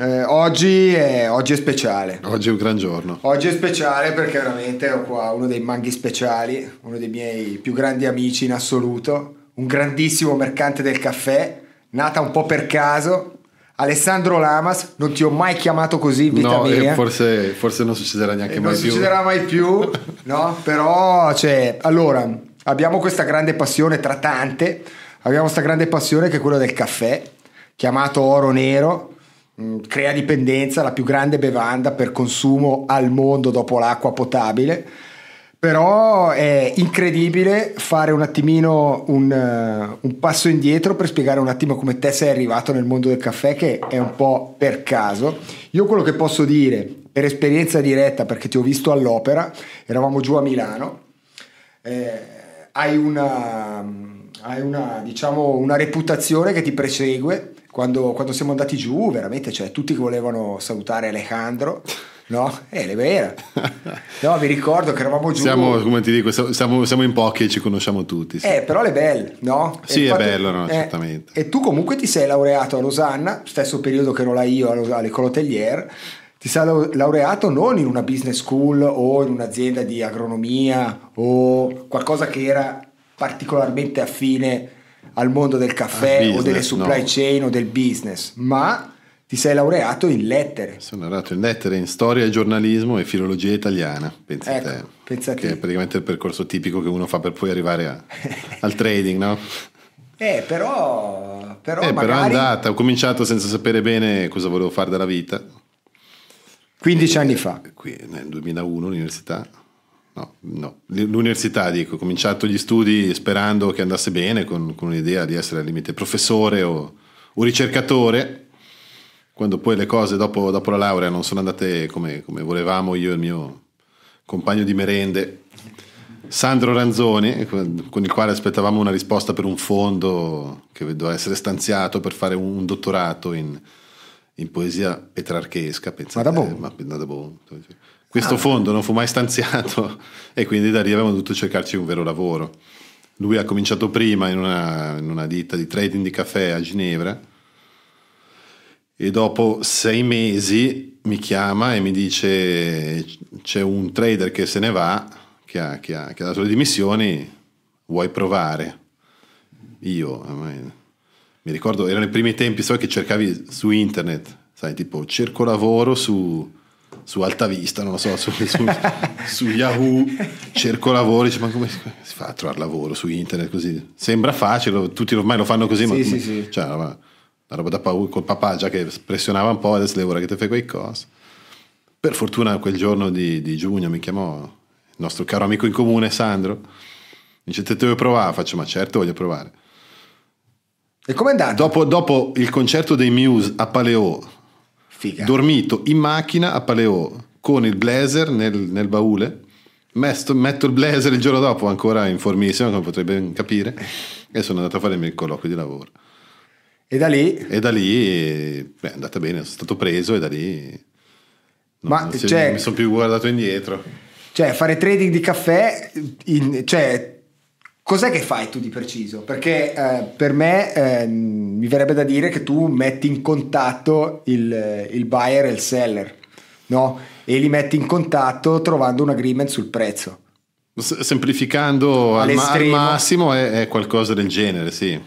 Eh, oggi, è, oggi, è, speciale. Oggi è un gran giorno. Oggi è speciale perché veramente ho qua uno dei manghi speciali, uno dei miei più grandi amici in assoluto, un grandissimo mercante del caffè, nata un po' per caso. Alessandro Lamas, non ti ho mai chiamato così in vita no, mia. Forse, forse, non succederà neanche eh, mai non più. Non succederà mai più, no? Però, cioè, allora, abbiamo questa grande passione tra tante, abbiamo questa grande passione che è quella del caffè, chiamato oro nero, crea dipendenza, la più grande bevanda per consumo al mondo dopo l'acqua potabile. Però è incredibile fare un attimino un, uh, un, passo indietro per spiegare un attimo come te sei arrivato nel mondo del caffè, che è un po' per caso. Io quello che posso dire, per esperienza diretta, perché ti ho visto all'opera, eravamo giù a Milano, eh, hai una, hai una, diciamo, una reputazione che ti persegue. Quando, quando siamo andati giù, veramente, cioè, tutti che volevano salutare Alejandro no? Eh, è vera. No, mi ricordo che eravamo giù. Siamo, come ti dico, siamo, siamo in pochi e ci conosciamo tutti. Sì. Eh, però è bello, no? Sì, infatti, è bello, no, eh, certamente. E tu comunque ti sei laureato a Losanna, stesso periodo che ero là io all'École Hotelier. Ti sei laureato non in una business school o in un'azienda di agronomia o qualcosa che era particolarmente affine al mondo del caffè business, o delle supply no. chain o del business, ma ti sei laureato in lettere. Sono laureato in lettere, in storia e giornalismo e filologia italiana, pensa ecco, te. Pensa che te. è praticamente il percorso tipico che uno fa per poi arrivare a, al trading, no? Eh, però... Però, eh, magari... però è andata, ho cominciato senza sapere bene cosa volevo fare della vita. 15 e, anni fa. Qui nel 2001 l'università. No, no, l'università dico, ho cominciato gli studi sperando che andasse bene, con, con un'idea di essere al limite professore o, o ricercatore quando poi le cose dopo, dopo, la laurea non sono andate come, come, volevamo io e il mio compagno di merende Sandro Ranzoni con il quale aspettavamo una risposta per un fondo che doveva essere stanziato per fare un, dottorato in, in poesia petrarchesca ma da buono ma, da buon. Questo ah. fondo non fu mai stanziato e quindi da lì avevamo dovuto cercarci un vero lavoro lui ha cominciato prima in una, in una ditta di trading di caffè a Ginevra e dopo sei mesi mi chiama e mi dice c'è un trader che se ne va, che ha, che ha, che ha dato le dimissioni, vuoi provare? Io mi ricordo, erano i primi tempi, so che cercavi su internet, sai, tipo cerco lavoro su, su Alta Vista, non lo so, su, su, su Yahoo, cerco lavoro, dice, ma come si fa a trovare lavoro su internet così? Sembra facile, tutti ormai lo fanno così, sì, ma, sì, come, sì. Cioè, ma una roba da paura col papà già che pressionava un po', adesso le ora che ti fai quei cose. Per fortuna quel giorno di, di, giugno mi chiamò il nostro caro amico in comune Sandro, dice te devo provare, faccio ma certo voglio provare. E com'è andato? Dopo, dopo il concerto dei Muse a Paleo, Figa. dormito in macchina a Paleo con il blazer nel, nel baule, metto, metto, il blazer il giorno dopo ancora in formissimo come potrebbe capire e sono andato a fare il mio colloquio di lavoro. E da lì? E da lì beh, è andata bene, sono stato preso e da lì non, Ma, non, si, cioè, non mi sono più guardato indietro. Cioè, fare trading di caffè, in, cioè, cos'è che fai tu di preciso? Perché eh, per me eh, mi verrebbe da dire che tu metti in contatto il, il buyer e il seller, no? E li metti in contatto trovando un agreement sul prezzo. Semplificando al, ma- al, massimo è, è qualcosa del genere, sì.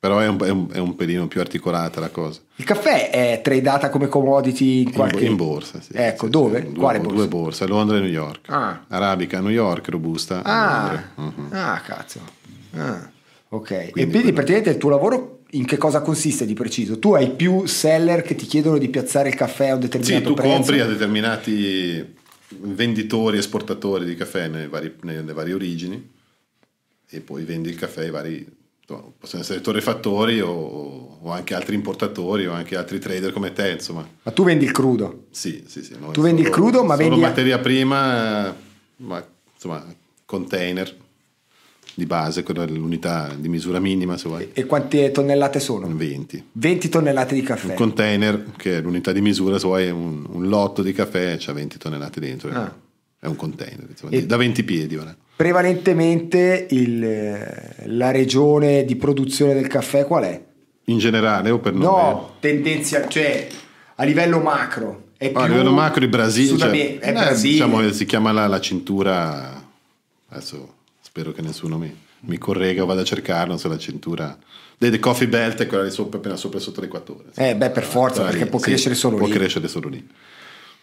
Però è un, è, un, è un, pelino più articolata la cosa. Il caffè è tradata come commodity in qualche... In, in borsa, sì. Ecco, sì, dove? Sì, Quale due, borsa? Due borse, Londra e New York. Ah. Arabica a New York, robusta ah. Uh-huh. ah, cazzo. Ah. Ok. Quindi, e quindi praticamente il tuo lavoro in che cosa consiste di preciso? Tu hai più seller che ti chiedono di piazzare il caffè a un determinato sì, tu prezzo? compri a determinati venditori, esportatori di caffè nelle varie, nelle varie origini e poi vendi il caffè ai vari possono essere torrefattori o, o, anche altri importatori o anche altri trader come te insomma ma tu vendi il crudo? sì sì sì tu vendi il crudo ma solo vendi materia prima ma insomma container di base quella è l'unità di misura minima se vuoi e quante tonnellate sono? 20 20 tonnellate di caffè un container che è l'unità di misura se vuoi un, un lotto di caffè c'ha 20 tonnellate dentro ah. È un container insomma, da 20 piedi ora prevalentemente il, la regione di produzione del caffè qual è? In generale o per noi? No, tendenzialmente, cioè a livello macro è più a livello macro il Brasile, cioè, è eh, Brasile. diciamo, si chiama la, la cintura, adesso spero che nessuno mi, mi corregga o vada a cercarlo, se la cintura The Coffee Belt è quella di sopra, appena sopra e sotto l'equatore. Eh, beh, per forza, perché lì, può sì, crescere solo può lì. crescere solo lì.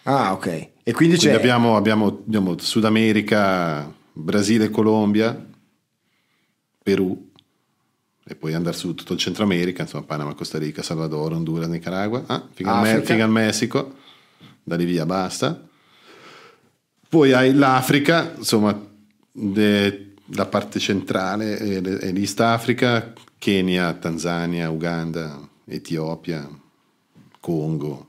Ah ok e quindi c'è Quindi abbiamo, abbiamo, abbiamo Sud America, Brasile, Colombia, Perù e poi andare su tutto il Centro America, insomma Panama, Costa Rica, Salvador, Honduras, Nicaragua, ah, fino, al fino al Messico, da lì via basta. Poi hai l'Africa, insomma, de- la parte centrale e, e l'East Africa, Kenya, Tanzania, Uganda, Etiopia, Congo.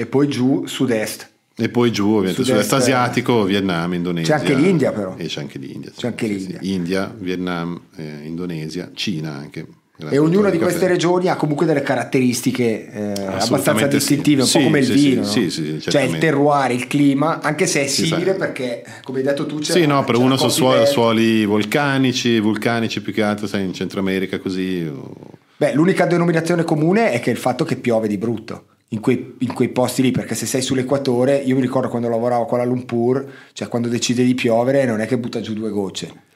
E poi giù sud-est E poi giù, ovviamente, Sud-est, sud-est asiatico, Vietnam, Indonesia. C'è anche l'India, però. E c'è anche l'India. C'è anche l'India. sì. India, Vietnam, eh, Indonesia, Cina anche. e ognuna di queste regioni ha comunque delle caratteristiche eh, abbastanza distintive, sì. un po' Sì, come il sì, vino, sì, no? sì, cioè il terroir, il clima, anche se è Sì, simile perché come hai detto tu c'è Sì, no, però c'è uno sono suoli, suoli vulcanici, vulcanici più che altro, sai, in Centro America così. o- Beh, l'unica denominazione comune è che il fatto che piove di brutto in quei, in quei posti lì, perché se sei sull'equatore, io mi ricordo quando lavoravo a Kuala Lumpur, cioè quando decide di piovere non è che butta giù due gocce.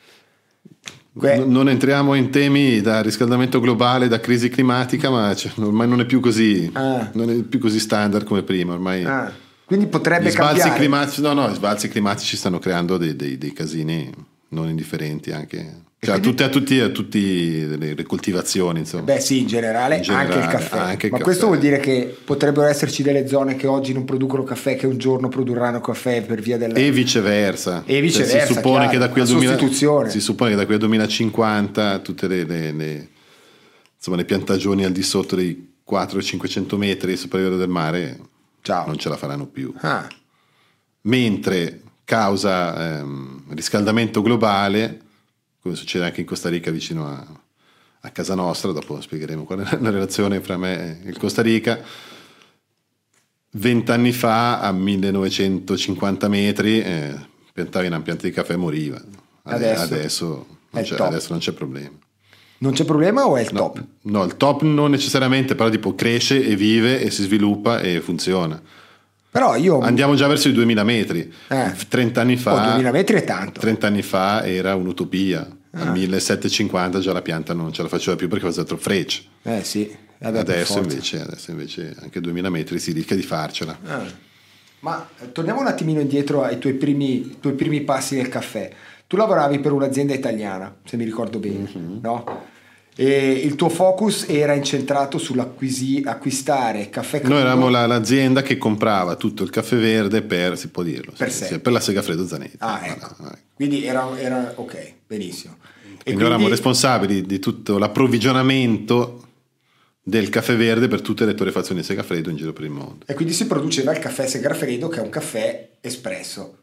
Que- N- non entriamo in temi da riscaldamento globale, da crisi climatica, ma cioè, ormai non è più così, Ah. non è più così standard come prima. Ormai Ah, quindi potrebbe gli sbalzi cambiare. climatici, no, no, gli sbalzi climatici stanno creando dei, dei- dei casini non indifferenti anche. Cioè, a quindi- tutte, a tutti, a tutti le, coltivazioni, insomma. Beh sì, in generale, In generale, anche il caffè. anche il Ma caffè. questo vuol dire che potrebbero esserci delle zone che oggi non producono caffè, che un giorno produrranno caffè per via del... E viceversa. E viceversa, Cioè, si, suppone chiaro, che da qui al la 2000 sostituzione. si suppone che da qui al 2050 tutte le, le- le- insomma, le piantagioni al di sotto dei 400-500 metri sopra il livello del mare Ciao. non ce la faranno più. Ah, Mentre causa ehm, riscaldamento globale, come succede anche in Costa Rica vicino a, a casa nostra, dopo spiegheremo qual è la relazione fra me e il Costa Rica. Vent'anni fa a 1950 metri eh, piantavi una pianta di caffè e moriva. Ade- Adesso Adesso, non adesso non c'è problema. non c'è problema o è il No, top? no, il top non necessariamente, però tipo cresce e vive e si sviluppa e funziona. Però io... Andiamo già verso i 2000 metri. Eh. 30 anni fa, Oh, 2000 metri è tanto. 30 anni fa era un'utopia. Ah. Al 1750 già la pianta non ce la faceva più perché faceva troppo frecce. Eh sì. vabbè, Adesso invece, adesso invece anche 2000 metri si rischia di farcela. Ah. Ma eh, torniamo un attimino indietro ai tuoi primi, tuoi primi passi nel caffè. Tu lavoravi per un'azienda italiana, se mi ricordo bene, Mhm. no? E il tuo focus era incentrato sull'acquistare caffè crudo Noi eravamo la- l'azienda che comprava tutto il caffè verde per, si può dirlo, Per sì, sé. sì, per la Segafredo Zanetti. Ah, Voilà, ecco. voilà. Quindi era, era- ok, benissimo. E Quindi, eravamo responsabili di tutto l'approvvigionamento del caffè verde per tutte le torrefazioni di Segafredo in giro per il mondo. e quindi si produceva il caffè Segafredo che è un caffè espresso.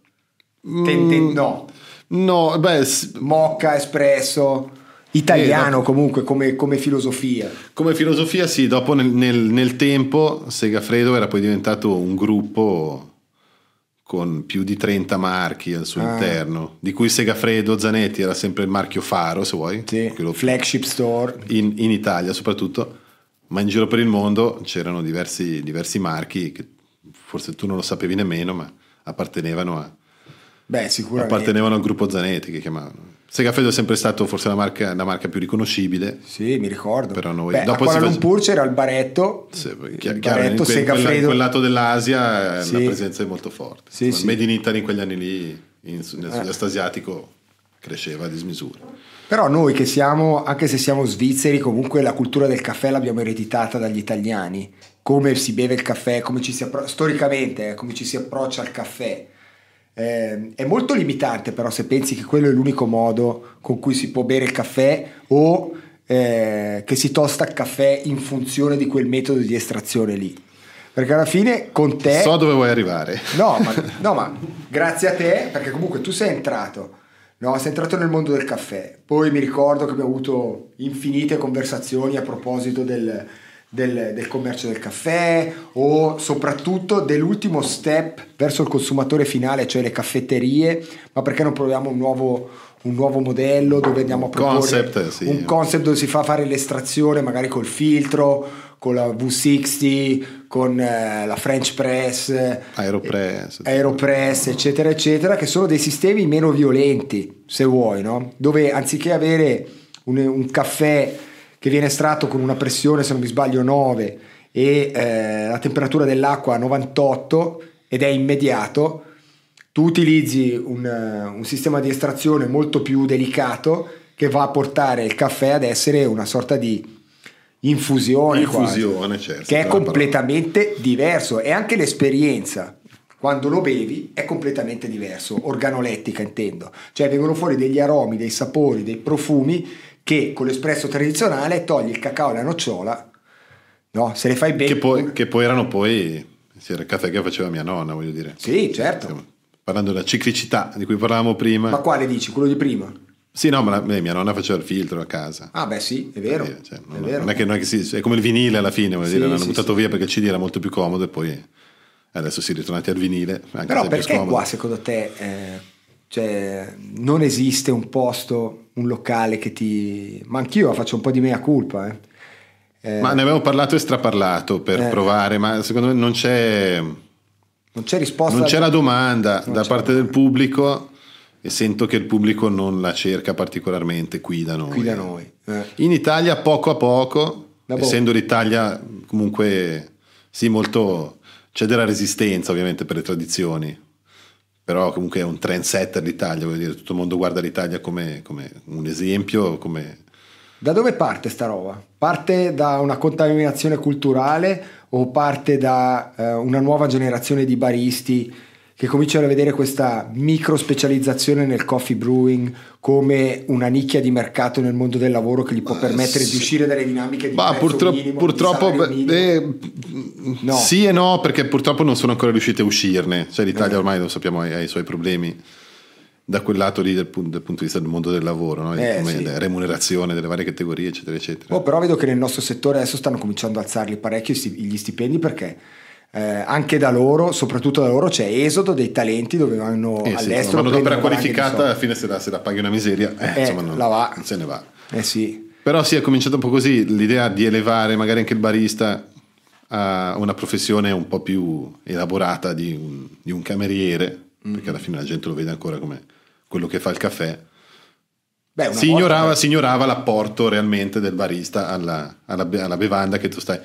Mm. No, No, beh, s- mocca, espresso, italiano no. comunque come, come filosofia. Come filosofia sì, dopo nel, nel- nel tempo Segafredo era poi diventato un gruppo con più di 30 marchi al suo Ah. interno, di cui Segafredo Zanetti era sempre il marchio faro, se vuoi, Sì, flagship store. in, in Italia soprattutto, ma in giro per il mondo c'erano diversi, diversi marchi che forse tu non lo sapevi nemmeno, ma appartenevano, a- Beh, sicuramente. appartenevano al gruppo Zanetti che chiamavano. Segafredo è sempre stato forse la marca, la marca più riconoscibile, Sì, mi ricordo. Però noi- Beh, dopo a Kuala Lumpur c'era il baretto. Sì, poi il chiaro, in baretto quel, in quel lato dell'Asia eh, Sì. la presenza è molto forte. Sì, Insomma, sì. Made in Italy in quegli anni lì, in- nel Eh. sud-est asiatico, cresceva a dismisura. Però noi che siamo, anche se siamo svizzeri, comunque la cultura del caffè l'abbiamo ereditata dagli italiani. Come si beve il caffè, come ci si appro- storicamente, eh, come ci si approccia al caffè. Eh, è molto limitante però se pensi che quello è l'unico modo con cui si può bere il caffè o eh, che si tosta il caffè in funzione di quel metodo di estrazione lì. Perché alla fine con te... So dove vuoi arrivare. No ma, no, ma grazie a te, perché comunque tu sei entrato, no? sei entrato nel mondo del caffè. Poi mi ricordo che abbiamo avuto infinite conversazioni a proposito del, del- del commercio del caffè o soprattutto dell'ultimo step verso il consumatore finale, cioè le caffetterie, ma perché non proviamo un nuovo, un nuovo modello dove andiamo a proporre Concept, sì. un concept dove si fa fare l'estrazione magari col filtro, con la V60, con eh, la French Press, Aeropress, eh, Aeropress, eccetera, eccetera, che sono dei sistemi meno violenti, se vuoi, no? dove anziché avere un, un caffè che viene estratto con una pressione, se non mi sbaglio, 9 e eh, la temperatura dell'acqua a 98 ed è immediato, tu utilizzi un, un sistema di estrazione molto più delicato che va a portare il caffè ad essere una sorta di infusione, Infusione, quasi, certo, che è completamente parola. diverso. E anche l'esperienza quando lo bevi è completamente diverso, organolettica intendo, cioè vengono fuori degli aromi, dei sapori, dei profumi che con l'espresso tradizionale togli il cacao e la nocciola, no? se le fai bene. Che poi, che poi erano poi, era il caffè che faceva mia nonna, voglio dire. Sì, certo. Stiamo parlando della ciclicità di cui parlavamo prima. Ma quale dici? Quello di prima? Sì, no, ma la, mia nonna faceva il filtro a casa. Ah, beh, sì, è vero. Cioè, è, non, vero. non è che, non è che si, è come il vinile alla fine, voglio Sì, dire, l'hanno sì, buttato sì. via perché il CD era molto più comodo e poi adesso si è ritornati al vinile. Anche Però è perché qua secondo te eh, cioè, non esiste un posto, un locale che ti... Ma anch'io faccio un po' di mea culpa. Eh. Eh, Ma ne avevo parlato e straparlato per Eh. provare, ma secondo me non c'è, non c'è risposta. non c'è la domanda da parte del pubblico e sento che il pubblico non la cerca particolarmente qui da noi. qui da noi. eh. In Italia poco a poco, essendo l'Italia comunque sì molto c'è della resistenza ovviamente per le tradizioni, però comunque è un trendsetter l'Italia, voglio dire, tutto il mondo guarda l'Italia come, come un esempio, come Da dove parte sta roba? Parte da una contaminazione culturale o parte da eh, una nuova generazione di baristi che cominciano a vedere questa micro specializzazione nel coffee brewing come una nicchia di mercato nel mondo del lavoro che gli può permettere di sì. uscire dalle dinamiche di Ma purtroppo, minimo, di purtroppo eh, No. sì e no, perché purtroppo non sono ancora riusciti a uscirne. Cioè, l'Italia Eh. ormai lo sappiamo, ha, i suoi problemi da quel lato lì, dal, punto, dal punto di vista del mondo del lavoro, no? Di Eh, come sì. remunerazione delle varie categorie, eccetera, eccetera. Oh, però vedo che nel nostro settore adesso stanno cominciando a alzarli parecchio gli stipendi perché eh, anche da loro, soprattutto da loro, c'è esodo dei talenti dove vanno Eh sì, all'estero. insomma, manodopera qualificata, alla fine se la, se la paghi una miseria, eh, Eh, insomma, non, la va. non se ne va. Eh sì, Però sì, è cominciato un po' così l'idea di elevare magari anche il barista a una professione un po' più elaborata di un, di un cameriere, Mm. perché alla fine la gente lo vede ancora come quello che fa il caffè. Beh, una Si volta- ignorava, si ignorava l'apporto realmente del barista alla, alla alla bevanda che tu stai.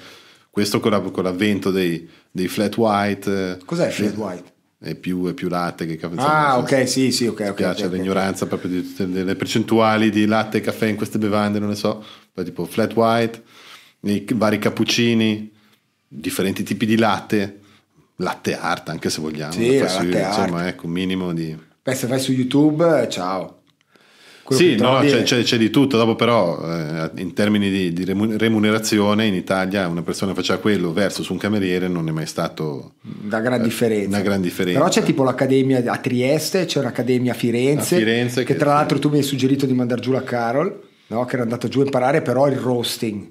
Questo con, la- con l'avvento dei, dei flat white. eh, Cos'è flat white? È più, è più latte che caffè. Ah, ok, sì, sì, ok. mi ok, piace ok, ok. l'ignoranza proprio di tutte delle percentuali di latte e caffè in queste bevande, non ne so, poi tipo flat white, i vari cappuccini, differenti tipi di latte, latte art anche se vogliamo, Sì, la far su- latte insomma, art. ecco, un minimo di... Beh, se vai su YouTube, eh, ciao. Sì, no, c'è, c'è- c'è di tutto, dopo però eh, in termini di, di remu- remunerazione in Italia una persona che faceva quello versus un cameriere non è mai stato una gran differenza. una gran differenza. Però c'è tipo l'accademia a Trieste, c'è un'accademia a Firenze, A Firenze che, che- tra l'altro tu mi hai suggerito di mandare giù la Carol, no? che era andato giù a imparare però il roasting.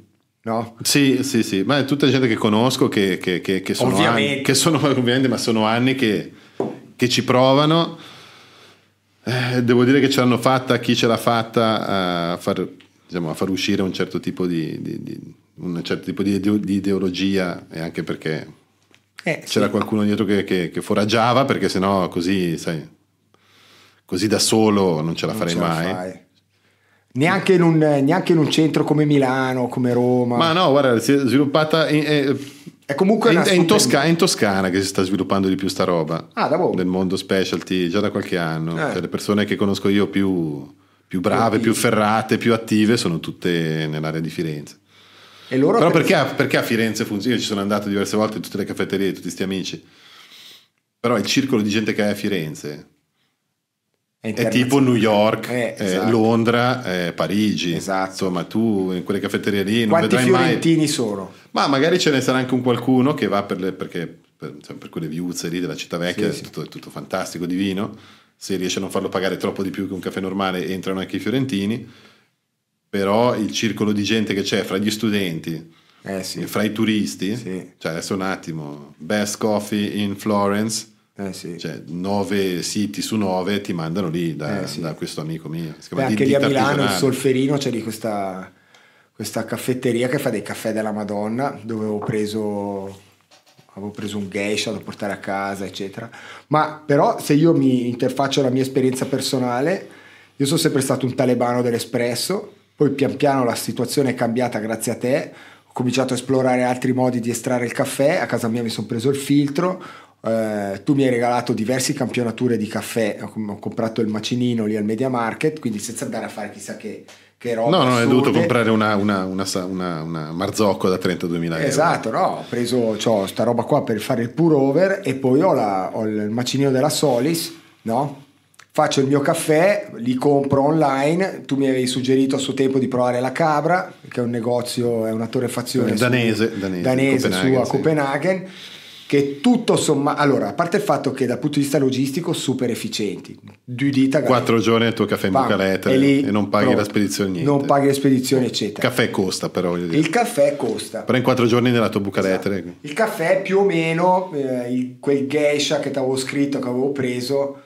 No? Sì, sì, sì, ma è tutta gente che conosco che, che- che- che sono Ovviamente. anni, che sono ovviamente, ma sono anni che, che ci provano. Eh, devo dire che ce l'hanno fatta, chi ce l'ha fatta a far, diciamo, a far uscire un certo tipo di, di- di- un certo tipo di, di ideologia e anche perché Eh, sì. c'era qualcuno dietro che, che, che foraggiava perché sennò così, sai, così da solo non ce la Non farei ce la mai. fai. Neanche in, un, neanche in un centro come Milano, come Roma. Ma no, guarda, si è sviluppata in, è, è comunque è è in Tosca- è in Toscana che si sta sviluppando di più sta roba. Ah, da boh. Del mondo specialty già da qualche anno. Eh. Cioè, le persone che conosco io più, più brave, Più più ferrate, più attive sono tutte nell'area di Firenze. E loro Però per- perché, a- perché a Firenze funziona? Io ci sono andato diverse volte in tutte le caffetterie, tutti questi amici. Però il circolo di gente che hai a Firenze è tipo New York, Eh, eh, esatto. Londra, eh, Parigi. Esatto. Insomma, tu in quelle caffetterie lì non Quanti vedrai mai. fiorentini sono? Ma magari ce ne sarà anche un qualcuno che va per, le, perché, per, insomma, per quelle viuzze lì della città vecchia, Sì, è sì. tutto, è tutto fantastico, divino. Se riesce a non farlo pagare troppo di più che un caffè normale, entrano anche i fiorentini. Però il circolo di gente che c'è fra gli studenti Eh e sì, fra i turisti, Sì. cioè adesso un attimo, Best Coffee in Florence, eh sì. cioè nove siti su nove ti mandano lì da, Eh, sì. da questo amico mio. Si Beh, anche lì a Milano, il. Solferino, c'è di questa, questa caffetteria che fa dei caffè della Madonna, dove avevo preso, avevo preso un geisha da portare a casa, eccetera. Ma però se io mi interfaccio alla mia esperienza personale, io sono sempre stato un talebano dell'espresso, poi pian piano la situazione è cambiata grazie a te, ho cominciato a esplorare altri modi di estrarre il caffè, a casa mia mi sono preso il filtro, eh, tu mi hai regalato diversi campionature di caffè, ho, comprato il macinino lì al Media Market, quindi senza andare a fare chissà che, che roba. No, no, hai dovuto comprare una, una, una, una, Marzocco da 32.000 euro. Esatto, no, ho preso ho sta roba qua per fare il pour over e poi ho, la, ho il macinino della Solis, no? faccio il mio caffè, li compro online. Tu mi avevi suggerito a suo tempo di provare la Cabra, che è un negozio, è una torrefazione danese, su, danese, danese su a sì. Che tutto sommato, allora, a parte il fatto che dal punto di vista logistico super efficienti, due dita quattro giorni il tuo caffè in buca e, e non paghi pronto. la spedizione niente. Non paghi la spedizione, eccetera. Il caffè costa, però. Il caffè costa. Però in quattro giorni nella tua buca esatto. Il caffè più o meno, eh, il, quel geisha che ti avevo scritto, che avevo preso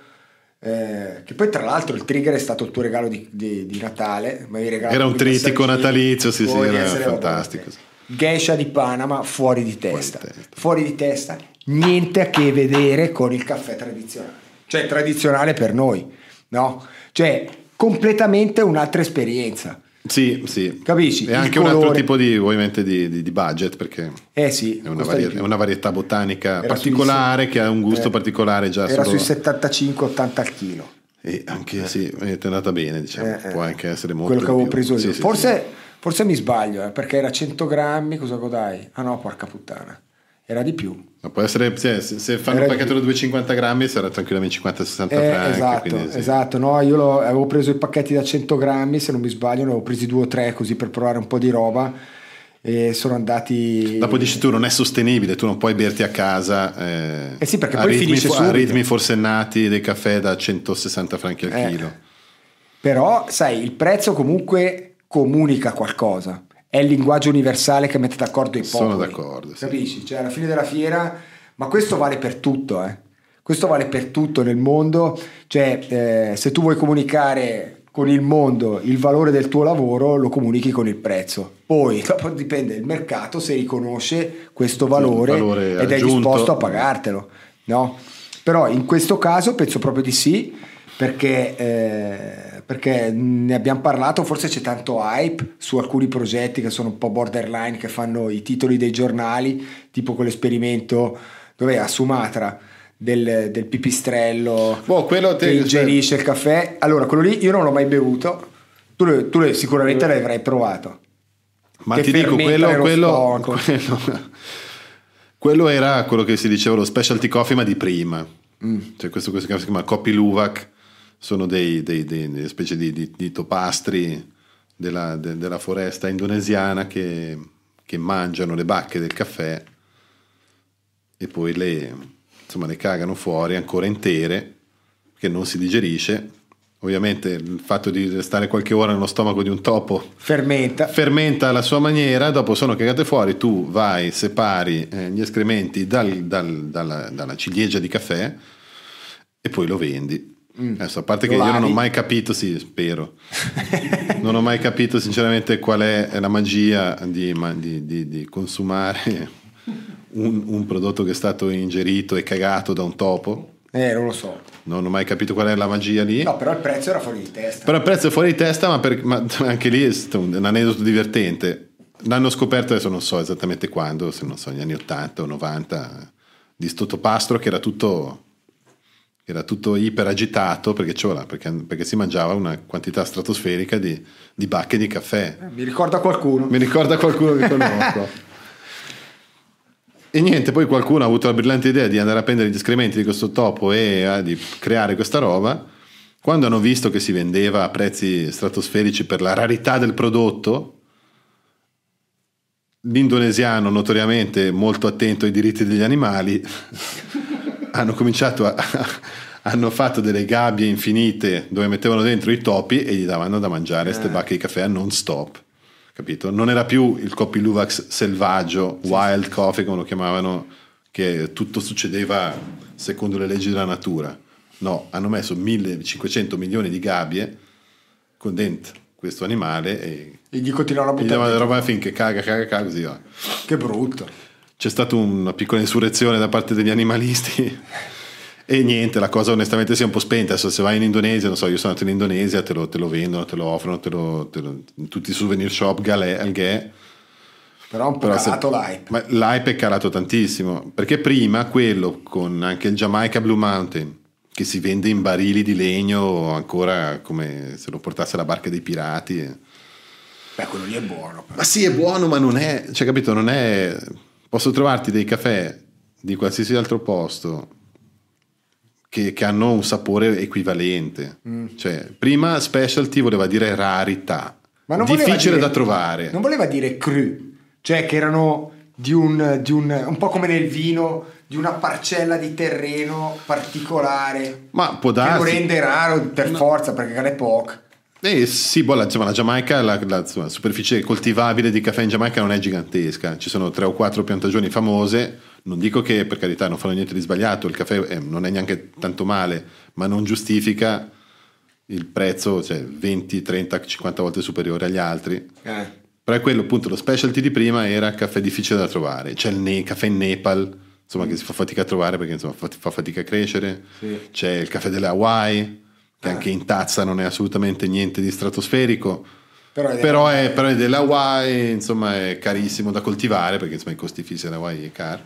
eh, che poi tra l'altro il trigger è stato il tuo regalo di, di, di Natale era un tritico natalizio sì sì era fantastico Geisha di Panama fuori di testa fuori di testa, fuori di testa niente a che vedere con il caffè tradizionale cioè tradizionale per noi no? cioè completamente un'altra esperienza sì, sì. Capisci? E anche colore. un altro tipo di, ovviamente, di, di, di budget perché eh sì, è, una varietà, è, una varietà, botanica era particolare che ha un gusto eh, particolare già. Era solo... sui 75-80 al chilo. E anche eh. sì, è andata bene, diciamo. Eh, può eh. anche essere molto. Quello che avevo preso io. Sì, forse. Forse mi sbaglio, eh, perché era 100 grammi, cosa godai? Ah no, porca puttana era di più. Ma può essere, se, se fanno era un pacchetto da 250 grammi sarà tranquillamente 50-60 eh, franchi. Esatto, quindi, sì. esatto. No, io lo, avevo preso i pacchetti da 100 grammi, se non mi sbaglio, ne avevo presi due o tre così per provare un po' di roba e sono andati... Dopo dici tu non è sostenibile, tu non puoi berti a casa eh, eh sì, perché poi ritmi, finisce a ritmi forsennati dei caffè da 160 franchi al eh, chilo. Però sai, il prezzo comunque comunica qualcosa è il linguaggio universale che mette d'accordo i popoli. Sono d'accordo. Sì. Capisci? Cioè, alla fine della fiera, ma questo vale per tutto, eh. Questo vale per tutto nel mondo. Cioè, eh, se tu vuoi comunicare con il mondo il valore del tuo lavoro, lo comunichi con il prezzo. Poi, dopo dipende il mercato se riconosce questo valore, valore ed aggiunto. è disposto a pagartelo, no? Però in questo caso penso proprio di sì, perché... Eh, perché ne abbiamo parlato, forse c'è tanto hype su alcuni progetti che sono un po' borderline, che fanno i titoli dei giornali, tipo quell'esperimento dove a Sumatra del, del pipistrello boh, quello te, che ingerisce il caffè. Allora, quello lì io non l'ho mai bevuto, tu, tu sicuramente eh. l'avrai provato. Ma che ti dico, quello, quello, quello, quello, era quello che si diceva lo specialty coffee, ma di prima. Mm. Cioè questo, questo che si chiama Copy Luwak sono dei, dei, dei, delle specie di, di, di topastri della, de, della, foresta indonesiana che, che, mangiano le bacche del caffè e poi le, insomma, le cagano fuori ancora intere, che non si digerisce. Ovviamente il fatto di stare qualche ora nello stomaco di un topo fermenta, fermenta alla sua maniera, dopo sono cagate fuori, tu vai, separi eh, gli escrementi dal, dal, dalla, dalla ciliegia di caffè e poi lo vendi Mm. Adesso, a parte che io non ho mai capito, sì, spero, non ho mai capito sinceramente qual è la magia di, di, di, di consumare un, un, prodotto che è stato ingerito e cagato da un topo. Eh, non lo so. Non ho mai capito qual è la magia lì. No, però il prezzo era fuori di testa. Però il prezzo è fuori di testa, ma, per, ma anche lì è un, un aneddoto divertente. L'hanno scoperto adesso non so esattamente quando, se non so, negli anni 80 o 90, di sto topastro che era tutto era tutto iper agitato perché, perché, perché, si mangiava una quantità stratosferica di, di bacche di caffè. Eh, mi ricorda qualcuno. Mi ricorda qualcuno che conosco. e niente, poi qualcuno ha avuto la brillante idea di andare a prendere gli escrementi di questo topo e eh, di creare questa roba. Quando hanno visto che si vendeva a prezzi stratosferici per la rarità del prodotto, l'indonesiano notoriamente molto attento ai diritti degli animali hanno cominciato a, hanno fatto delle gabbie infinite dove mettevano dentro i topi e gli davano da mangiare queste eh. bacche di caffè non stop capito? non era più il Copy Luvax selvaggio sì, wild sì. coffee come lo chiamavano che tutto succedeva secondo le leggi della natura no, hanno messo 1500 milioni di gabbie con dentro questo animale e, E gli continuano a gli buttare dava la dentro. roba finché caga, caga, caga, così va. Che brutto. C'è stata una piccola insurrezione da parte degli animalisti e niente, la cosa onestamente si è un po' spenta. Adesso se vai in Indonesia, non so, io sono andato in Indonesia, te lo, te lo vendono, te lo offrono, te lo, te lo- in tutti i souvenir shop, galè, alghè. Però un po' Però se- calato l'hype. Ma l'hype è calato tantissimo, perché prima quello con anche il Jamaica Blue Mountain, che si vende in barili di legno ancora come se lo portasse la barca dei pirati. Beh, quello lì è buono. però. Ma sì, è buono, ma non è, cioè capito, non è... Posso trovarti dei caffè di qualsiasi altro posto che, che hanno un sapore equivalente. Cioè, prima specialty voleva dire rarità, Ma non voleva difficile dire- da trovare. Non voleva dire cru, cioè che erano di un, di un, un po' come nel vino, di una parcella di terreno particolare. Ma può Che lo darsi... rende raro per forza perché ne poco. Eh sì, boh, la, insomma, la Giamaica, la, la insomma, superficie coltivabile di caffè in Giamaica non è gigantesca, ci sono tre o quattro piantagioni famose, non dico che per carità non fanno niente di sbagliato, il caffè eh, non è neanche tanto male, ma non giustifica il prezzo, cioè 20, 30, 50 volte superiore agli altri. Eh. Però è quello appunto, lo specialty di prima era caffè difficile da trovare, c'è il ne- caffè in Nepal, insomma che si fa fatica a trovare perché insomma fa, fa fatica a crescere, Sì. c'è il caffè delle Hawaii, che Ah. anche in tazza non è assolutamente niente di stratosferico, Però è- però è, però è delle Hawaii, insomma è carissimo da coltivare perché insomma i costi fissi delle Hawaii è caro.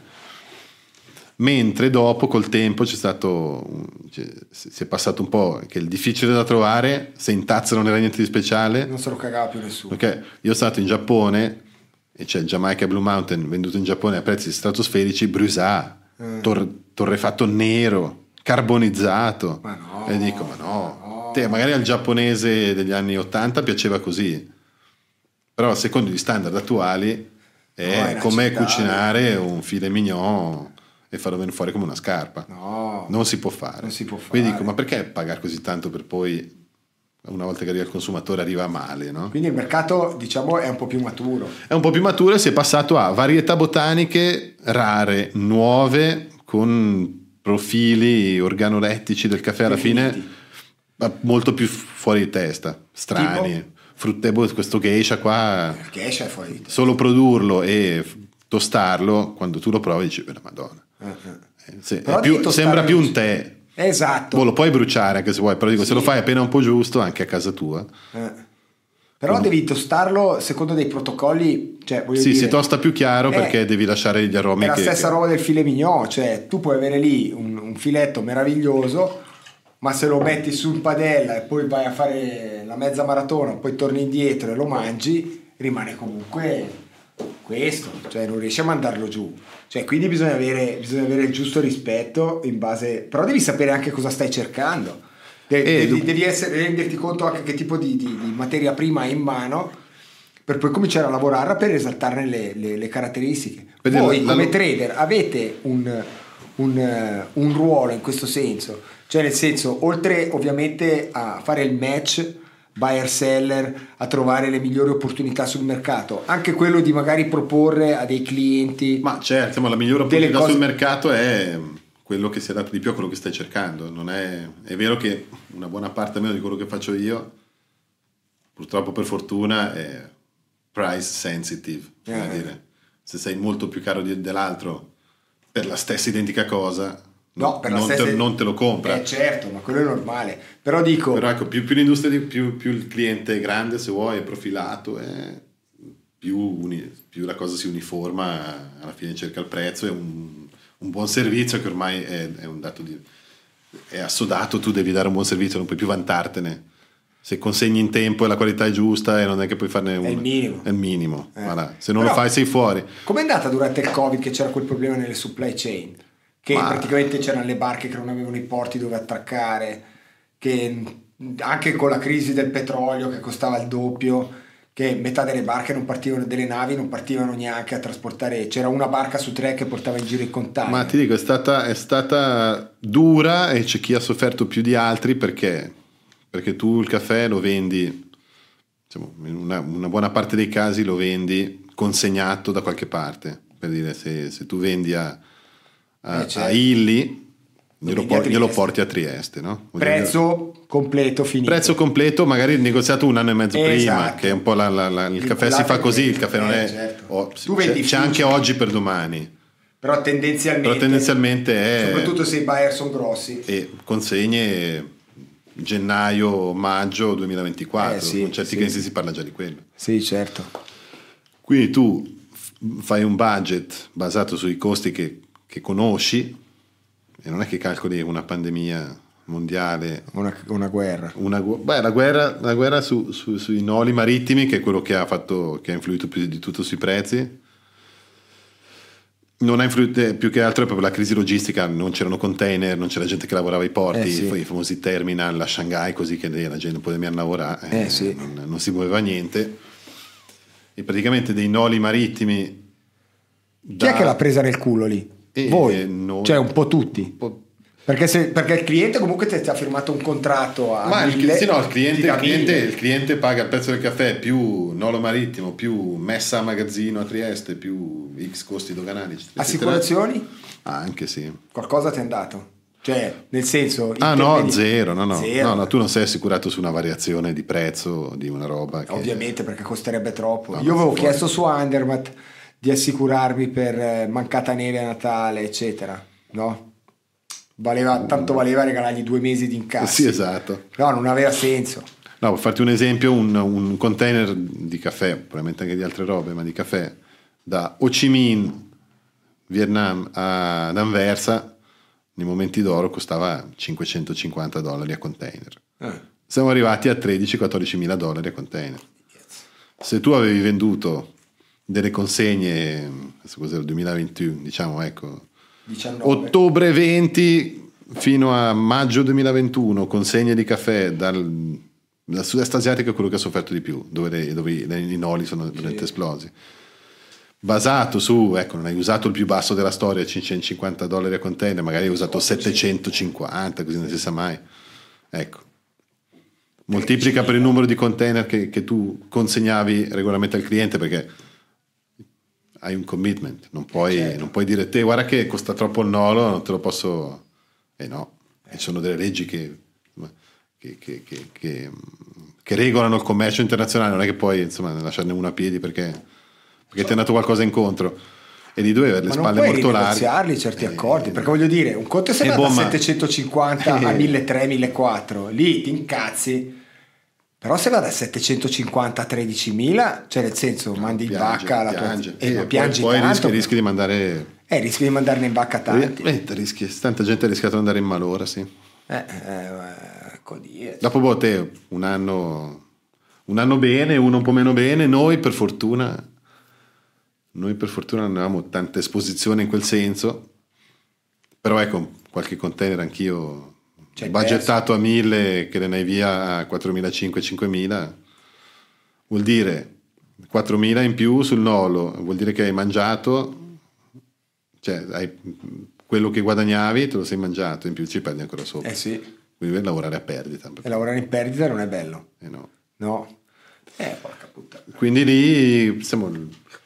Mentre dopo col tempo c'è stato, cioè, si è passato un po' che il difficile da trovare, se in tazza non era niente di speciale, Non se lo cagava più nessuno. Ok, io sono stato in Giappone e c'è il Jamaica Blue Mountain venduto in Giappone a prezzi stratosferici, Brusà, tor- torrefatto nero, carbonizzato. Ma no, e dico, ma no, no. Te, magari al giapponese degli anni 80 piaceva così, però secondo gli standard attuali No, è è come cucinare un filet mignon e farlo venire fuori come una scarpa. No. Non si può fare. Non si può Quindi fare. dico, ma perché pagare così tanto per poi, una volta che arriva il consumatore, arriva male, no? Quindi il mercato, diciamo, è un po' più maturo. È un po' più maturo e si è passato a varietà botaniche rare, nuove, con profili organolettici del caffè alla Definiti. fine molto più fuori di testa, strani. Frutte, boh, questo geisha qua, te. solo produrlo e tostarlo, quando tu lo provi dici, "Eh, madonna. Eh, eh. Eh, se- più- sembra più un tè. Esatto. Boh, lo puoi bruciare anche se vuoi, però dico, se Sì. lo fai appena un po' giusto, anche a casa tua. Eh. Però devi tostarlo secondo dei protocolli. Cioè, Sì, dire, si tosta più chiaro Eh, perché devi lasciare gli aromi È la che- stessa che- roba del filet mignon, cioè tu puoi avere lì un, un filetto meraviglioso, ma se lo metti su in padella e poi vai a fare la mezza maratona, poi torni indietro e lo mangi, rimane comunque questo, cioè non riesci a mandarlo giù. Cioè, quindi bisogna avere, bisogna avere il giusto rispetto in base. Però devi sapere anche cosa stai cercando. De- Eh, devi, devi essere- renderti conto anche che tipo di, di- di materia prima hai in mano per poi cominciare a lavorare per esaltarne le, le- le caratteristiche. Per Voi la- come la- trader avete un, un, un ruolo in questo senso, cioè nel senso, oltre ovviamente a fare il match buyer seller, a trovare le migliori opportunità sul mercato, anche quello di magari proporre a dei clienti Ma certo, insomma, la migliore opportunità cose- sul mercato è quello che si adatta di più a quello che stai cercando. Non è, è vero che una buona parte almeno di quello che faccio io, purtroppo per fortuna, è price sensitive. Dire, se sei molto più caro di- dell'altro per la stessa identica cosa, No, per la non, stessa- te, non te lo compra. Eh certo, ma quello è normale. Però dico, Però ecco, più, più l'industria, più, più il cliente è grande, se vuoi, è profilato, è più, uni- più la cosa si uniforma, alla fine cerca il prezzo, è un, un buon servizio che ormai è, è un dato di... è assodato, tu devi dare un buon servizio, non puoi più vantartene. Se consegni in tempo e la qualità è giusta e non è che puoi farne un... il minimo. È il minimo, Eh. voilà. Se non Però- lo fai sei fuori. Com'è andata durante il Covid che c'era quel problema nelle supply chain? Che Ma- praticamente c'erano le barche che non avevano i porti dove attraccare, che anche con la crisi del petrolio che costava il doppio, che metà delle barche non partivano, delle navi non partivano neanche a trasportare, c'era una barca su tre che portava in giro i container. Ma ti dico, è stata, è stata dura e c'è chi ha sofferto più di altri perché, perché tu il caffè lo vendi, diciamo, in una, una buona parte dei casi lo vendi consegnato da qualche parte. Per dire, se, se tu vendi a, a, Eh, certo. a Illy glielo, por- glielo porti a Trieste, no? Prezzo dire... completo finito. Prezzo completo, magari negoziato un anno e mezzo esatto. prima, che è un po' la, la, la, il, il caffè si fa così, il caffè non è... Eh, certo. Oh, c'è, c'è anche oggi per domani. Però tendenzialmente, Però tendenzialmente è... Soprattutto se i buyer sono grossi. E consegne gennaio, maggio 2024, eh, sì, con certi sì. clienti si parla già di quello. Sì, certo. Quindi tu fai un budget basato sui costi che, che conosci e non è che calcoli una pandemia mondiale. Una, una guerra. Una, beh, la guerra, la guerra su, su, sui noli marittimi, che è quello che ha, fatto, che ha influito più di tutto sui prezzi non ha influito eh, più che altro proprio la crisi logistica, non c'erano container, non c'era gente che lavorava ai porti, eh sì. i famosi terminal a Shanghai, così che la gente non poteva lavorare, eh, eh sì. non, non, si muoveva niente. E praticamente dei noli marittimi. Da... Chi è che l'ha presa nel culo lì? E Voi? Noi... Cioè un po' tutti. Un po' perché, se, perché, il cliente comunque ti ha firmato un contratto a Ma mille, il, sì, no, il, cliente, il, cliente, il, cliente, paga il prezzo del caffè più nolo marittimo, più messa a magazzino a Trieste, più X costi doganali. Eccetera. Assicurazioni? Ah, anche sì. Qualcosa ti è andato? Cioè, nel senso... Ah no, zero, no, no. zero. no, no, tu non sei assicurato su una variazione di prezzo di una roba. Che... Ovviamente perché costerebbe troppo. No, Io avevo chiesto su Andermat di assicurarmi per eh, mancata neve a Natale, eccetera, no? valeva, tanto valeva regalargli due mesi di incassi. Sì, esatto. No, non aveva senso. No, per farti un esempio, un, un, container di caffè, probabilmente anche di altre robe, ma di caffè da Ho Chi Minh, Vietnam ad Anversa, nei momenti d'oro costava 550 dollari a container. Eh. Siamo arrivati a 13-14 mila dollari a container. Se tu avevi venduto delle consegne, questo cos'era il 2021, diciamo, ecco, 19. Ottobre 20 fino a maggio 2021, consegne di caffè dal, dal sud-est asiatico è quello che ha sofferto di più, dove, le, dove i noli sono veramente sì. esplosi. Basato su, ecco, non hai usato il più basso della storia, 550 dollari a container, magari hai usato 750, così non si sa mai. Ecco. Moltiplica per il numero di container che, che tu consegnavi regolarmente al cliente perché hai un commitment, non puoi, certo. non puoi dire te guarda che costa troppo il nolo, non te lo posso... E eh no, ci sono delle leggi che, che, che, che, regolano il commercio internazionale, non è che puoi insomma, lasciarne una a piedi perché, perché ti è andato qualcosa incontro. E di due avere le spalle molto larghe. Certi eh, accordi, perché voglio dire, un conto è se va da 750 a 1300-1400, lì ti incazzi però se va da 750 a 13.000, cioè nel senso mandi in vacca la piange. tua... Eh, ma piangi poi, poi rischi, rischi, di mandare... Eh, rischi di mandarne in vacca tanti. Eh, rischi, tanta gente ha rischiato di andare in malora, sì. Eh, eh, così, Dopo boh, te, un anno, un anno bene, uno un po' meno bene, noi per fortuna, noi per fortuna non avevamo tanta esposizione in quel senso, però ecco, qualche container anch'io cioè, budgettato a 1000 che ne hai via a 4.500-5.000 vuol dire 4.000 in più sul nolo. Vuol dire che hai mangiato cioè hai, quello che guadagnavi te lo sei mangiato in più ci perdi ancora sopra. Eh sì. Quindi devi lavorare a perdita e lavorare in perdita non è bello. Eh no. No? Eh porca puttana. Quindi lì siamo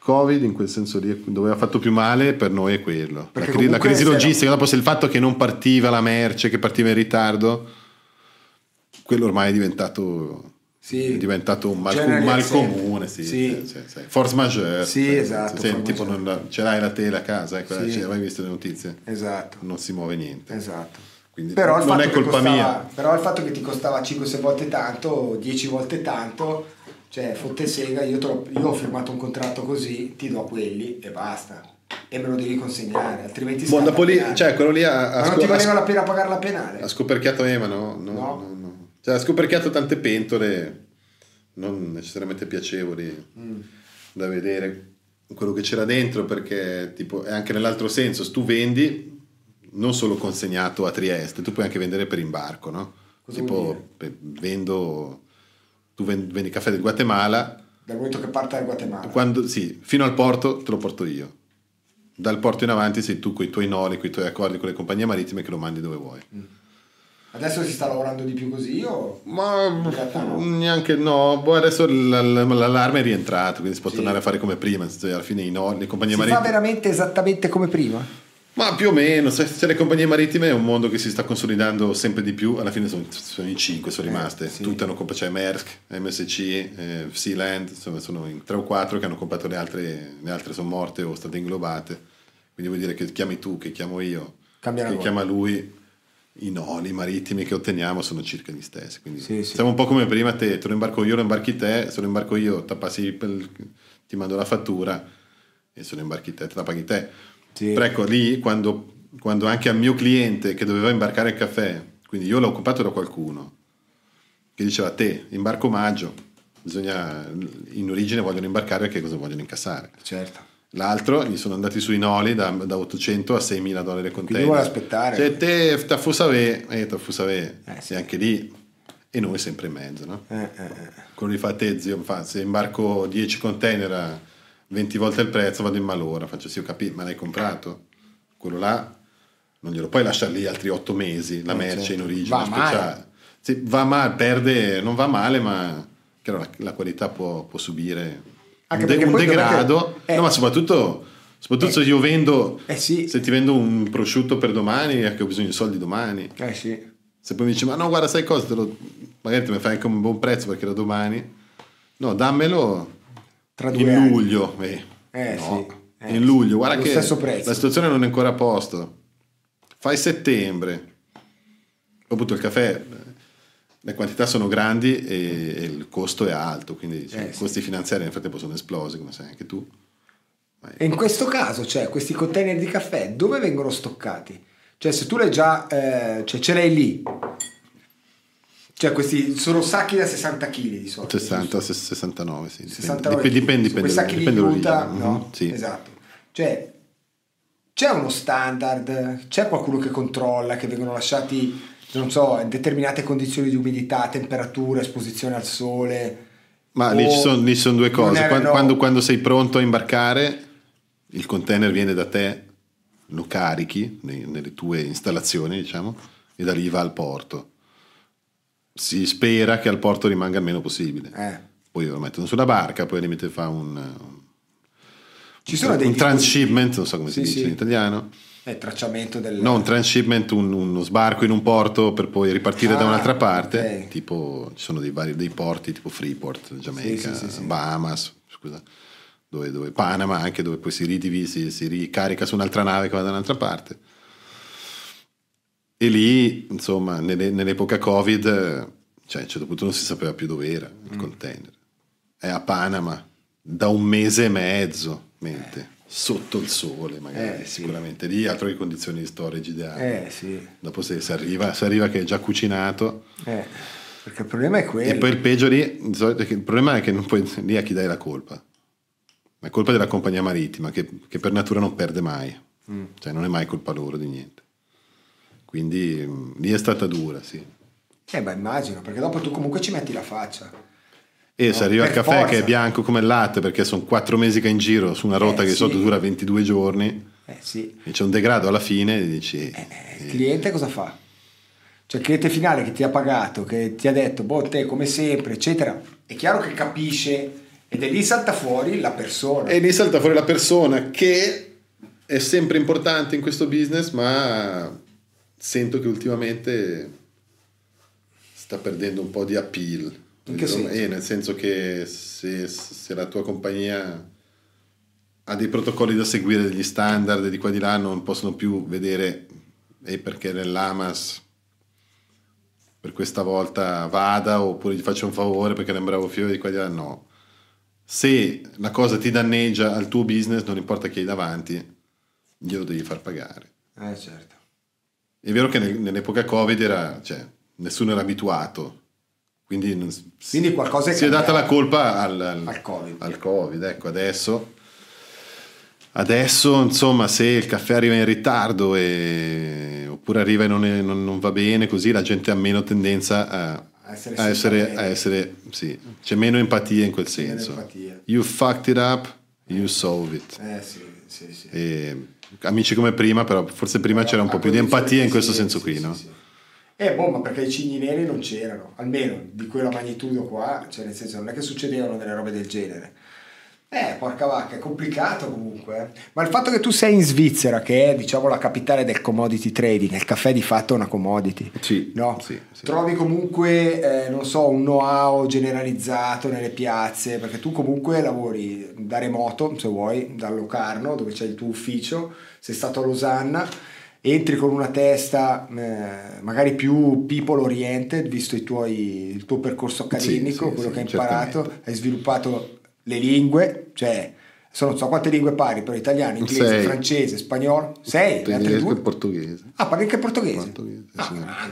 Covid in quel senso lì dove ha fatto più male per noi è quello. La, cri- la, crisi logistica, dopo se il fatto che non partiva la merce, che partiva in ritardo, quello ormai è diventato, sì. è diventato un mal, un mal comune. Sì, sì. Force majeure. Sì, esatto. Se, tipo non, ce l'hai la tela a casa, ecco, sì. hai mai visto le notizie? Esatto. Non si muove niente. Esatto. Quindi però non è colpa costava, mia. Però il fatto che ti costava 5-6 volte tanto, 10 volte tanto cioè, fotte sega, io, io, ho firmato un contratto così, ti do quelli e basta. E me lo devi consegnare, altrimenti boh, dopo lì, cioè, quello lì ha, ha Ma non ti valeva la pena pagare la penale? Ha scoperchiato Ema, no? No, no. no, no. Cioè, ha scoperchiato tante pentole non necessariamente piacevoli mm. da vedere quello che c'era dentro perché tipo è anche nell'altro senso tu vendi non solo consegnato a Trieste tu puoi anche vendere per imbarco no? Cosa tipo vendo tu vendi caffè del Guatemala. Dal momento che parte dal Guatemala. Quando, sì, fino al porto te lo porto io. Dal porto in avanti sei tu con i tuoi noli, con i tuoi accordi con le compagnie marittime che lo mandi dove vuoi. Mm. Adesso si sta lavorando di più così o? Ma no. neanche no, boh, adesso l'allarme è rientrato, quindi si può sì. tornare a fare come prima, alla fine i noli, le compagnie marittime. Si fa veramente esattamente come prima? Ma più o meno, se, se, le compagnie marittime è un mondo che si sta consolidando sempre di più, alla fine sono, sono in cinque, sono eh, rimaste, sì. tutte hanno comprato, c'è Maersk, MSC, eh, Sealand, insomma sono in tre o quattro che hanno comprato le altre, le altre sono morte o state inglobate, quindi vuol dire che chiami tu, che chiamo io, Cambia che chiama lui, i noli marittimi che otteniamo sono circa gli stessi, quindi sì, sì. siamo un po' come prima te, te lo imbarco io, lo imbarchi te, se lo imbarco io tappassi, ti mando la fattura e se lo imbarchi te, te la paghi te sì. Però ecco lì quando, quando, anche al mio cliente che doveva imbarcare il caffè, quindi io l'ho occupato da qualcuno, che diceva te, imbarco maggio, bisogna, in origine vogliono imbarcare perché cosa vogliono incassare. Certo. L'altro gli sono andati sui noli da, da 800 a 6.000 dollari container. Quindi vuole aspettare. Cioè te, ta fusave, eh, ta fusave, eh, sì. e anche lì, e noi sempre in mezzo, no? Eh, eh, eh. Quello li fa te, zio, fa, se imbarco 10 container a 20 volte il prezzo, vado in malora, faccio sì, ho capito, ma l'hai comprato? Quello là non glielo puoi lasciare lì altri 8 mesi, la eh, merce certo. in origine va speciale. Sì, va male, perde, non va male, ma la, la qualità può, può subire Anche un, de, un degrado, è... no, ma soprattutto... Soprattutto eh, se io vendo, eh sì. se ti vendo un prosciutto per domani, è che ho bisogno di soldi domani. Eh sì. Se poi mi dici, ma no, guarda, sai cosa, lo, magari ti fai anche un buon prezzo perché da domani. No, dammelo tra due in anni. luglio. Eh, eh no. sì. Eh, in luglio, guarda che la situazione non è ancora a posto. Fai settembre. Appunto il caffè, le quantità sono grandi e, e il costo è alto, quindi cioè, eh, i costi sì. finanziari nel frattempo sono esplosi, come sai anche tu. E in questo caso, cioè, questi container di caffè dove vengono stoccati? Cioè, se tu l'hai già, eh, cioè, ce l'hai lì, cioè questi sono sacchi da 60 kg di solito. 60, 69, sì. 69 dipende, dipende, dipende, sacchi dipende di juta, no? Mm-hmm, sì. Esatto. Cioè c'è uno standard, c'è qualcuno che controlla, che vengono lasciati, non so, in determinate condizioni di umidità, temperatura, esposizione al sole. Ma lì ci, sono, lì ci sono due cose. Quando, quando, quando sei pronto a imbarcare, il container viene da te, lo carichi nelle tue installazioni, diciamo, e da lì va al porto si spera che al porto rimanga il meno possibile. Eh. Poi lo mettono sulla barca, poi limite fa un, Ci sono un, dei un transshipment, non so come sì, si dice sì. in italiano. Il tracciamento del... No, un transshipment, un, uno sbarco in un porto per poi ripartire ah, da un'altra parte. Okay. Tipo, ci sono dei, vari, dei porti tipo Freeport, Giamaica, sì, Bahamas, scusa, dove, dove, Panama, anche dove poi si ridivisi, si ricarica su un'altra nave che va da un'altra parte. E lì, insomma, nell'epoca Covid, cioè a un certo punto non si sapeva più dove era il mm. container. È a Panama da un mese e mezzo, mente. Eh. Sotto il sole, magari, eh, sicuramente. Sì. Lì altre condizioni di storage ideali. Eh, sì. Dopo se si arriva, si arriva che è già cucinato. Eh, perché il problema è quello. E poi il peggio lì, il problema è che non puoi, lì a chi dai la colpa? La colpa della compagnia marittima, che, che per natura non perde mai. Mm. Cioè non è mai colpa loro di niente. Quindi mm, lì è stata dura, sì. Eh beh, immagino, perché dopo tu comunque ci metti la faccia. E no, se arriva il caffè forza. che è bianco come il latte, perché sono quattro mesi che è in giro su una rotta eh, che sì. sotto dura 22 giorni, eh, sì. e c'è un degrado alla fine e dici... Eh, eh, il cliente cosa fa? Cioè il cliente finale che ti ha pagato, che ti ha detto, boh, te come sempre, eccetera, è chiaro che capisce ed è lì salta fuori la persona. E lì salta fuori la persona che è sempre importante in questo business, ma sento che ultimamente sta perdendo un po' di appeal. Eh, nel senso che se, se, la tua compagnia ha dei protocolli da seguire, degli standard di qua di là, non possono più vedere e perché nell'AMAS per questa volta vada oppure gli faccio un favore perché è un bravo fiore di qua di là, no. Se la cosa ti danneggia al tuo business, non importa chi hai davanti, glielo devi far pagare. Eh certo. È vero che nell'epoca Covid era, cioè, nessuno era abituato, quindi, quindi qualcosa si è data la colpa al, al, al, COVID. al COVID. Ecco, adesso, adesso, insomma, se il caffè arriva in ritardo e, oppure arriva e non, è, non, non, va bene, così la gente ha meno tendenza a, a essere, a essere, a essere sì, c'è meno empatia in quel senso. You fucked it up, you solve it. Eh, sì, sì, sì. E, amici come prima, però forse prima c'era un po' più di empatia in questo senso qui, no? Eh, boh, ma perché i cigni neri non c'erano, almeno di quella magnitudo qua, cioè nel senso non è che succedevano delle robe del genere. Eh, porca vacca, è complicato comunque. eh. Ma il fatto che tu sei in Svizzera, che è diciamo la capitale del commodity trading, il caffè di fatto è una commodity. Sì, No? sì, sì. Trovi comunque, eh, non so, un know-how generalizzato nelle piazze, perché tu comunque lavori da remoto, se vuoi, da Locarno, dove c'è il tuo ufficio, sei stato a Losanna, entri con una testa eh, magari più people oriented, visto i tuoi- il tuo percorso accademico, sì, quello che hai imparato, certamente. hai sviluppato le lingue, cioè... adesso Non so quante lingue parli, però italiano, inglese, Sei. francese, spagnolo. Sei, Tedesco e portoghese. Ah, parli anche portoghese? Portoghese, Ah, sì.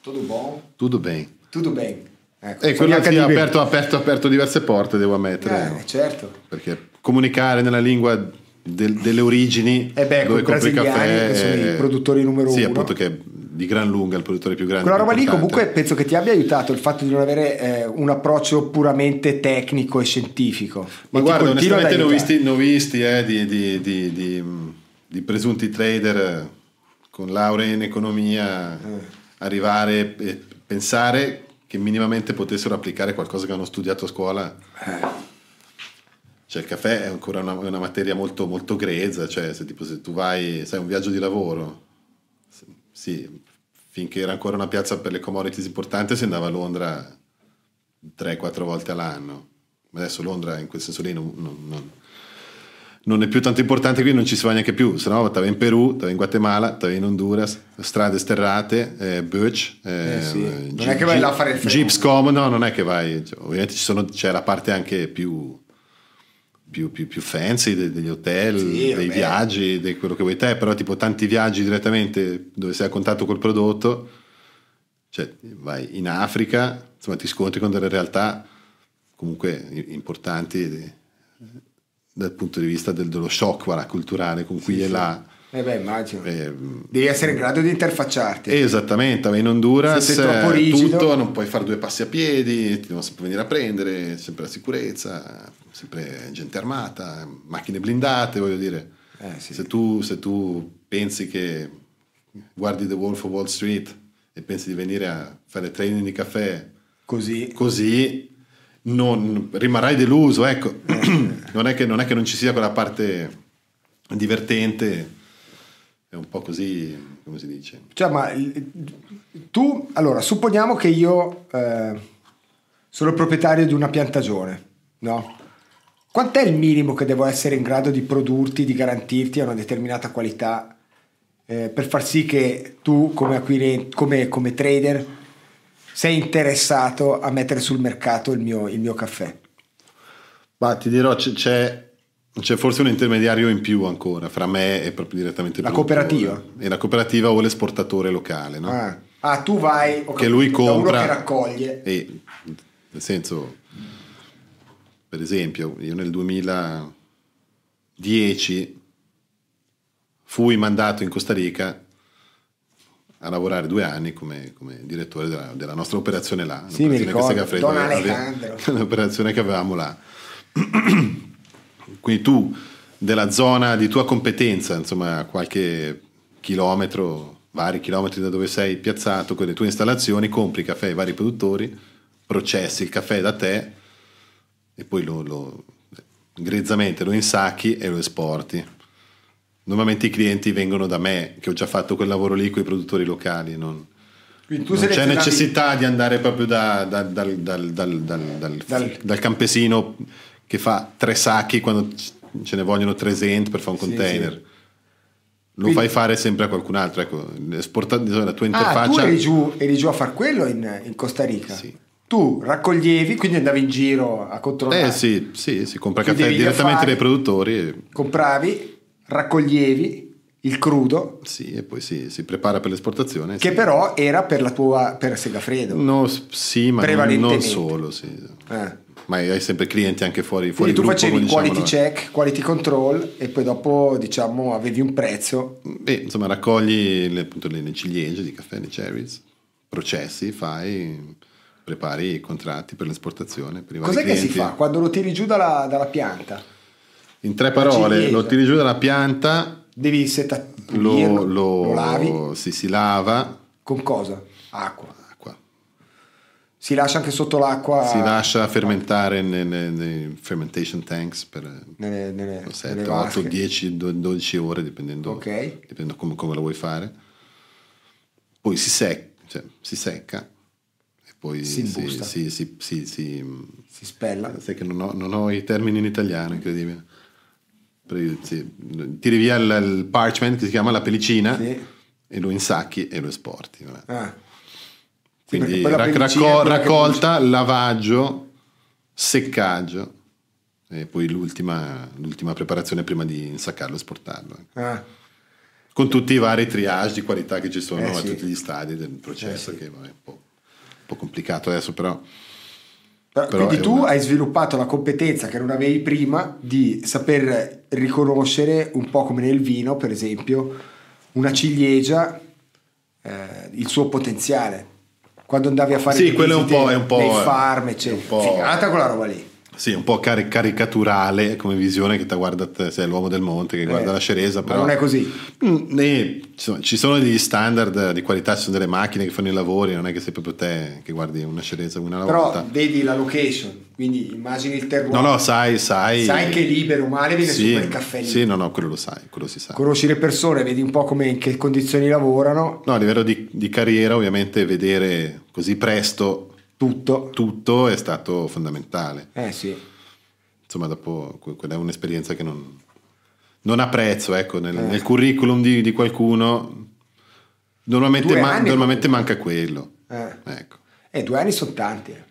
Tutto buono? Tutto bene. Tutto bene. Ecco, E sono quello sì, ha aperto, aperto, aperto diverse porte, devo ammettere. Eh, certo. Perché comunicare nella lingua del- delle origini E beh, dove i compri caffè che sono i eh, produttori numero sì, uno. appunto che è di gran lunga il produttore più grande Quella roba più lì importante. comunque penso che ti abbia aiutato il fatto di non avere eh, un approccio puramente tecnico e scientifico. Ma E guarda, onestamente ne ho visti, ne ho visti, eh, di, di- di- di, presunti trader eh, con laurea in economia Eh. arrivare e pensare che minimamente potessero applicare qualcosa che hanno studiato a scuola. Eh. Cioè il caffè è ancora una, una materia molto, molto grezza, cioè se, tipo, se tu vai, sai, un viaggio di lavoro, sì, finché era ancora una piazza per le commodities importante si andava a Londra 3-4 volte all'anno, ma adesso Londra in quel senso lì non, non- non- è più tanto importante, quindi non ci si va neanche più, se no stava in Perù, stava in Guatemala, stava in Honduras, strade sterrate, eh, Birch, eh, Eh sì, non Jeep- è che vai là a fare il fenomeno. Jeepscom, no, non è che vai, ovviamente ci sono, c'è la parte anche più più, più, più fancy de- degli hotel, Sì, dei vabbè. viaggi, di quello che vuoi te, però tipo tanti viaggi direttamente dove sei a contatto col prodotto, cioè vai in Africa, insomma ti scontri con delle realtà comunque importanti di- dal punto di vista del- dello shock voilà, culturale con cui è là. Eh beh, immagino. Eh, Devi essere in grado di interfacciarti. Esattamente, vai in Honduras, Se troppo eh, rigido- tutto, non puoi fare due passi a piedi, ti devono sempre venire a prendere, sempre la sicurezza, sempre gente armata, macchine blindate, voglio dire. Eh, sì. se, tu, se tu pensi che guardi The Wolf of Wall Street e pensi di venire a fare training di caffè Così. così, non, rimarrai deluso, ecco. non, è che, non è che non ci sia quella parte divertente, è un po' così, come si dice. Cioè, ma tu, allora, supponiamo che io eh, sono proprietario di una piantagione, no? Quant'è il minimo che devo essere in grado di produrti, di garantirti a una determinata qualità eh, per far sì che tu, come, acquirente, come, come trader, sei interessato a mettere sul mercato il mio, il mio caffè? Ma ti dirò, c'è, c'è, c'è forse un intermediario in più ancora fra me e proprio direttamente La cooperativa? E la cooperativa o l'esportatore locale, no? Ah, Ah, tu vai ho che lui compra che raccoglie. e nel senso per esempio io nel 2010 fui mandato in Costa Rica a lavorare due anni come, come direttore della, della nostra operazione là Sì, mi ricordo, che Don aveva- Alejandro. un'operazione che avevamo là quindi tu della zona di tua competenza insomma qualche chilometro vari chilometri da dove sei piazzato con le tue installazioni compri caffè ai vari produttori processi il caffè da te e poi lo, lo grezzamente lo insacchi e lo esporti. Normalmente i clienti vengono da me che ho già fatto quel lavoro lì con i produttori locali non, non c'è necessità di andare proprio da- da- dal, dal- dal- dal- dal- Dal- dal campesino che fa tre sacchi quando ce ne vogliono tre cent per fare un Sì, container. sì. Lo Quindi- fai fare sempre a qualcun altro. Ecco, esporta- la tua Ah, tu interfaccia. eri giù, eri giù a far quello in, in Costa Rica? Sì. Tu raccoglievi, quindi andavi in giro a controllare. eh sì, sì, si compra caffè direttamente affari. dai produttori Compravi, raccoglievi il crudo, sì, e poi si, si prepara per l'esportazione. che sì. però era per la tua per Segafredo. No, sì, ma non, non solo. Sì. Eh. Ma hai sempre clienti anche fuori, fuori Quindi tu gruppo, facevi come diciamo quality noi. check, quality control e poi dopo diciamo avevi un prezzo. Beh, insomma, raccogli le, appunto, le, le ciliegie di caffè, le cherries, processi, fai, prepari i contratti per l'esportazione. Per Cos'è che si fa quando lo tiri giù dalla, dalla pianta? In tre parole, lo tiri giù dalla pianta, Devi seta- lo, lo- lo lavi si, si lava, con cosa? Acqua. Si lascia anche sotto l'acqua. Si lascia fermentare nei, fermentation tanks per nelle, nelle, 7, nelle 8, vasche. 10, 12 ore, dipendendo, Ok. dipendendo come, come lo vuoi fare. Poi si, sec- cioè, si secca e poi Si si, si, si, si- si- Si spella. sai che non ho, non ho i termini in italiano, incredibile. Tiri via il, il parchment che si chiama la pellicina Sì. e lo insacchi e lo esporti. Ah. Quindi rac- racco- raccolta, lavaggio, seccaggio e poi l'ultima, l'ultima preparazione prima di insaccarlo e esportarlo. Ah. Con tutti i vari triage di qualità che ci sono Eh, a sì. tutti gli stadi del processo, Eh, sì. che vabbè, è un po', un po' complicato adesso, però Però- Però quindi tu una- hai sviluppato la competenza che non avevi prima di saper riconoscere un po' come nel vino, per esempio, una ciliegia, eh, il suo potenziale. Quando andavi a fare Sì, quello è un po'- è un po'- nei farm, è eccetera. Figata quella roba lì. Sì, un po' cari- caricaturale come visione che ti guarda, te, sei l'uomo del monte che guarda Eh, la ceresa, però non è così. Mm, eh, insomma, ci sono degli standard di qualità, ci sono delle macchine che fanno i lavori, non è che sei proprio te che guardi una cereza una alla Però volta. vedi la location, quindi immagini il terroir. No, no, sai, sai. Sai che lì bene o male viene sì, su quel caffè lì. Sì, no, no, quello lo sai, quello si sa. Conosci le persone, vedi un po' come in che condizioni lavorano, No, a livello di, di carriera, ovviamente, vedere così presto tutto. tutto è stato fondamentale. Eh sì. Insomma, dopo que- quella è un'esperienza che non, non ha prezzo, ecco, nel, Eh. nel curriculum di, di qualcuno. Normalmente, ma- normalmente manca quello. Eh. Ecco. Eh, due anni sono tanti. eh.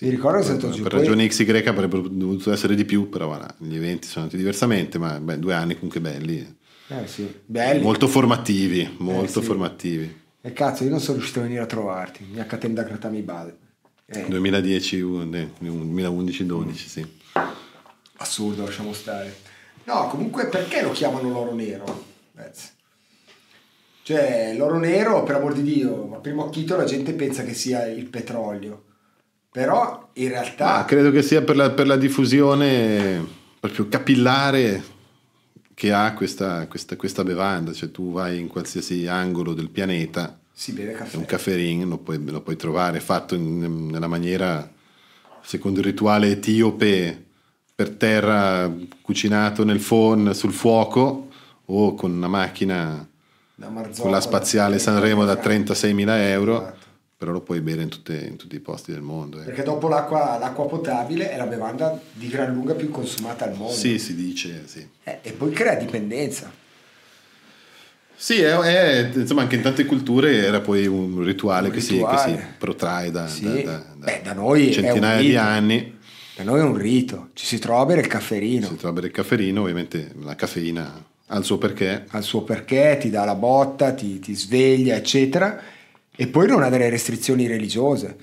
Mi ricordo che per, giù. per ragioni XY avrebbero dovuto essere di più, però voilà, gli eventi sono andati diversamente, ma beh, due anni comunque belli, Eh sì, belli. molto formativi, molto sì. formativi. E cazzo, io non sono riuscito a venire a trovarti. Mi accatena da gratami base. Eh, 2010, un- eh, 2011-12, sì. assurdo, lasciamo stare. No, comunque perché lo chiamano l'oro nero? Pezzi? Cioè, l'oro nero, per amor di Dio, a primo occhito la gente pensa che sia il petrolio. Però in realtà... Ah, credo che sia per la, per la diffusione proprio capillare che ha questa, questa, questa bevanda, cioè tu vai in qualsiasi angolo del pianeta, si beve è caffè. un cafferin, lo puoi, lo puoi trovare fatto in- nella maniera, secondo il rituale etiope, per terra, cucinato nel phon sul fuoco o con una macchina Marzocco, con la spaziale Sanremo da Esatto. 36.000 euro, Esatto. però lo puoi bere in, tutte- in tutti i posti del mondo. eh. Perché dopo l'acqua, l'acqua potabile è la bevanda di gran lunga più consumata al mondo. Sì, si dice, sì. Eh, e poi crea dipendenza. Sì, è, è- insomma anche in tante culture era poi un rituale, Un che, si, che si protrae da, Sì. da- da- da Beh, da noi centinaia di anni. Per noi è un rito. Ci si trova a bere il cafferino. Si trova a bere il cafferino, ovviamente la caffeina ha il suo perché. Ha il suo perché, ti dà la botta, ti, ti sveglia, eccetera. E poi non ha delle restrizioni religiose.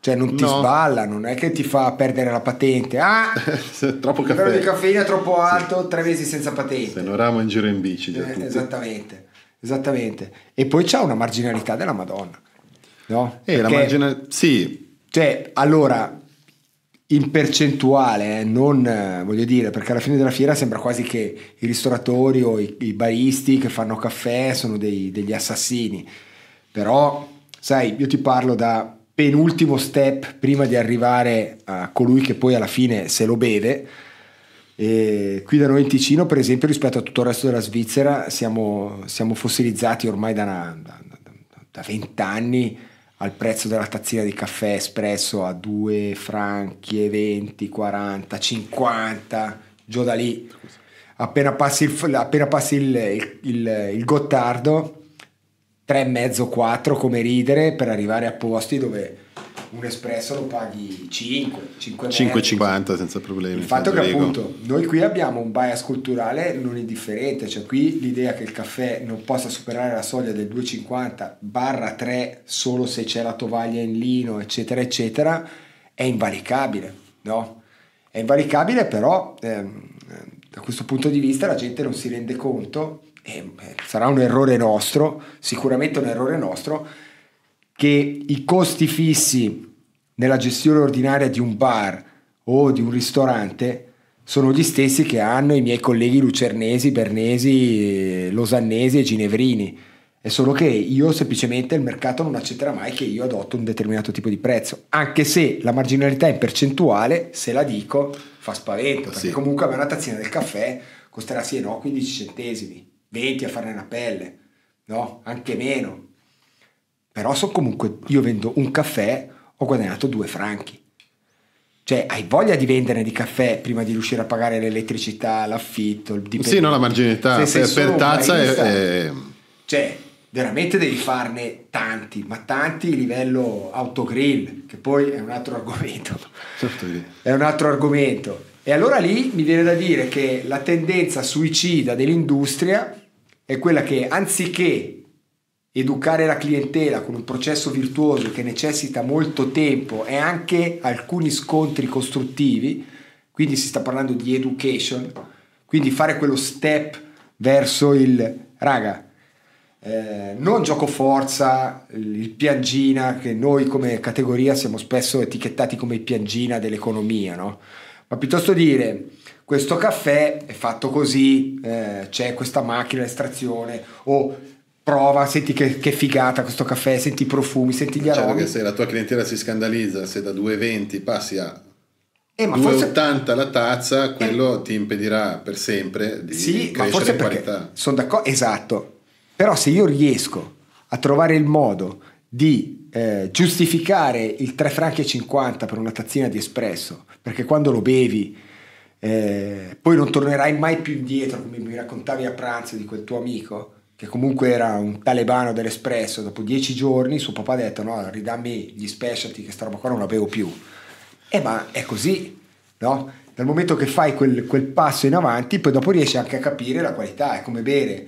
Cioè non ti No. sballa, non è che ti fa perdere la patente. Ah, Troppo il livello di caffè. caffeina è troppo alto, tre mesi senza patente. Se non ramo in giro in bici Eh, esattamente, esattamente. E poi c'ha una marginalità della Madonna. No? E la Perché- margine... Sì, Cioè, allora, in percentuale, eh, non eh, voglio dire, perché alla fine della fiera sembra quasi che i ristoratori o i, i baristi che fanno caffè sono dei- degli assassini. Però, sai, io ti parlo da penultimo step prima di arrivare a colui che poi alla fine se lo beve. E qui da noi in Ticino, per esempio, rispetto a tutto il resto della Svizzera, siamo, siamo fossilizzati ormai da, una- da- da- da 20 anni al prezzo della tazzina di caffè espresso a 2 franchi e 20, 40, 50, giù da lì. Appena passi il, appena passi il- il- il Gottardo, 3,5, 4 come ridere per arrivare a posti dove un espresso lo paghi 5, 5, 5,50 senza problemi. il fatto che Diego. appunto noi qui abbiamo un bias culturale non indifferente, cioè qui l'idea che il caffè non possa superare la soglia del 2,50 barra 3 solo se c'è la tovaglia in lino, eccetera, eccetera, è invalicabile, no? È invalicabile, però ehm, da questo punto di vista la gente non si rende conto, eh, sarà un errore nostro, sicuramente un errore nostro, che i costi fissi nella gestione ordinaria di un bar o di un ristorante sono gli stessi che hanno i miei colleghi lucernesi, bernesi, losannesi e ginevrini. È solo che io semplicemente il mercato non accetterà mai che io adotto un determinato tipo di prezzo, anche se la marginalità in percentuale, se la dico, fa spavento, perché Sì. comunque una tazzina del caffè costerà sì e no 15 centesimi, 20 a farne una pelle, no, anche meno. Però so comunque io vendo un caffè, ho guadagnato due franchi. Cioè, hai voglia di venderne di caffè prima di riuscire a pagare l'elettricità, l'affitto, il dipendente. Sì, no, la marginalità Se per, per tazza è, è- Cioè, veramente devi farne tanti, ma tanti livello autogrill, che poi è un altro argomento. È un altro argomento. E allora lì mi viene da dire che la tendenza suicida dell'industria è quella che anziché educare la clientela con un processo virtuoso che necessita molto tempo e anche alcuni scontri costruttivi, quindi si sta parlando di education, quindi fare quello step verso il raga, eh, non gioco forza, il piangina, che noi come categoria siamo spesso etichettati come il piangina dell'economia, no? Ma piuttosto dire questo caffè è fatto così, eh, c'è questa macchina di estrazione, o prova, senti che, che figata questo caffè, senti i profumi, senti gli Certo aromi. che se la tua clientela si scandalizza, se da 2,20 passi a Eh, ma forse, 2,80 la tazza, quello ti impedirà per sempre di Sì, ma forse perché qualità. sono d'accordo, esatto. Però se io riesco a trovare il modo di eh, giustificare il 3 franchi e 50 per una tazzina di espresso, perché quando lo bevi eh, poi non tornerai mai più indietro, come mi raccontavi a pranzo di quel tuo amico, che comunque era un talebano dell'espresso, dopo dieci giorni suo papà ha detto no, ridammi gli specialty, che sta roba qua non la bevo più. Eh ma è così, no? Dal momento che fai quel, quel passo in avanti, poi dopo riesci anche a capire la qualità, è come bere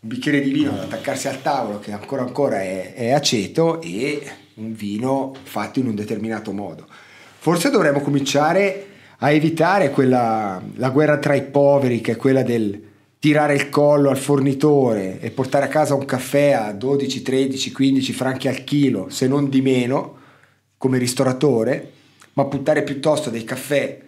un bicchiere di vino da attaccarsi al tavolo che ancora ancora è, è aceto e un vino fatto in un determinato modo. Forse dovremmo cominciare a evitare quella, la guerra tra i poveri, che è quella del tirare il collo al fornitore e portare a casa un caffè a 12, 13, 15 franchi al chilo, se non di meno, come ristoratore, ma puntare piuttosto dei caffè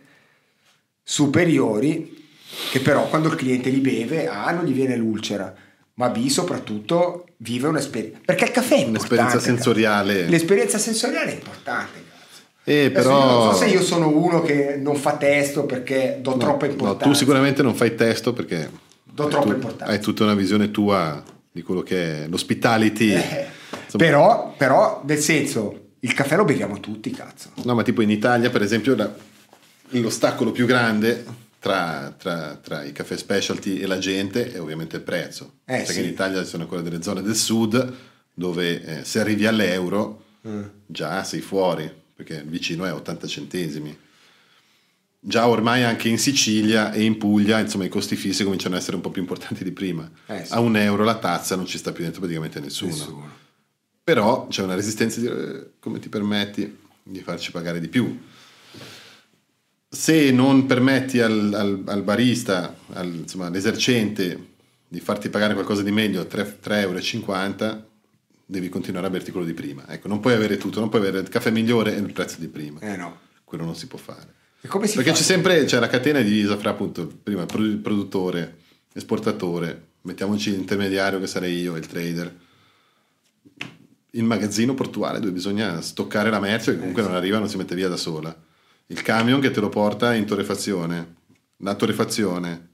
superiori che però quando il cliente li beve A non gli viene l'ulcera ma B soprattutto vive un'esperienza perché il caffè è importante Un'esperienza cazzo. sensoriale. l'esperienza sensoriale è importante. Eh, Adesso però... io non so se io sono uno che non fa testo perché do No, troppa no, importanza tu sicuramente non fai testo perché Do troppa tu- importanza. hai tutta una visione tua di quello che è l'hospitality. Eh, però, però nel senso il caffè lo beviamo tutti cazzo No, ma tipo in Italia, per esempio, la- l'ostacolo più grande tra, tra- tra i caffè specialty e la gente è ovviamente il prezzo. Eh, Perché sì. in Italia ci sono ancora delle zone del sud dove eh, se arrivi all'euro Mm. già sei fuori, perché vicino è 80 centesimi. Già ormai anche in Sicilia e in Puglia, insomma, i costi fissi cominciano ad essere un po' più importanti di prima. Eh, sì. A un euro la tazza non ci sta più dentro praticamente nessuno. Però c'è una resistenza di "Eh, come ti permetti di farci pagare di più. Se non permetti al, al- al barista, al- insomma, all'esercente di farti pagare qualcosa di meglio, 3,50 euro, devi continuare a berti quello di prima. Ecco, non puoi avere tutto, non puoi avere il caffè migliore e il prezzo di prima. eh no Quello non si può fare. e come si Perché fa? c'è sempre c'è la catena divisa fra appunto prima il produ- produttore, esportatore, mettiamoci l'intermediario che sarei io, il trader, il magazzino portuale dove bisogna stoccare la merce che comunque non arriva, non si mette via da sola, il camion che te lo porta in torrefazione, la torrefazione,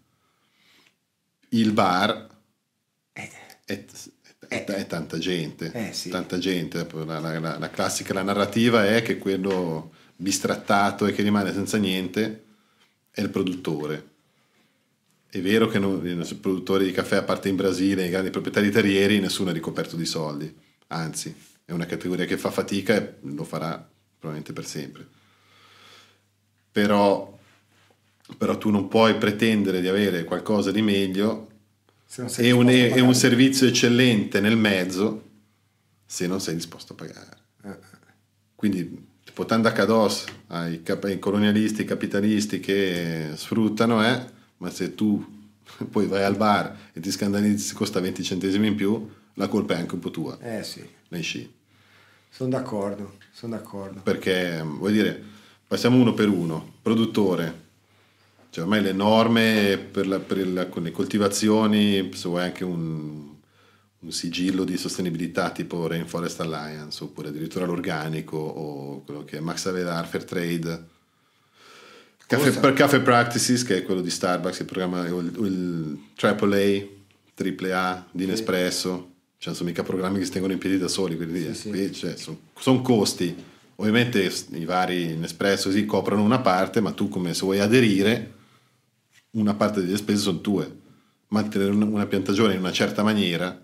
il bar, è, è- è- è tanta gente, Eh, sì. tanta gente. La, la- la- la classica, la narrativa è che quello bistrattato e che rimane senza niente è il produttore. È vero che non- i produttori di caffè, a parte in Brasile, i grandi proprietari terrieri, nessuno è ricoperto di soldi. Anzi, è una categoria che fa fatica e lo farà probabilmente per sempre. Però, però tu non puoi pretendere di avere qualcosa di meglio E un, e un servizio eccellente nel mezzo se non sei disposto a pagare. Eh, Quindi, tipo, tanda cados ai, cap- ai colonialisti, capitalisti che sfruttano, eh, ma se tu poi vai al bar e ti scandalizzi, costa 20 centesimi in più, la colpa è anche un po' tua, eh sì. Nei sci. sono d'accordo sono d'accordo. Perché, vuol dire, passiamo uno per uno, produttore, cioè ormai le norme per, la- per la- con le coltivazioni, se vuoi anche un, un sigillo di sostenibilità tipo Rainforest Alliance oppure addirittura l'organico o quello che è Max Avelar Fair Trade. Caffè, per Caffè Practices che è quello di Starbucks il programma il, il AAA AAA di Nespresso cioè sono mica programmi che si tengono in piedi da soli quindi sì, sì. Cioè, sono, sono costi. Ovviamente i vari Nespresso si coprono una parte ma tu come se vuoi aderire una parte delle spese sono tue mantenere una piantagione in una certa maniera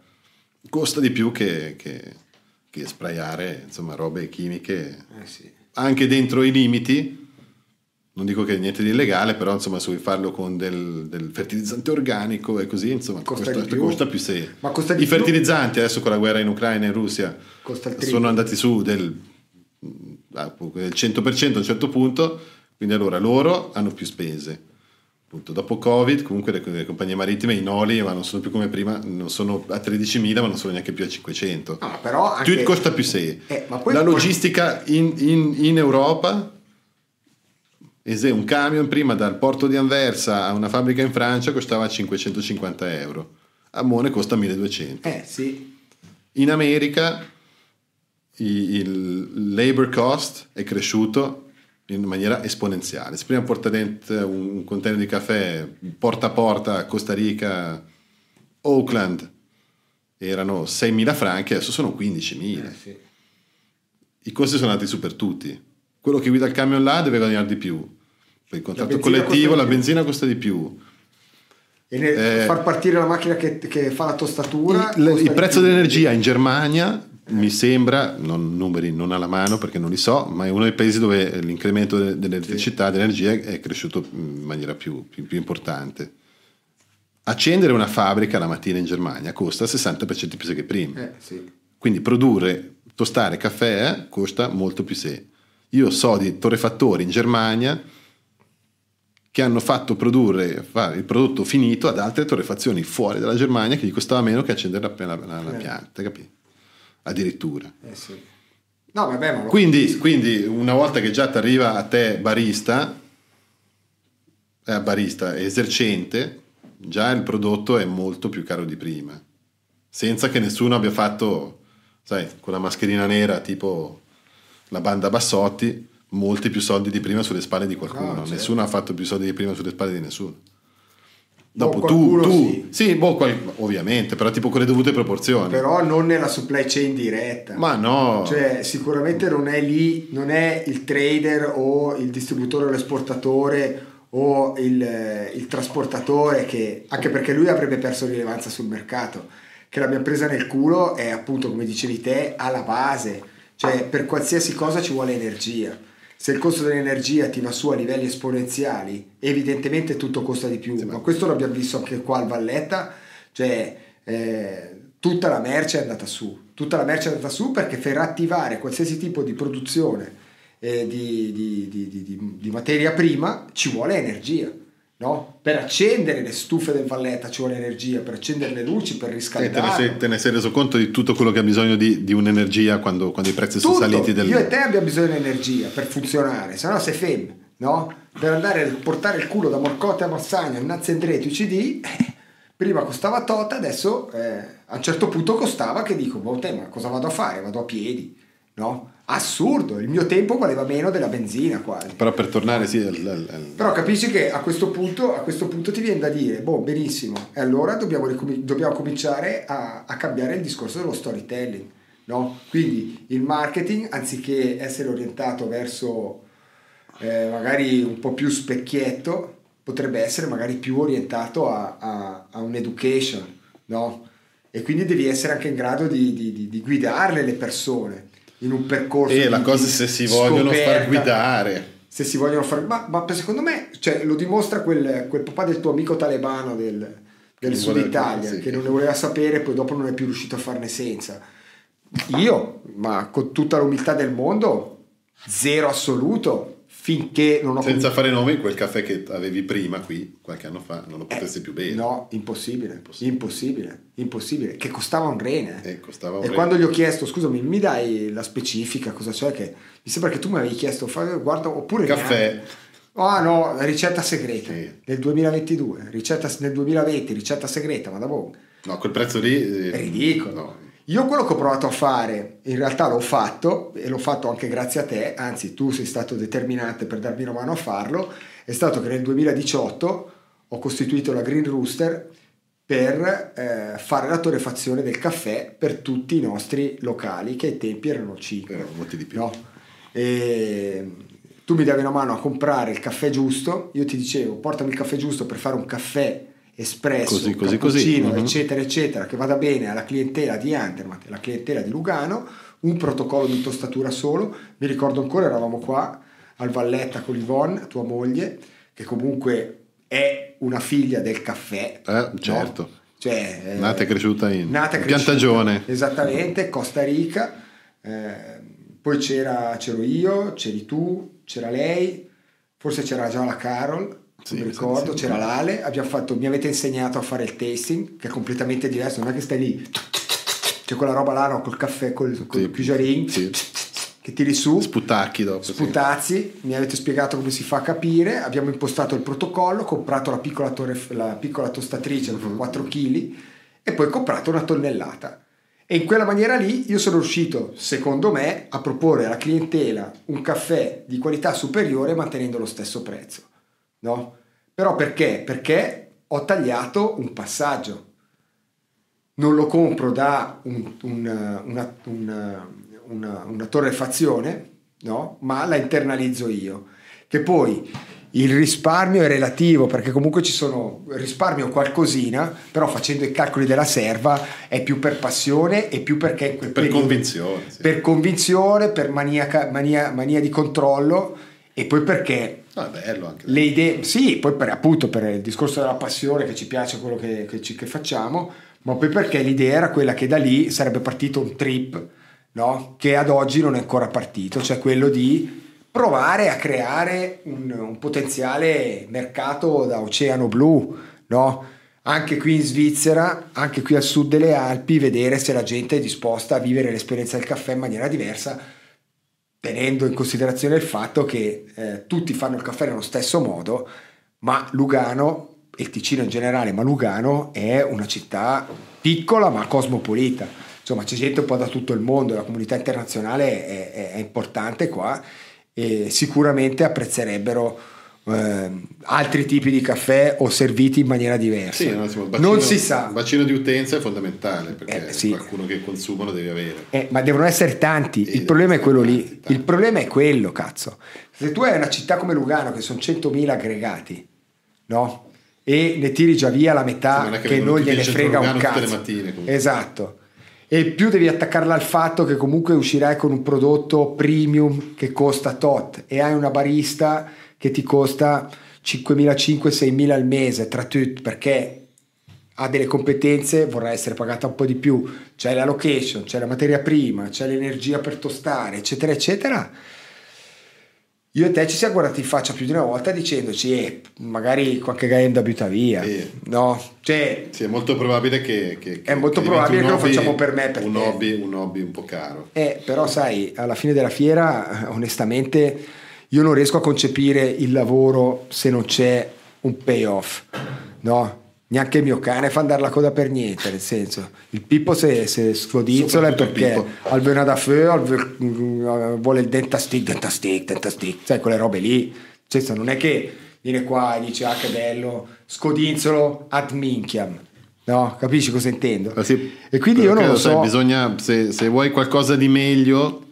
costa di più che, che, che sprayare insomma, robe chimiche eh sì. anche dentro i limiti. Non dico che è niente di illegale, però insomma, se vuoi farlo con del, del fertilizzante organico e così, insomma, costa, costa, più. costa più se. Ma costa I fertilizzanti adesso con la guerra in Ucraina e in Russia sono andati su del, del 100% a un certo punto, quindi allora loro hanno più spese appunto, dopo Covid comunque le, le, compagnie marittime i noli ma non sono più come prima non sono a 13.000 ma non sono neanche più a 500 ah, però anche... Tweet costa più 6 eh, la logistica in, in, in Europa un camion prima dal porto di Anversa a una fabbrica in Francia costava 550 euro. A Mone costa 1200 eh sì. In America il labor cost è cresciuto in maniera esponenziale. Se prima porta dentro un container di caffè porta a porta Costa Rica, Oakland, erano 6.000 franchi, adesso sono 15.000. Eh, sì. I costi sono andati su per tutti. Quello che guida il camion là deve guadagnare di più. Per il contratto collettivo la benzina costa di più. E eh, far partire la macchina che, che fa la tostatura. Il, il prezzo dell'energia in Germania mi sembra, non, numeri non alla mano perché non li so, ma è uno dei paesi dove l'incremento dell'elettricità, sì. dell'energia è cresciuto in maniera più, più, più, importante. Accendere una fabbrica la mattina in Germania costa 60% più che prima. Eh, sì. Quindi produrre, tostare caffè costa molto più se. Io so di torrefattori in Germania che hanno fatto produrre il prodotto finito ad altre torrefazioni fuori dalla Germania che gli costava meno che accendere la, la, la, la eh. pianta, capito? Addirittura. Eh sì. no, vabbè, quindi, quindi, una volta che già ti arriva a te barista, eh, barista esercente, già il prodotto è molto più caro di prima, senza che nessuno abbia fatto, sai, con la mascherina nera tipo la banda Bassotti, molti più soldi di prima sulle spalle di qualcuno. No, certo. Nessuno ha fatto più soldi di prima sulle spalle di nessuno. Dopo tu, tu sì, sì boh, qual, ovviamente, però tipo con le dovute proporzioni. Però non nella supply chain diretta. Ma no. Cioè, sicuramente non è lì, non è il trader o il distributore o l'esportatore o il, il trasportatore che, anche perché lui avrebbe perso rilevanza sul mercato, che l'abbia presa nel culo è appunto, come dicevi te, alla base. Cioè, per qualsiasi cosa ci vuole energia se il costo dell'energia ti va su a livelli esponenziali, evidentemente tutto costa di più, sì, ma questo l'abbiamo visto anche qua al Valletta, cioè eh, tutta la merce è andata su, tutta la merce è andata su perché per attivare qualsiasi tipo di produzione eh, di, di, di, di materia prima ci vuole energia no? Per accendere le stufe del Valletta ci vuole energia, per accendere le luci, per riscaldare. Te, ne sei, te ne sei reso conto di tutto quello che ha bisogno di, di un'energia quando, quando, i prezzi tutto. sono saliti? Del... Io e te abbiamo bisogno di energia per funzionare, se no sei fem, no? Per andare a portare il culo da Morcote a Massagna, innanzi Andretti, UCD, eh, prima costava tot, adesso eh, a un certo punto costava che dico, boh, te, ma cosa vado a fare? Vado a piedi, no? Assurdo, il mio tempo valeva meno della benzina quasi. Però per tornare sì... Al, al... Però capisci che a questo, punto, a questo punto ti viene da dire, boh, benissimo, e allora dobbiamo, ricom- dobbiamo cominciare a, a, cambiare il discorso dello storytelling, no? Quindi il marketing, anziché essere orientato verso eh, magari un po' più specchietto, potrebbe essere magari più orientato a, a, a un'education, no? E quindi devi essere anche in grado di, di, di, di guidarle le persone in un percorso. E la cosa è se si vogliono far guidare. Se si vogliono far ma, ma secondo me cioè, lo dimostra quel, quel, papà del tuo amico talebano del, del sud Italia sì. che non ne voleva sapere poi dopo non è più riuscito a farne senza. Io, ma con tutta l'umiltà del mondo, zero assoluto, finché non ho senza fare nomi quel caffè che avevi prima qui qualche anno fa non lo potessi eh, più bere no impossibile impossibile impossibile, impossibile che costava un rene eh, costava un e rene. quando gli ho chiesto scusami mi dai la specifica cosa c'è che mi sembra che tu mi avevi chiesto guarda oppure caffè ah oh, no ricetta segreta sì. nel 2022 ricetta nel 2020 ricetta segreta ma da boh No, quel prezzo lì eh, è ridicolo. No. Io quello che ho provato a fare, in realtà l'ho fatto e l'ho fatto anche grazie a te, anzi tu sei stato determinante per darmi una mano a farlo, è stato che nel 2018 ho costituito la Green Rooster per eh, fare la torrefazione del caffè per tutti i nostri locali, che ai tempi erano 5. Erano molti di più. No? E tu mi davi una mano a comprare il caffè giusto, io ti dicevo portami il caffè giusto per fare un caffè espresso, Così, così, così. Mhm. eccetera, eccetera, che vada bene alla clientela di Andermatt, alla clientela di Lugano, un protocollo di tostatura solo. Mi ricordo ancora, eravamo qua al Valletta con Yvonne, tua moglie, che comunque è una figlia del caffè. Eh, no? certo. Cioè, eh, Nata e cresciuta in nata e cresciuta, Piantagione. Esattamente, Costa Rica. Eh, poi c'era, c'ero io, c'eri tu, c'era lei, forse c'era già la Carol, Sì, mi ricordo, sì. c'era l'Ale, abbiamo fatto, mi avete insegnato a fare il tasting, che è completamente diverso, non è che stai lì, c'è quella roba là no, col caffè, col, col Sì, pijarin, sì. che tiri su, Sputacchi dopo. sì. sputazzi, mi avete spiegato come si fa a capire, abbiamo impostato il protocollo, comprato la piccola, torre, la piccola tostatrice da 4 kg e poi comprato una tonnellata. E in quella maniera lì io sono riuscito, secondo me, a proporre alla clientela un caffè di qualità superiore mantenendo lo stesso prezzo. No? Però perché? Perché ho tagliato un passaggio. Non lo compro da un- un- una, una- una- una torrefazione, no? ma la internalizzo io. Che poi il risparmio è relativo perché comunque ci sono risparmio qualcosina, però facendo i calcoli della serva è più per passione e più perché Per periodo- convinzione. sì. per convinzione, per maniaca- mania, mania di controllo e poi perché No, è bello anche. le idee, sì, poi per, appunto per il discorso della passione che ci piace quello che, che ci- che facciamo, ma poi perché l'idea era quella che da lì sarebbe partito un trip, no? che ad oggi non è ancora partito, cioè quello di provare a creare un, un potenziale mercato da oceano blu, no? anche qui in Svizzera, anche qui al sud delle Alpi, vedere se la gente è disposta a vivere l'esperienza del caffè in maniera diversa tenendo in considerazione il fatto che eh, tutti fanno il caffè nello stesso modo, ma Lugano, e il Ticino in generale, ma Lugano è una città piccola ma cosmopolita. Insomma, c'è gente un po' da tutto il mondo, la comunità internazionale è, è- è importante qua e sicuramente apprezzerebbero ehm, altri tipi di caffè o serviti in maniera diversa. Sì, no, insomma, bacino, non si sa. Il bacino di utenza è fondamentale perché Eh, sì. qualcuno che consuma lo devi avere. Eh, ma devono essere tanti, Sì, il problema è quello lì, tanti, tanti. il problema è quello, cazzo. Se tu hai una città come Lugano che sono 100.000 aggregati, no? E ne tiri già via la Sì, metà non è che che non gliene frega un Lugano tutte le cazzo. mattine, comunque. Esatto. E più devi attaccarla al fatto che comunque uscirai con un prodotto premium che costa tot e hai una barista che ti costa 5.500-6.000 al mese tra tutti perché ha delle competenze, vorrà essere pagata un po' di più, c'è la location, c'è la materia prima, c'è l'energia per tostare, eccetera, eccetera. Io e te ci siamo guardati in faccia più di una volta dicendoci, eh, magari qualche gaia da butta via, Sì. no? Cioè, Sì, è molto probabile che, che- È molto che probabile che lo facciamo per me, per un hobby, un hobby un po' caro. Eh, però sai, alla fine della fiera, onestamente, io non riesco a concepire il lavoro se non c'è un payoff, no? Neanche il mio cane fa andare la coda per niente, nel senso, il Pippo se, se scodizzola è perché al vena da mm, vuole il dentastick, dentastick, dentastick, sai, quelle robe lì. Cioè, non è che viene qua e dice, ah che bello, scodinzolo ad minchiam. No, capisci cosa intendo? Ma sì, E quindi io non lo sai, so. bisogna, se, se vuoi qualcosa di meglio,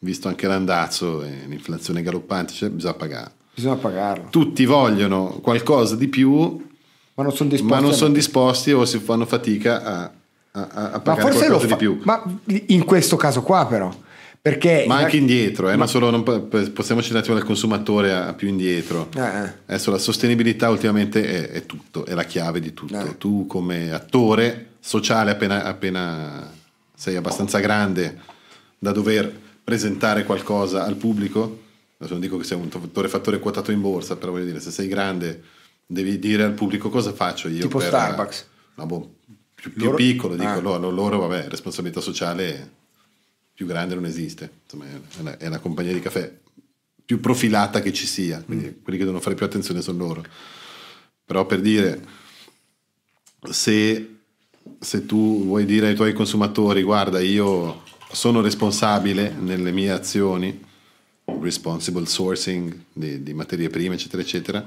visto anche l'andazzo e l'inflazione galoppante, cioè, bisogna pagare. Bisogna pagarlo. Tutti vogliono qualcosa di più, Ma non sono disposti ma non mettere- disposti o si fanno fatica a, a- a- pagare qualcosa fa. di più. Ma in questo caso qua, però. Perché. Ma anche indietro, eh, Ma- solo, non po- possiamo un attimo dal consumatore a, a più indietro. Eh, eh. Adesso la sostenibilità ultimamente è, è tutto, è la chiave di tutto. Eh. Tu come attore sociale appena, appena sei abbastanza grande da dover presentare qualcosa al pubblico, adesso non dico che sei un torrefattore quotato in borsa, però voglio dire, se sei grande devi dire al pubblico cosa faccio io. Tipo per- Starbucks. No, boh, più, più Loro- piccolo, dico, Ah. loro, loro, vabbè, responsabilità sociale più grande non esiste, insomma è la, è la compagnia di caffè più profilata che ci sia, quindi Mm. quelli che devono fare più attenzione sono loro. Però per dire, se se tu vuoi dire ai tuoi consumatori guarda io sono responsabile nelle mie azioni, responsible sourcing di, di materie prime eccetera eccetera,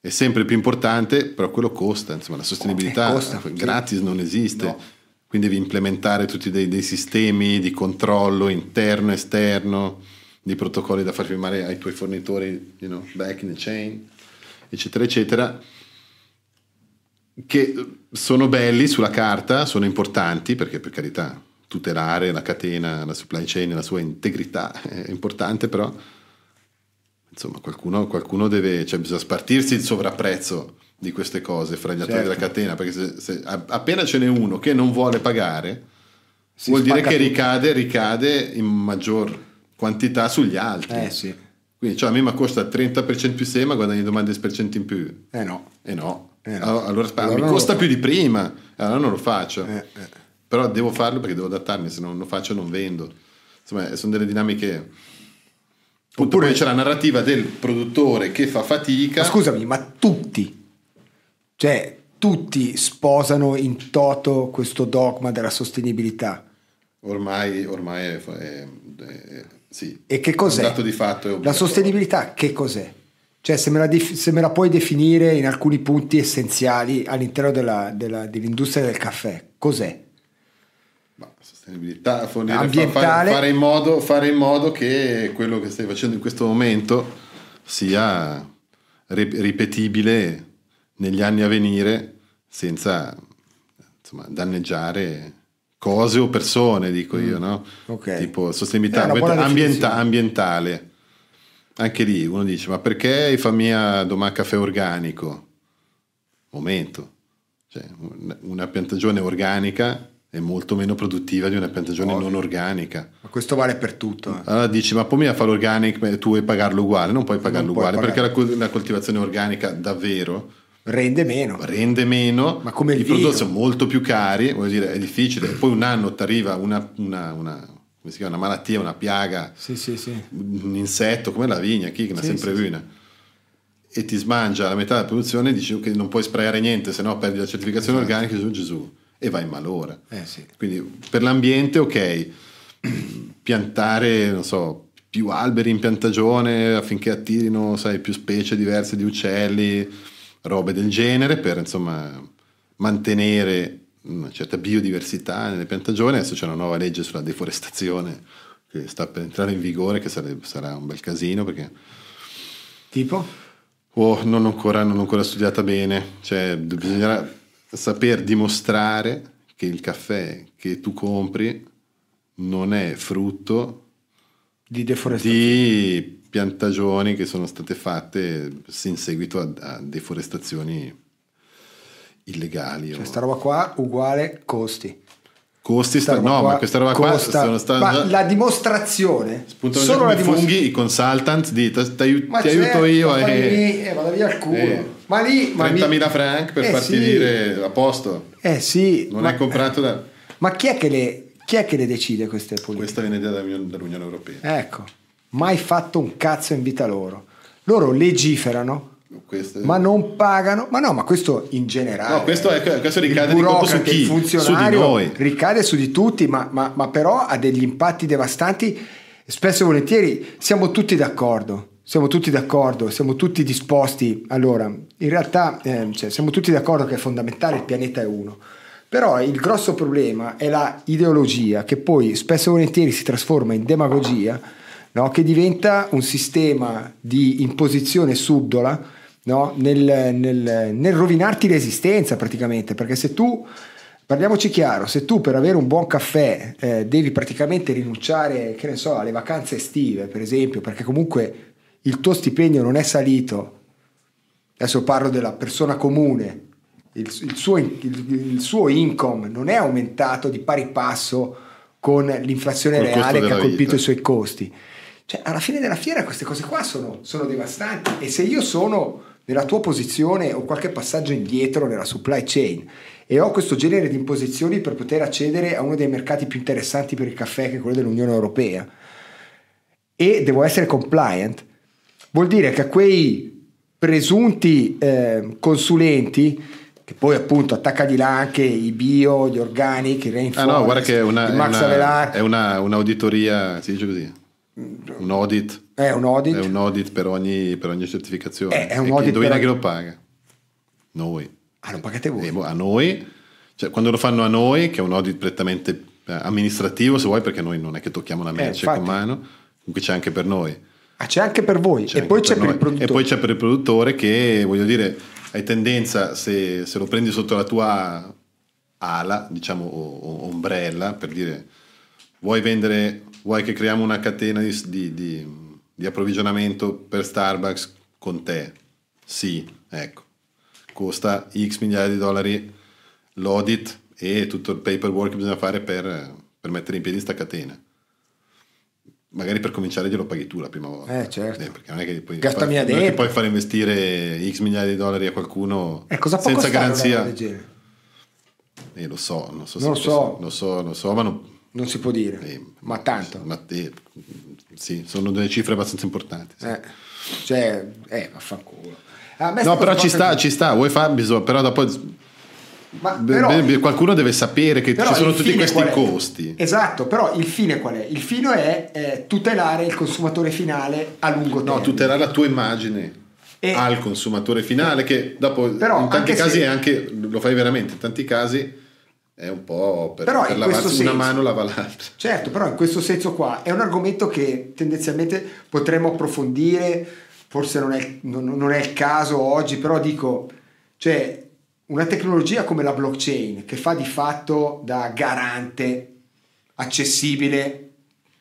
è sempre più importante, però quello costa, insomma la sostenibilità Eh, costa, gratis sì. non esiste. No. Quindi devi implementare tutti dei, dei sistemi di controllo interno, esterno, di protocolli da far firmare ai tuoi fornitori, you know, back in the chain, eccetera, eccetera, che sono belli sulla carta, sono importanti perché per carità tutelare la catena, la supply chain, la sua integrità è importante, però insomma qualcuno, qualcuno deve, cioè bisogna spartirsi il sovrapprezzo di queste cose fra gli attori Certo. della catena, perché se, se- appena ce n'è uno che non vuole pagare, Si vuol dire che tutto. ricade, ricade in maggior quantità sugli altri. Eh sì. Quindi cioè, a me mi costa 30% più se, ma guadagni domani 10% in più. Eh no. E no. Eh no. Allora, allora, Allora mi costa più di prima, allora non lo faccio. Eh, eh. Però devo farlo perché devo adattarmi, se non lo faccio non vendo. Insomma, sono delle dinamiche... Appunto, Oppure- poi c'è la narrativa del produttore che fa fatica. Ma scusami, ma tutti, cioè tutti sposano in toto questo dogma della sostenibilità. Ormai, ormai è, è- è- sì. E che cos'è? Un dato di fatto La sostenibilità che cos'è? Cioè se me, la def- se me la puoi definire in alcuni punti essenziali all'interno della- della- dell'industria del caffè, cos'è? Ma sostenibilità, Ambientale. fa- fare, in modo, fare in modo che quello che stai facendo in questo momento sia ri- ripetibile negli anni a venire senza insomma, danneggiare cose o persone, dico io, no? Mm. ok. Tipo sostenibilità ambienta- ambientale. Anche lì uno dice, ma perché fa mia domani caffè organico? Momento. Cioè, un- una piantagione organica è molto meno produttiva di una piantagione Ovvio. non organica. Ma questo vale per tutto. eh. Allora dici, ma poi mi fa l'organic, beh, tu vuoi pagarlo uguale? Non puoi pagarlo Non puoi uguale, perché la, pagarlo. col- la coltivazione organica davvero Rende meno. rende meno, Ma come i prodotti sono molto più cari, vuol dire è difficile. Poi un anno ti arriva una, una- una- come si chiama, una malattia, una piaga, Sì, sì, sì. un insetto come la vigna, chi che ne ha sempre una, e ti smangia la metà della produzione, dici che non puoi sprayare niente, se no perdi la certificazione organica, Gesù Gesù, e vai in malora. Eh sì. Quindi per l'ambiente, ok, piantare, non so, più alberi in piantagione affinché attirino, sai, più specie diverse di uccelli, robe del genere, per insomma mantenere una certa biodiversità nelle piantagioni. Adesso c'è una nuova legge sulla deforestazione che sta per entrare in vigore, che sarebbe- sarà un bel casino perché Tipo? Oh, non ho ancora, non ancora studiata bene, cioè bisognerà saper dimostrare che il caffè che tu compri non è frutto Di deforestazione. di piantagioni che sono state fatte in seguito a, a deforestazioni illegali. Cioè, o- sta roba qua uguale costi. Costi, Sta no, qua ma questa roba qua costa- sono state ma già- la dimostrazione spuntano già solo la dimostrazione funghi, i consultant di ti aiuto, certo, io e eh, vada via il culo. eh, ma lì ma mi- 30.000 franc per Eh farti sì. dire a posto. Eh sì, Non ma, hai comprato da... ma chi, è che le, chi è che le decide queste politiche? Questa viene dall'Unione, dall'Unione Europea. Ecco, mai fatto un cazzo in vita loro. Loro legiferano, Queste- ma non pagano. Ma no, ma questo in generale. No, questo, è- questo ricade di su chi? il Su di funzionario noi. ricade su di tutti, ma, ma- ma però ha degli impatti devastanti. Spesso e volentieri siamo tutti d'accordo. Siamo tutti d'accordo, siamo tutti disposti. Allora, in realtà eh, cioè, siamo tutti d'accordo che è fondamentale, il pianeta è uno. Però il grosso problema è la ideologia che poi spesso e volentieri si trasforma in demagogia, no? che diventa un sistema di imposizione subdola no? nel, nel- nel rovinarti l'esistenza praticamente, perché se tu, parliamoci chiaro, se tu per avere un buon caffè eh, devi praticamente rinunciare, che ne so, alle vacanze estive, per esempio, perché comunque il tuo stipendio non è salito, adesso parlo della persona comune, il, il suo, il- il suo income non è aumentato di pari passo con l'inflazione reale che ha colpito vita. i suoi costi. Cioè, alla fine della fiera queste cose qua sono, sono devastanti e se io sono nella tua posizione o qualche passaggio indietro nella supply chain e ho questo genere di imposizioni per poter accedere a uno dei mercati più interessanti per il caffè che è quello dell'Unione Europea e devo essere compliant, vuol dire che a quei presunti eh, consulenti che poi appunto attacca di là anche i bio, gli organic, i rainforest, Ah no, guarda che è una, il è Max una, è una- un'auditoria, si dice così, un audit, è un audit. è un audit per ogni, per ogni certificazione. Eh, è un E audit indovina per- chi lo paga? Noi. Ah, lo pagate voi? E boh, a noi, cioè, quando lo fanno a noi, che è un audit prettamente eh, amministrativo, se vuoi, perché noi non è che tocchiamo la merce infatti. con mano, comunque c'è anche per noi. Ah, c'è anche per voi C'è e poi c'è per noi. il produttore. E poi c'è per il produttore che, voglio dire, hai tendenza, se, se lo prendi sotto la tua ala, diciamo, o, o ombrella, per dire, vuoi vendere, vuoi che creiamo una catena di, di- di- di approvvigionamento per Starbucks con te? Sì, ecco. Costa X migliaia di dollari l'audit e tutto il paperwork che bisogna fare per, per mettere in piedi sta catena. Magari per cominciare glielo paghi tu la prima volta. Eh, certo. perché non è che puoi, Gastami far- non è che puoi fare investire X migliaia di dollari a qualcuno Eh, senza garanzia. Eh, lo so, non so, Non so. lo so, lo so, ma non, Non si può dire, eh, ma tanto. ma eh, sì, sono delle cifre abbastanza importanti. sì. Eh, cioè, eh, vaffanculo. A me No, però ci sta, così. ci sta, vuoi fare, bisogna, però dopo però- qualcuno deve sapere che ci sono tutti questi è? costi. Esatto, però il fine qual è? Il fine è eh, tutelare il consumatore finale a lungo termine. No, tutelare la tua immagine E- al consumatore finale che dopo Però, in tanti casi se- è anche lo fai veramente, in tanti casi è un po' per, Però per lavarsi questo una senso- mano lava l'altra. Certo, però in questo senso qua è un argomento che tendenzialmente potremmo approfondire, forse non è, non- non è il caso oggi, però dico, cioè una tecnologia come la blockchain che fa di fatto da garante, accessibile,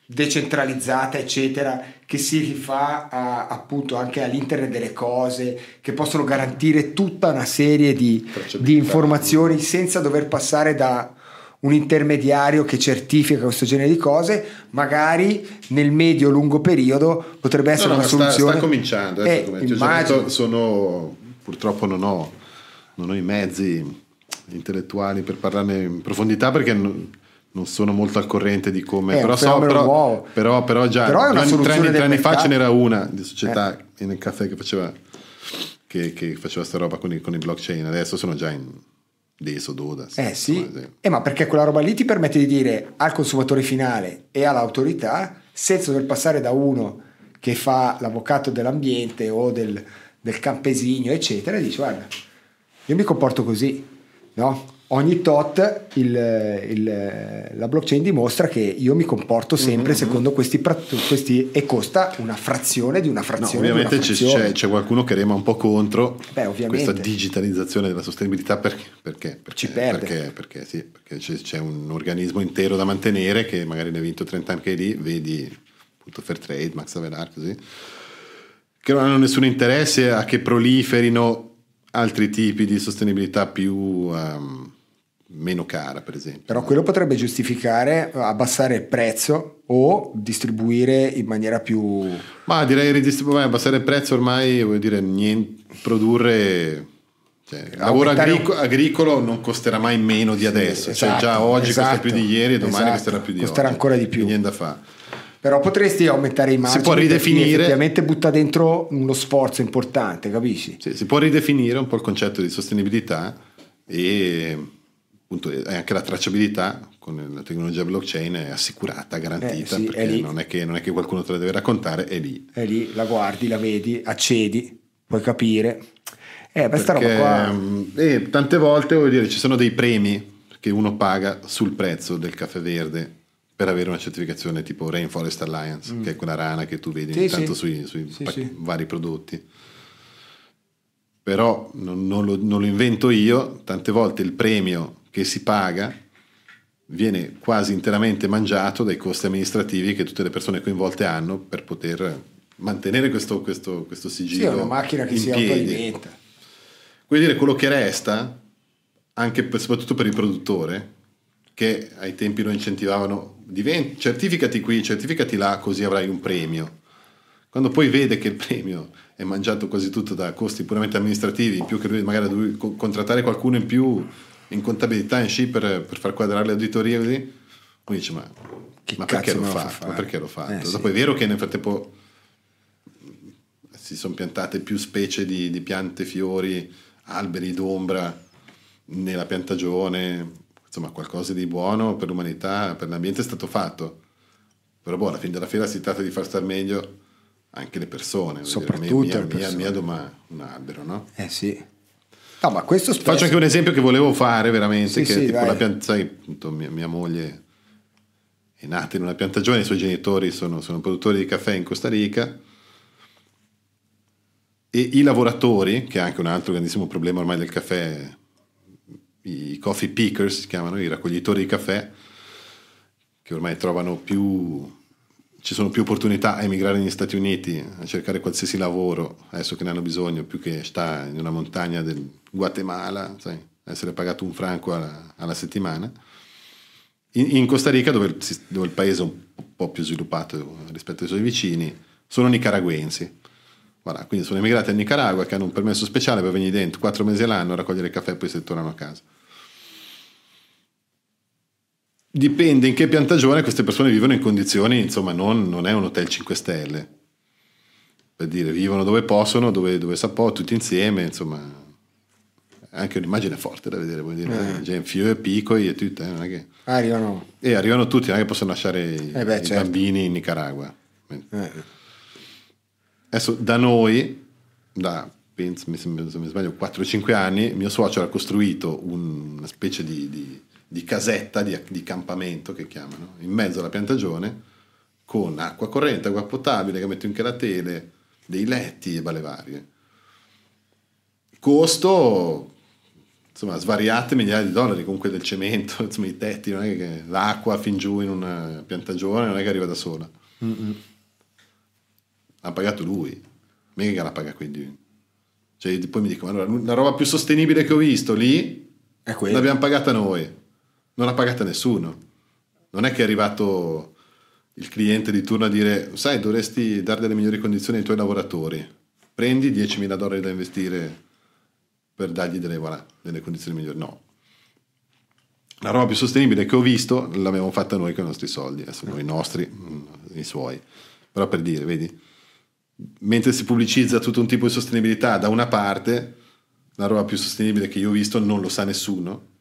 decentralizzata, eccetera, che si rifà a- appunto anche all'internet delle cose, che possono garantire tutta una serie di, di informazioni senza dover passare da un intermediario che certifica questo genere di cose, magari nel medio-lungo periodo potrebbe essere No, no, una ma sta, soluzione. sta cominciando. Eh, ho già immagino. sono, purtroppo non ho, non ho i mezzi intellettuali per parlarne in profondità perché non, non sono molto al corrente di come. Però, so, però, però, però già Però anni- tre anni, tre anni fa ce n'era una di società nel caffè che faceva che, che faceva sta roba con i, con i blockchain. Adesso sono già in Deso, Dodas. Eh sì. Eh, ma perché quella roba lì ti permette di dire al consumatore finale e all'autorità, senza dover passare da uno che fa l'avvocato dell'ambiente o del, del campesino, eccetera, e dice guarda, io mi comporto così, no? Ogni tot il- il- la blockchain dimostra che io mi comporto sempre Mm-hmm. secondo questi, questi e costa una frazione di una No, frazione. di ovviamente una c'è, frazione. c'è- c'è qualcuno che rema un po' contro Beh, questa digitalizzazione della sostenibilità perché, perché, perché, Ci perde. perché, perché sì, perché c'è, c'è un organismo intero da mantenere che magari ne ha vinto 30 anni che è lì, vedi appunto Fairtrade, Max Avelar, così, che non hanno nessun interesse a che proliferino altri tipi di sostenibilità più ehm, meno cara, per esempio. Però quello potrebbe giustificare abbassare il prezzo o distribuire in maniera più... Ma direi ridistribuire, abbassare il prezzo ormai vuol dire niente, produrre. Cioè, lavoro Aumentare un- agrico- agricolo non costerà mai meno di adesso, cioè esatto, già oggi costa esatto, più di ieri e domani esatto, costerà più di costerà oggi. ancora di più. Niente da fare. Però potresti aumentare i margini può per chi ridefinire- effettivamente butta dentro uno sforzo importante, capisci? Sì, si può ridefinire un po' il concetto di sostenibilità e appunto anche la tracciabilità con la tecnologia blockchain è assicurata, garantita, Eh, sì, è perché lì. non è, che, non è che qualcuno te la deve raccontare, è lì. E lì la guardi, la vedi, accedi, puoi capire. Eh, questa roba qua... mm, e tante volte voglio dire, ci sono dei premi che uno paga sul prezzo del caffè verde per avere una certificazione tipo Rainforest Alliance, che è quella rana che tu vedi Mm. Sì, tanto sì. sui, sui Sì, pa- sì. vari prodotti. Però non, non lo, non lo invento io, tante volte il premio che si paga viene quasi interamente mangiato dai costi amministrativi che tutte le persone coinvolte hanno per poter mantenere questo, questo, questo Sì, sigillo è una macchina che si piedi. autoalimenta. Vuol dire quello che resta, anche per- soprattutto per il produttore, che ai tempi lo incentivavano, diven- certificati qui, certificati là, così avrai un premio. Quando poi vede che il premio è mangiato quasi tutto da costi puramente amministrativi, in più che lui magari deve co- contrattare qualcuno in più in contabilità, in sci per, per far quadrare le auditorie così, uno dice ma, ma perché l'ho fa fatto? fare? Ma perché l'ho fatto? Eh, sì. Dopo è vero che nel frattempo si sono piantate più specie di, di piante, fiori, alberi d'ombra nella piantagione, insomma qualcosa di buono per l'umanità, per l'ambiente è stato fatto. Però boh, alla fine della fiera si tratta di far star meglio anche le persone. Soprattutto mia, le persone. Mia, mia doma un albero, no? Eh sì. No, ma questo spesso... Faccio anche un esempio che volevo fare veramente, Sì, che sì, tipo vai. la pianta, sai, appunto, mia, mia moglie è nata in una piantagione, i suoi genitori sono, sono produttori di caffè in Costa Rica e i lavoratori, che è anche un altro grandissimo problema ormai del caffè, i coffee pickers si chiamano, i raccoglitori di caffè, che ormai trovano più, ci sono più opportunità a emigrare negli Stati Uniti, a cercare qualsiasi lavoro, adesso che ne hanno bisogno, più che sta in una montagna del Guatemala, sai, essere pagato un franco alla, alla settimana. In, in Costa Rica, dove, dove il paese è un po' più sviluppato rispetto ai suoi vicini, sono nicaragüensi. Voilà, quindi sono emigrati a Nicaragua che hanno un permesso speciale per venire dentro quattro mesi all'anno a raccogliere caffè e poi se tornano a casa. Dipende in che piantagione queste persone vivono in condizioni, insomma, non, non è un hotel 5 stelle. Per dire, vivono dove possono, dove, dove sa può, tutti insieme, insomma. Anche un'immagine forte da vedere, vuol dire, gente fiu e piccoli e tutto, eh, non è che... Arrivano... E arrivano tutti, non è che possono lasciare i, Eh beh, i certo. bambini in Nicaragua. eh. Adesso da noi, da penso, mi sembra- se mi sbaglio 4-5 anni, mio suocero ha costruito un- una specie di, di- di casetta, di, di campamento che chiamano, in mezzo alla piantagione, con acqua corrente, acqua potabile, che metto anche la tele, dei letti e balle varie. Costo, insomma, svariate migliaia di dollari, comunque del cemento, insomma, i tetti, non è che l'acqua fin giù in una piantagione non è che arriva da sola ha pagato lui, mica che la paga quindi. Cioè, poi mi dicono, allora, la roba più sostenibile che ho visto lì È l'abbiamo pagata noi, non l'ha pagata nessuno. Non è che è arrivato il cliente di turno a dire, sai, dovresti dare delle migliori condizioni ai tuoi lavoratori, prendi 10.000 dollari da investire per dargli delle, voilà, delle condizioni migliori. No. La roba più sostenibile che ho visto l'abbiamo fatta noi con i nostri soldi, adesso noi i nostri, mm, i suoi. Però per dire, vedi, mentre si pubblicizza tutto un tipo di sostenibilità da una parte, la roba più sostenibile che io ho visto non lo sa nessuno,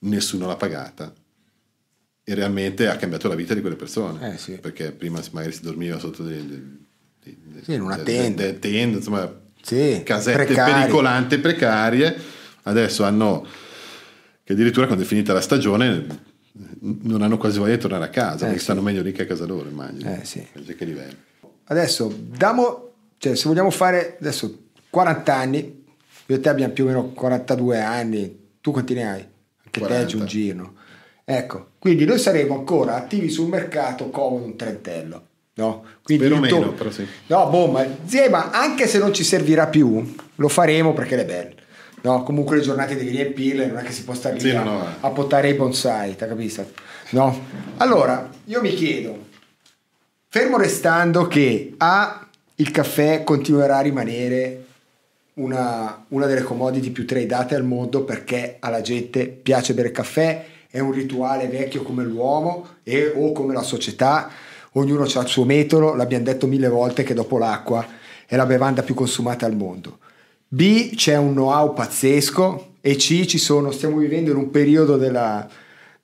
nessuno l'ha pagata e realmente ha cambiato la vita di quelle persone. Eh, sì. Perché prima magari si dormiva sotto dei, dei- dei- Sì, in una tenda. insomma, Sì, casette precari. pericolanti, precarie. Adesso hanno che addirittura quando è finita la stagione non hanno quasi voglia di tornare a casa, perché sì. stanno meglio lì che a casa loro, immagino. Eh, sì. Che livello. Adesso, damo, cioè, se vogliamo fare adesso 40 anni, io e te abbiamo più o meno 42 anni, tu quanti ne hai? Te 40. Giungino. Ecco, quindi noi saremo ancora attivi sul mercato come un trentello. No? Quindi Spero meno, però sì. No, boh, ma, zia, ma anche se non ci servirà più, lo faremo perché è bello. No, comunque le giornate devi riempirle, non è che si può stare lì Sì, a, no, no. a potare i bonsai, t'ha capito? No? Allora, io mi chiedo, fermo restando che A, il caffè continuerà a rimanere una, una delle commodity più tradate al mondo perché alla gente piace bere caffè, è un rituale vecchio come l'uomo e, o come la società, ognuno ha il suo metodo, l'abbiamo detto mille volte che dopo l'acqua è la bevanda più consumata al mondo. B c'è un know-how pazzesco e C ci sono, stiamo vivendo in un periodo della,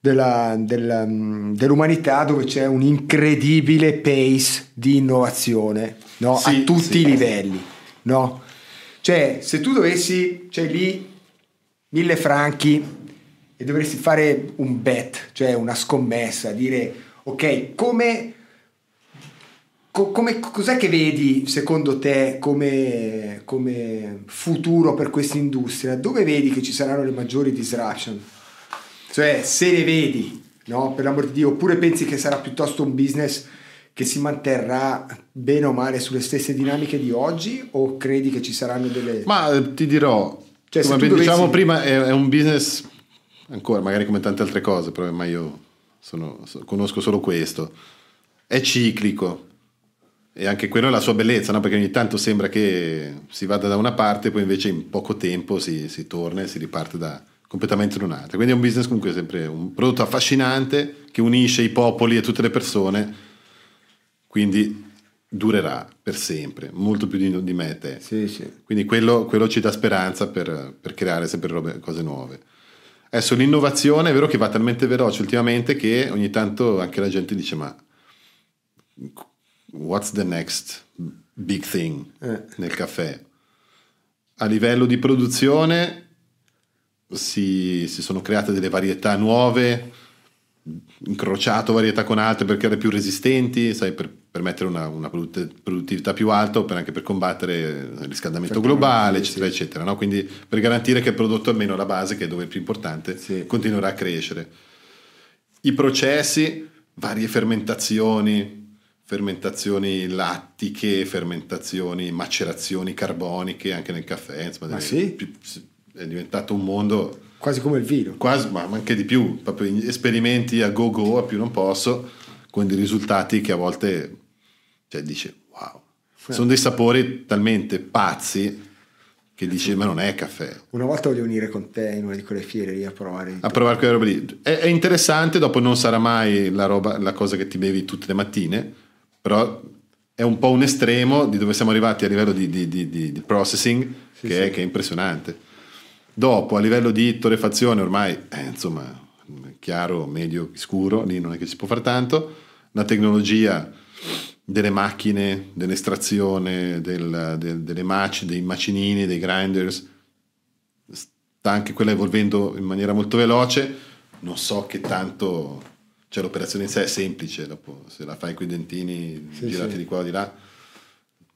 della- della, mm, dell'umanità dove c'è un incredibile pace di innovazione no? Sì, a tutti sì. i livelli. No? Cioè, se tu dovessi, c'è lì mille franchi e dovresti fare un bet, cioè una scommessa, dire ok, come, co- come- cos'è che vedi secondo te come, come futuro per questa industria? Dove vedi che ci saranno le maggiori disruption? Cioè, se le vedi, no? Per l'amor di Dio, oppure pensi che sarà piuttosto un business che si manterrà bene o male sulle stesse dinamiche di oggi o credi che ci saranno delle... Ma eh, ti dirò, Cioè, come dovessi- diciamo prima, è, è un business ancora, magari come tante altre cose, però ma io sono- so- conosco solo questo. È ciclico e anche quello è la sua bellezza, no? perché ogni tanto sembra che si vada da una parte, poi invece in poco tempo si, si torna e si riparte da completamente in un'altra. Quindi è un business comunque sempre un prodotto affascinante che unisce i popoli e tutte le persone, quindi durerà per sempre, molto più di, di me e te. Sì, sì. Quindi quello, quello ci dà speranza per, per creare sempre robe- cose nuove. Adesso l'innovazione è vero che va talmente veloce ultimamente che ogni tanto anche la gente dice ma what's the next big thing Eh. nel caffè? A livello di produzione si, si sono create delle varietà nuove, incrociato varietà con altre per creare più resistenti, sai, per permettere una, una produtt- produttività più alta o per anche per combattere il riscaldamento globale, eccetera, sì. eccetera. no? Quindi per garantire che il prodotto, almeno la base, che è dove è più importante, Sì. continuerà a crescere. I processi, varie fermentazioni, fermentazioni lattiche, fermentazioni, macerazioni carboniche anche nel caffè, insomma, Ma delle- sì? è diventato un mondo Quasi come il vino. quasi, ma anche di più, proprio esperimenti a go go, a più non posso, con dei risultati che a volte cioè, dice wow. Sono dei sapori talmente pazzi che dici ma non è caffè. Una volta voglio venire con te in una di quelle fiere lì a provare. A provare quelle robe lì. È, è interessante, dopo non sarà mai la, roba, la cosa che ti bevi tutte le mattine, però è un po' un estremo di dove siamo arrivati a livello di, di- di- di- di processing Sì, che, sì. È, che è impressionante. Dopo, a livello di torrefazione, ormai, eh, insomma, chiaro, medio, scuro, lì non è che si può fare tanto. La tecnologia delle macchine, dell'estrazione, del- del- delle maci, dei macinini, dei grinders, sta anche quella evolvendo in maniera molto veloce. Non so che tanto, cioè l'operazione in sé è semplice, dopo se la fai con i dentini Sì, girati sì. di qua o di là,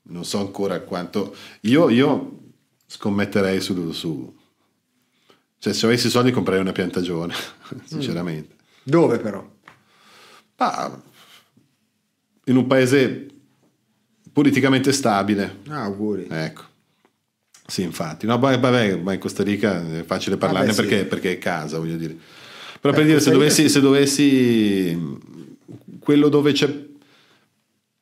non so ancora quanto. Io, io scommetterei su, su- cioè se avessi soldi comprerei una piantagione, sinceramente. Dove però? Ma in un paese politicamente stabile, Ah, auguri. ecco. Sì, infatti. No, beh, vabbè, ma in Costa Rica è facile parlarne Vabbè, sì. perché, perché è casa, voglio dire. Però Beh, per dire, se dovessi, sì. se dovessi quello dove c'è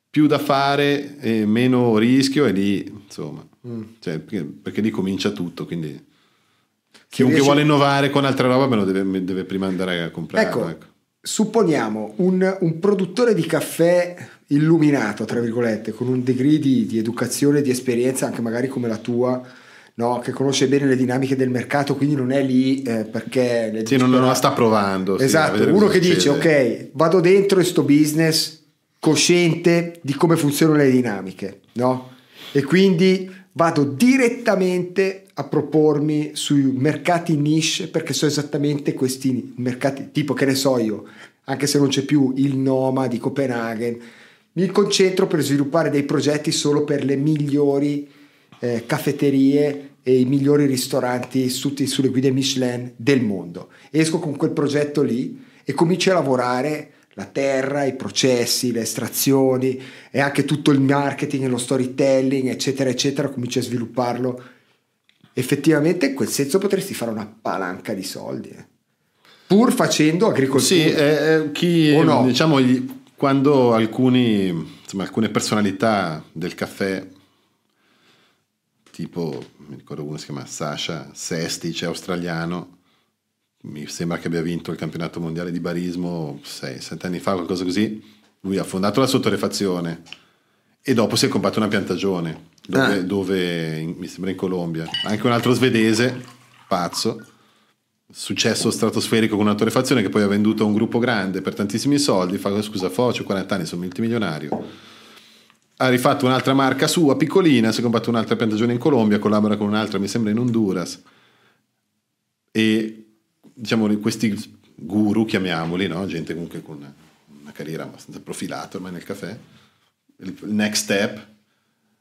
più da fare e meno rischio è lì, insomma. Mm. Cioè, perché, perché lì comincia tutto, quindi chiunque riesci- vuole innovare con altra roba me lo deve, deve prima andare a comprare. Ecco, ecco. supponiamo un, un produttore di caffè illuminato, tra virgolette, con un degree di, di educazione, di esperienza, anche magari come la tua, no? che conosce bene le dinamiche del mercato, quindi non è lì eh, perché... Sì, non, la dispera- sta provando. sì, Esatto, vedere uno che dice ok, vado dentro in sto business cosciente di come funzionano le dinamiche, no? E quindi vado direttamente a propormi sui mercati niche perché so esattamente questi mercati, tipo che ne so io, anche se non c'è più il Noma di Copenaghen, mi concentro per sviluppare dei progetti solo per le migliori eh, caffetterie e i migliori ristoranti tutti sulle guide Michelin del mondo. Esco con quel progetto lì e comincio a lavorare la terra, i processi, le estrazioni e anche tutto il marketing e lo storytelling, eccetera, eccetera, cominci a svilupparlo. Effettivamente in quel senso potresti fare una palanca di soldi, eh. pur facendo agricoltura. Sì, eh, eh, chi, O no? diciamo, quando alcuni, insomma, alcune personalità del caffè, tipo, mi ricordo uno si chiama Sasha Sestic, è australiano, mi sembra che abbia vinto il campionato mondiale di barismo 6-7 anni fa, qualcosa così. Lui ha fondato la sottorefazione e dopo si è comprato una piantagione dove, Ah. dove in- mi sembra in Colombia. Anche un altro svedese, pazzo, successo stratosferico con una torrefazione che poi ha venduto a un gruppo grande per tantissimi soldi. Fa scusa, Focio, 40 anni, sono multimilionario. Ha rifatto un'altra marca sua, piccolina, si è comprato un'altra piantagione in Colombia, collabora con un'altra, mi sembra in Honduras. E diciamo questi guru, chiamiamoli, no? gente comunque con una, una carriera abbastanza profilata ormai nel caffè. Il next step,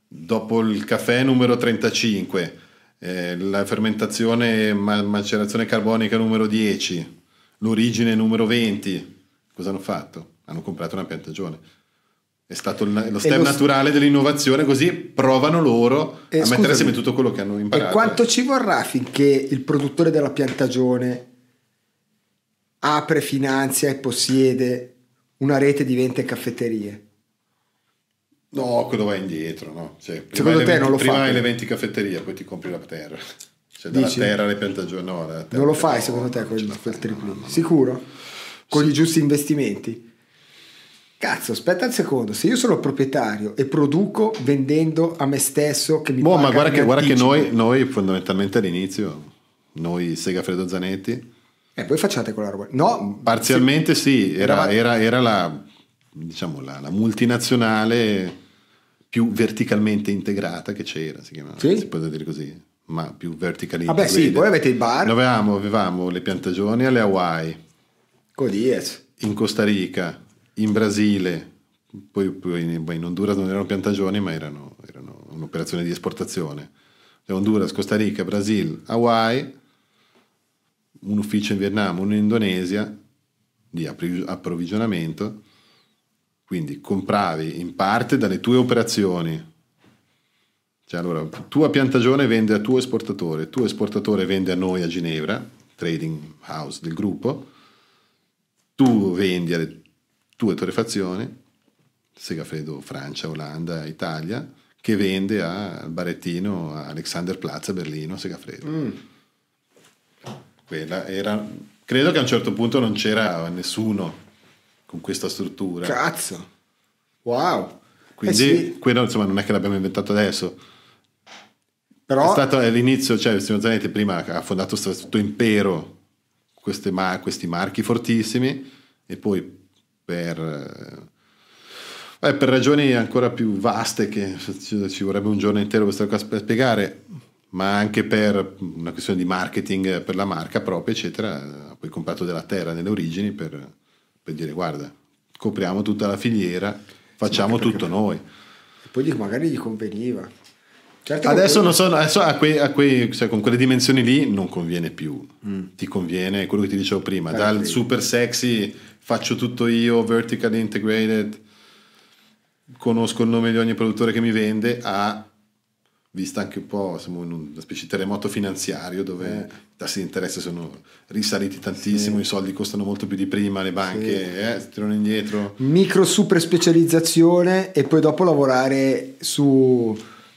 dopo il caffè numero 35, eh, la fermentazione ma- macerazione carbonica numero 10, l'origine numero 20, cosa hanno fatto? Hanno comprato una piantagione. È stato il- lo step lo- naturale dell'innovazione, così provano loro Eh, a mettere assieme tutto quello che hanno imparato. E quanto ci vorrà finché il produttore della piantagione apre, finanzia e possiede una rete di 20 caffetterie? No, quello va indietro, no? Cioè, prima Secondo te le 20 non lo prima fa? hai le 20 caffetterie, poi ti compri la terra. Cioè, dalla Dici? terra alle piantagioni, no. terra- Non lo fai secondo te quel, quel fai, triplo? no, no, no. Sicuro? Con i giusti investimenti? Cazzo, aspetta un secondo, se io sono proprietario e produco vendendo a me stesso che mi Boh, ma guarda che, guarda che noi, noi fondamentalmente all'inizio, noi Segafredo Zanetti, E voi facciate quella roba. No, Parzialmente sì, era, Eravate- era- era la, diciamo, la, la multinazionale più verticalmente integrata che c'era, si chiamava, Sì? si può dire così, ma più vertically Vabbè, sì, integrated. voi avete il bar. Noi avevamo, avevamo le piantagioni alle Hawaii, Codies. in Costa Rica, in Brasile, poi, poi in, in Honduras non erano piantagioni, ma erano, erano un'operazione di esportazione. Honduras, Costa Rica, Brasile, Hawaii, un ufficio in Vietnam, uno in Indonesia di approvvigionamento. Quindi compravi in parte dalle tue operazioni. Cioè, allora, tua piantagione vende a tuo esportatore, tuo esportatore vende a noi a Ginevra, trading house del gruppo, tu vendi alle tue torrefazioni, Segafredo Francia, Olanda, Italia, che vende a- al barettino a Alexanderplatz a Berlino, Segafredo. Quella era, credo che a un certo punto non c'era nessuno con questa struttura. Cazzo. Wow. Quindi Eh sì, quello insomma non è che l'abbiamo inventato adesso. però È stato all'inizio, cioè il signor Zanetti prima ha fondato questo impero, queste ma- questi marchi fortissimi e poi per, eh, eh, per ragioni ancora più vaste che ci, vorrebbe un giorno intero questa cosa per spiegare, ma anche per una questione di marketing per la marca propria, eccetera, ha poi comprato della terra nelle origini per, per dire guarda, copriamo tutta la filiera, facciamo anche tutto noi. poi gli- magari gli conveniva. Certo Adesso, non so, adesso a quei, a quei- cioè, con quelle dimensioni lì non conviene più. Ti conviene quello che ti dicevo prima, Mm. Eh, dal sì. super sexy, faccio tutto io, vertically integrated, conosco il nome di ogni produttore che mi vende, a vista anche un po', siamo in una specie di terremoto finanziario dove Eh. i tassi di interesse sono risaliti tantissimo, i soldi costano molto più di prima, le banche eh, si tirano indietro. micro super specializzazione e poi dopo lavorare su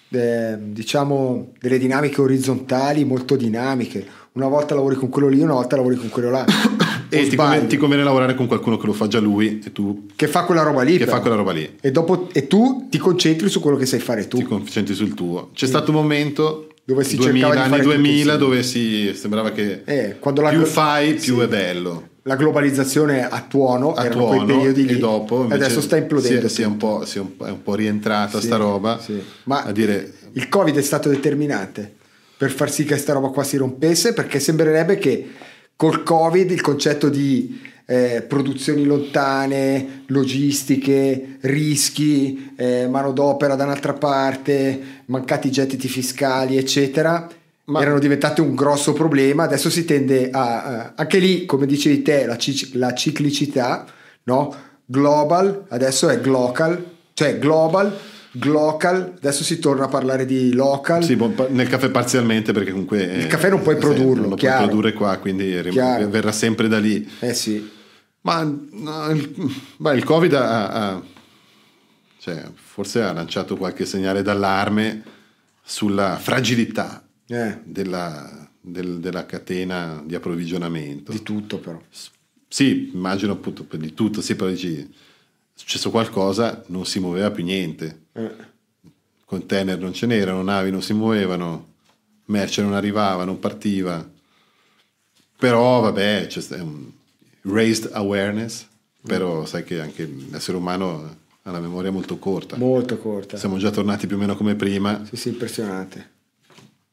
eh, diciamo delle dinamiche orizzontali molto dinamiche una volta lavori con quello lì una volta lavori con quello là E ti conviene, ti conviene lavorare con qualcuno che lo fa già lui e tu che fa quella roba lì che però. fa quella roba lì. e, dopo, e tu ti concentri su quello che sai fare tu ti concentri sul tuo. C'è stato un momento Dove si 2000, cercava di anni fare tutto 2000 insieme. dove si sembrava che Eh, quando la più fai più sì. è bello. la globalizzazione a tuono A erano tuono, periodi lì e dopo adesso sta implodendo si è, si è un po', si è un un po' rientrata Sì, sta roba sì. ma a dire il covid è stato determinante per far sì che sta roba qua si rompesse perché sembrerebbe che col covid il concetto di eh, produzioni lontane logistiche rischi eh, manodopera da un'altra parte mancati gettiti fiscali eccetera Ma- erano diventate un grosso problema adesso si tende a, anche lì come dicevi te la, cic- la ciclicità no? global adesso è glocal cioè global glocal adesso si torna a parlare di local sì, nel caffè parzialmente perché comunque Il caffè non puoi eh, produrlo, non lo chiaro. puoi produrre qua quindi Chiaro. verrà sempre da lì eh sì ma no, il, beh, il covid ha, ha- cioè, forse ha lanciato qualche segnale d'allarme sulla fragilità eh, della, del- della catena di approvvigionamento. di tutto però Sì, immagino appunto di tutto, sì, però dici, è successo qualcosa, non si muoveva più niente. Eh, Container non ce n'erano, navi non si muovevano, merce non arrivava, non partiva. Però vabbè, c'è un raised awareness, però sai che anche l'essere umano ha una memoria molto corta. molto corta Siamo già tornati più o meno come prima. sì sì impressionante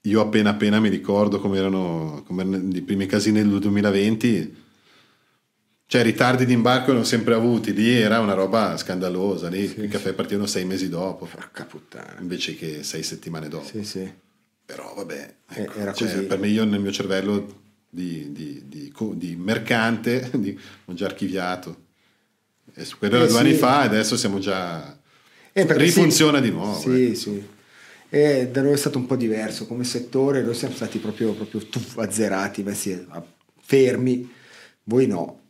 Io appena appena mi ricordo come erano, come erano i primi casini del 2020, cioè ritardi di imbarco ne ho sempre avuti, lì era una roba scandalosa, lì i caffè partivano sei mesi dopo, porca puttana invece che sei settimane dopo. sì sì Però vabbè, Eh, ecco, era cioè, così. per me io nel mio cervello di, di- di- di mercante ho già archiviato. E quello era Eh, due sì. anni fa, adesso siamo già... Eh, rifunziona sì, di nuovo. Sì, ecco. sì. E da noi è stato un po' diverso come settore, noi siamo stati proprio, proprio tuff, azzerati, messi a- fermi, voi no.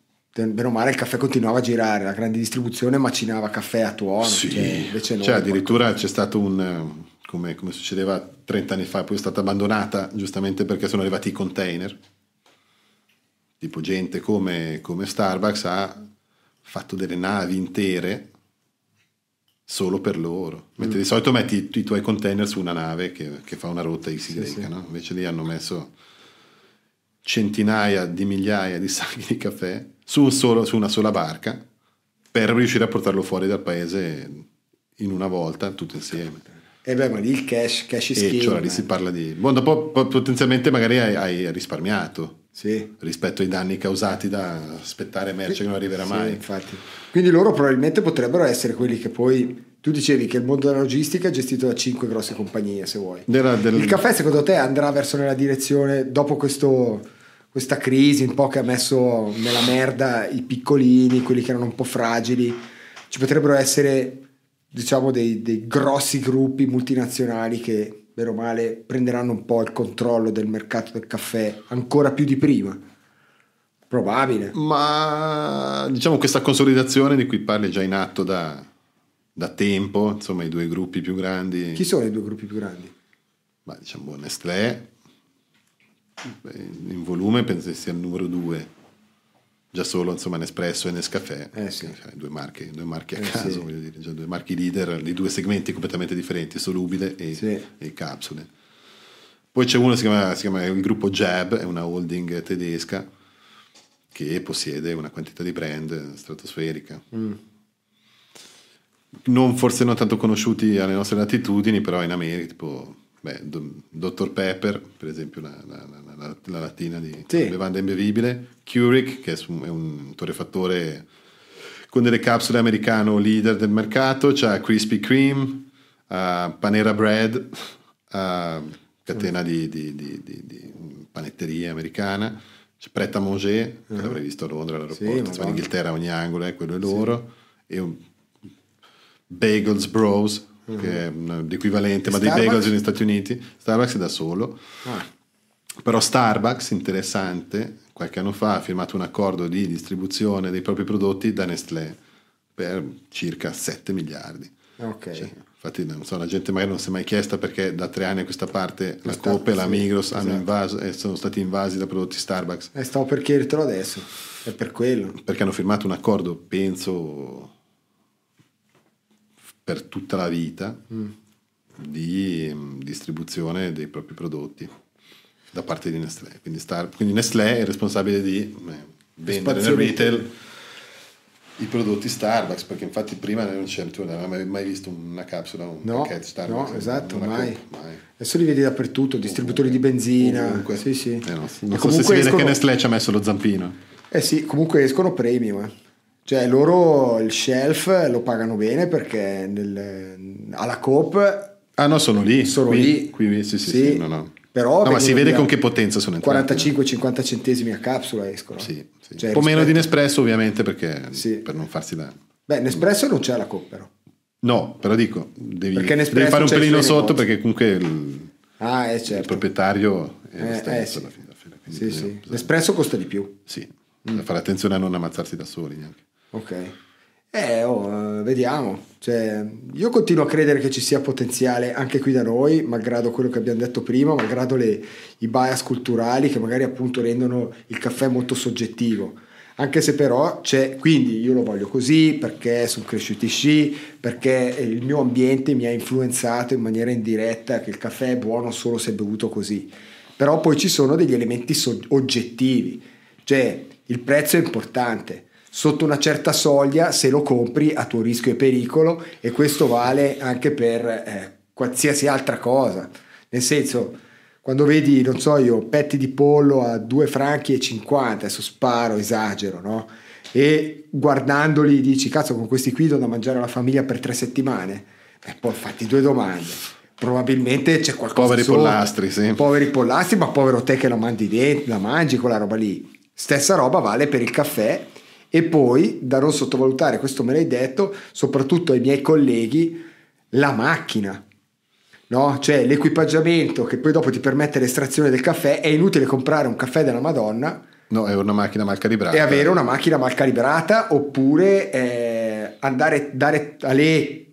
Bene o male il caffè continuava a girare, la grande distribuzione macinava caffè a tuono, Sì, cioè. Cioè, addirittura c'è stato un eh, come, come succedeva 30 anni fa, poi è stata abbandonata giustamente perché sono arrivati i container. Tipo gente come, come Starbucks ha fatto delle navi intere solo per loro. Mentre Mm. di solito metti i, tuoi container su una nave che, che fa una rotta XY, sì. no? invece lì hanno messo centinaia di migliaia di sacchi di caffè su, solo- su una sola barca per riuscire a portarlo fuori dal paese in una volta, tutto insieme. E beh, ma lì il cash, cash is king. cioè lì eh. si parla di... Boh, dopo po- potenzialmente magari hai, hai risparmiato Sì. rispetto ai danni causati da aspettare merce che non arriverà Sì, mai. infatti. Quindi loro probabilmente potrebbero essere quelli che poi tu dicevi che il mondo della logistica è gestito da cinque grosse compagnie, se vuoi. Del- Il caffè secondo te andrà verso nella direzione dopo questo- questa crisi un po' che ha messo nella merda i piccolini, quelli che erano un po' fragili, ci potrebbero essere diciamo dei, dei grossi gruppi multinazionali che bene o male prenderanno un po' il controllo del mercato del caffè ancora più di prima. Probabile. Ma diciamo questa consolidazione di cui parli è già in atto da, da tempo, insomma i due gruppi più grandi, Chi sono i due gruppi più grandi? ma diciamo Nestlé in volume penso che sia il numero due, già solo insomma Nespresso e Nescafè, Eh, sì. cioè, due, marche, due marchi a Eh, caso, sì. voglio dire, già due marchi leader di due segmenti completamente differenti, solubile e, Sì. e capsule. Poi c'è uno che si chiama, si chiama il gruppo Jab, è una holding tedesca che possiede una quantità di brand stratosferica. Mm. Non, forse non tanto conosciuti alle nostre latitudini, però in America, tipo beh, Dr. Pepper, per esempio, la, la- la- la- la lattina di Sì. bevanda imbevibile, Keurig, che è un torrefattore con delle capsule americano leader del mercato, c'è Krispy Kreme, uh, Panera Bread, uh, catena di, di- di- di- panetteria americana, c'è Pret a Manger, che l'avrei visto a Londra all'aeroporto, Sì, in Inghilterra ogni angolo è quello è loro, e un Bagels Bros, che è un- l'equivalente, E ma dei bagels negli Stati Uniti, Starbucks è da solo. Ah, Però Starbucks, interessante, qualche anno fa ha firmato un accordo di distribuzione dei propri prodotti da Nestlé per circa 7 miliardi. ok. Cioè, infatti non so, la gente magari non si è mai chiesta perché da tre anni a questa parte la Coop e la Migros hanno esatto. invaso, sono stati invasi da prodotti Starbucks Eh, stavo per chiedertelo adesso, è per quello. perché hanno firmato un accordo, penso, per tutta la vita Mm. di mm, distribuzione dei propri prodotti da parte di Nestlé. Quindi, Star- quindi Nestlé è responsabile di eh, vendere nel retail i prodotti Starbucks, perché infatti prima non c'era, tu non avevi mai- visto una capsula, un No, pacchetto Starbucks. no, esatto, mai. Coop, mai. Adesso li vedi dappertutto, distributori di benzina. Ovunque. Sì, sì. Eh no, E non so se si vede che Nestlé ci ha messo lo zampino. Eh sì, comunque escono premium. eh. Cioè loro il shelf lo pagano bene perché nel- alla Coop Ah no, sono lì. sono qui, lì. Qui, sì, sì, Sì, sì, no, no. Però No, ma si vede con che potenza sono entrati. 45-50 centesimi a capsula escono. Sì, sì. Cioè, un po' meno rispetto- di Nespresso ovviamente perché Sì. per non farsi da... Beh, Nespresso non c'è alla Coop però. No, però dico, devi, devi fare un il pelino sotto perché comunque il, Ah, eh il certo. proprietario è Eh, stesso eh, sì. alla fine. alla fine, Sì, bisogna- sì. bisogna- L'espresso costa di più. Sì, bisogna fare attenzione a non ammazzarsi da soli neanche. Ok. Eh, oh, eh, vediamo. Cioè, io continuo a credere che ci sia potenziale anche qui da noi, malgrado quello che abbiamo detto prima, malgrado le- i bias culturali che magari appunto rendono il caffè molto soggettivo. Anche se però c'è, quindi io lo voglio così perché sono cresciuti sci, perché il mio ambiente mi ha influenzato in maniera indiretta che il caffè è buono solo se bevuto così. Però poi ci sono degli elementi so- oggettivi, cioè il prezzo è importante. Sotto una certa soglia, se lo compri a tuo rischio e pericolo, e questo vale anche per eh, qualsiasi altra cosa. Nel senso, quando vedi, non so io, petti di pollo a 2 franchi e 50, adesso sparo, esagero, no? E guardandoli dici, cazzo, con questi qui do da mangiare alla famiglia per tre settimane. E poi fatti due domande. Probabilmente c'è qualcosa Poveri sotto. pollastri, sì. Poveri pollastri, ma povero te che la dentro, la mangi quella roba lì. Stessa roba vale per il caffè. E poi, da non sottovalutare, questo me l'hai detto, soprattutto ai miei colleghi, la macchina. No? Cioè l'equipaggiamento che poi dopo ti permette l'estrazione del caffè. È inutile comprare un caffè della Madonna No, è una macchina mal calibrata. e avere una macchina mal calibrata oppure eh, andare dare a lei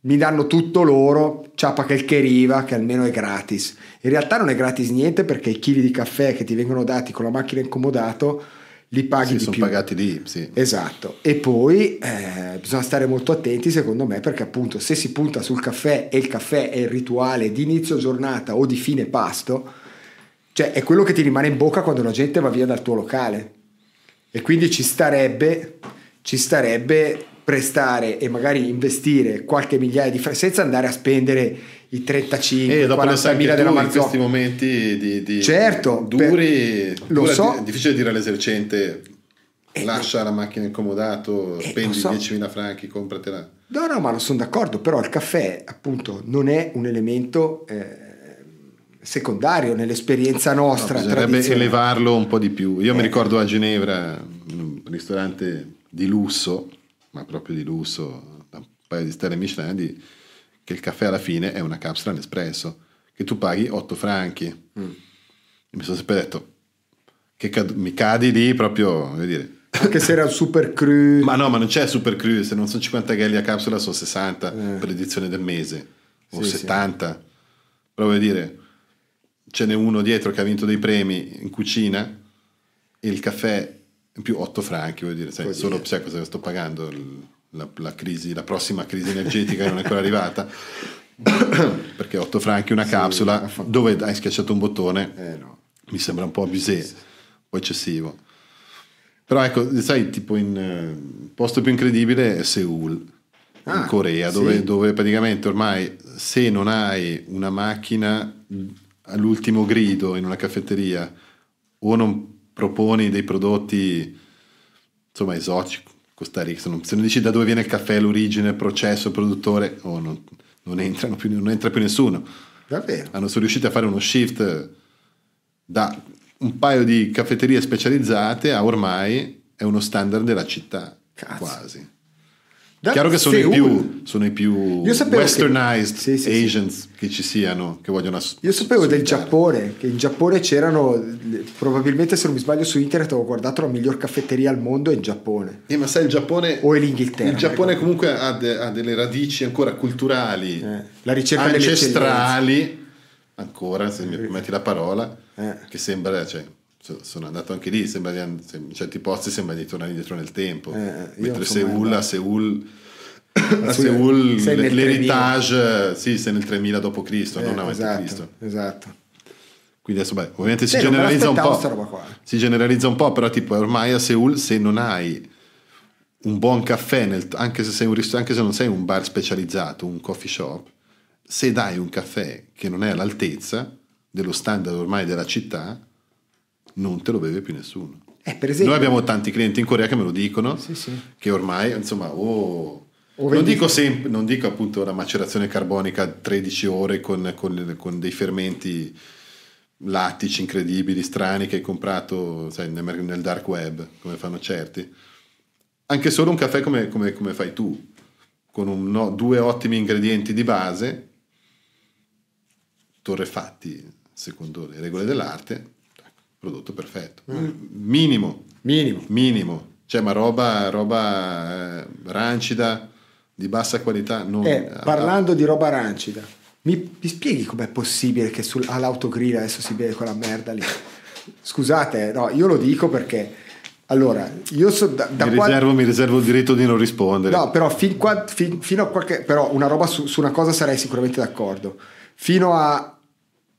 mi danno tutto loro ciapa che il che riva che almeno è gratis in realtà non è gratis niente perché i chili di caffè che ti vengono dati con la macchina incomodato li paghi Sì, di sono più pagati lì, sì. Esatto, e poi eh, bisogna stare molto attenti secondo me perché appunto se si punta sul caffè e il caffè è il rituale di inizio giornata o di fine pasto, Cioè, è quello che ti rimane in bocca quando la gente va via dal tuo locale. E quindi ci starebbe, ci starebbe prestare e magari investire qualche migliaia di franchi senza andare a spendere i 35 E Eh, dopo lo 40 sai mila della in questi Marzocco. momenti di, di- Certo, duri, per- lo so. è difficile dire all'esercente Eh, lascia la macchina in comodato, Eh, spendi so. 10.000 franchi, compratela. No, no, ma non sono d'accordo, però il caffè appunto non è un elemento eh, secondario nell'esperienza No, nostra. bisognerebbe tradizionale. elevarlo un po' di più. Io mi Eh. ricordo a Ginevra, in un ristorante di lusso, ma proprio di lusso, da un paio di stelle Michelin, di- che il caffè alla fine è una capsula Nespresso, che tu paghi 8 franchi. Mm. Mi sono sempre detto, che cad- mi cadi lì proprio, voglio dire... Anche se era un super cru. Ma no, ma non c'è Super Cru, se non sono 50 ghelli a capsula sono 60 per l'edizione del mese, o Eh. Sì, sì. 70. Però voglio dire, ce n'è uno dietro che ha vinto dei premi in cucina e il caffè in più 8 franchi, vuol dire, sai, solo dire. sai cosa sto pagando? Il- La, la crisi, la prossima crisi energetica non è ancora arrivata. Perché 8 franchi una capsula dove hai schiacciato un bottone Eh no. mi sembra un po' abusé, un po' eccessivo. Però ecco, sai, tipo in eh, posto più incredibile è Seoul, Ah, in Corea, dove, sì. dove praticamente ormai se non hai una macchina all'ultimo grido in una caffetteria o non proponi dei prodotti insomma esotici, Costa Rica, se non, se non dici da dove viene il caffè, l'origine, il processo, il produttore, oh, non, non entrano più, non entra più nessuno Davvero. hanno sono riusciti a fare uno shift da un paio di caffetterie specializzate a ormai è uno standard della città Cazzo. quasi Da chiaro che sono i, più, sono i più sapevo che- westernized Sì, sì, sì. Asians che ci siano che vogliono ass- Io sapevo del. Giappone, che in Giappone c'erano, probabilmente se non mi sbaglio su internet avevo guardato la miglior caffetteria al mondo in Giappone. Eh, ma sai il Giappone O l'Inghilterra, il Giappone ecco. comunque ha, de- ha delle radici ancora culturali Eh, la ricerca ancestrali ancora se mi permetti la parola Eh. che sembra cioè, sono andato anche lì sembra di in certi posti sembra di tornare indietro nel tempo Eh, io mentre Seoul a. Seoul a nel l'heritage sì sei nel 3000 d.C. Eh, non avanti esatto, Cristo esatto. quindi adesso beh, ovviamente si me generalizza un po' si generalizza un po' però tipo ormai a Seoul se non hai un buon caffè nel- anche, se sei un anche se non sei un bar specializzato un coffee shop se dai un caffè che non è all'altezza dello standard ormai della città non te lo beve più nessuno Eh, esempio, noi abbiamo tanti clienti in Corea che me lo dicono Sì, sì. che ormai insomma oh, non dico sempre non dico appunto la macerazione carbonica 13 ore con, con- con dei fermenti lattici incredibili strani che hai comprato sai, nel, dark web come fanno certi anche solo un caffè come, come- come fai tu con un- no, due ottimi ingredienti di base torrefatti secondo le regole dell'arte prodotto perfetto minimo minimo. minimo cioè ma roba, roba eh, rancida di bassa qualità non, Eh, parlando di roba rancida, mi, mi spieghi com'è possibile che sul, all'autogrill adesso si beve quella merda lì? Scusate, no, io lo dico perché allora, io so da, da mi, riservo, mi riservo il diritto di non rispondere No, però fin qua- fin- fino a qualche però una roba su, su una cosa sarei sicuramente d'accordo. Fino a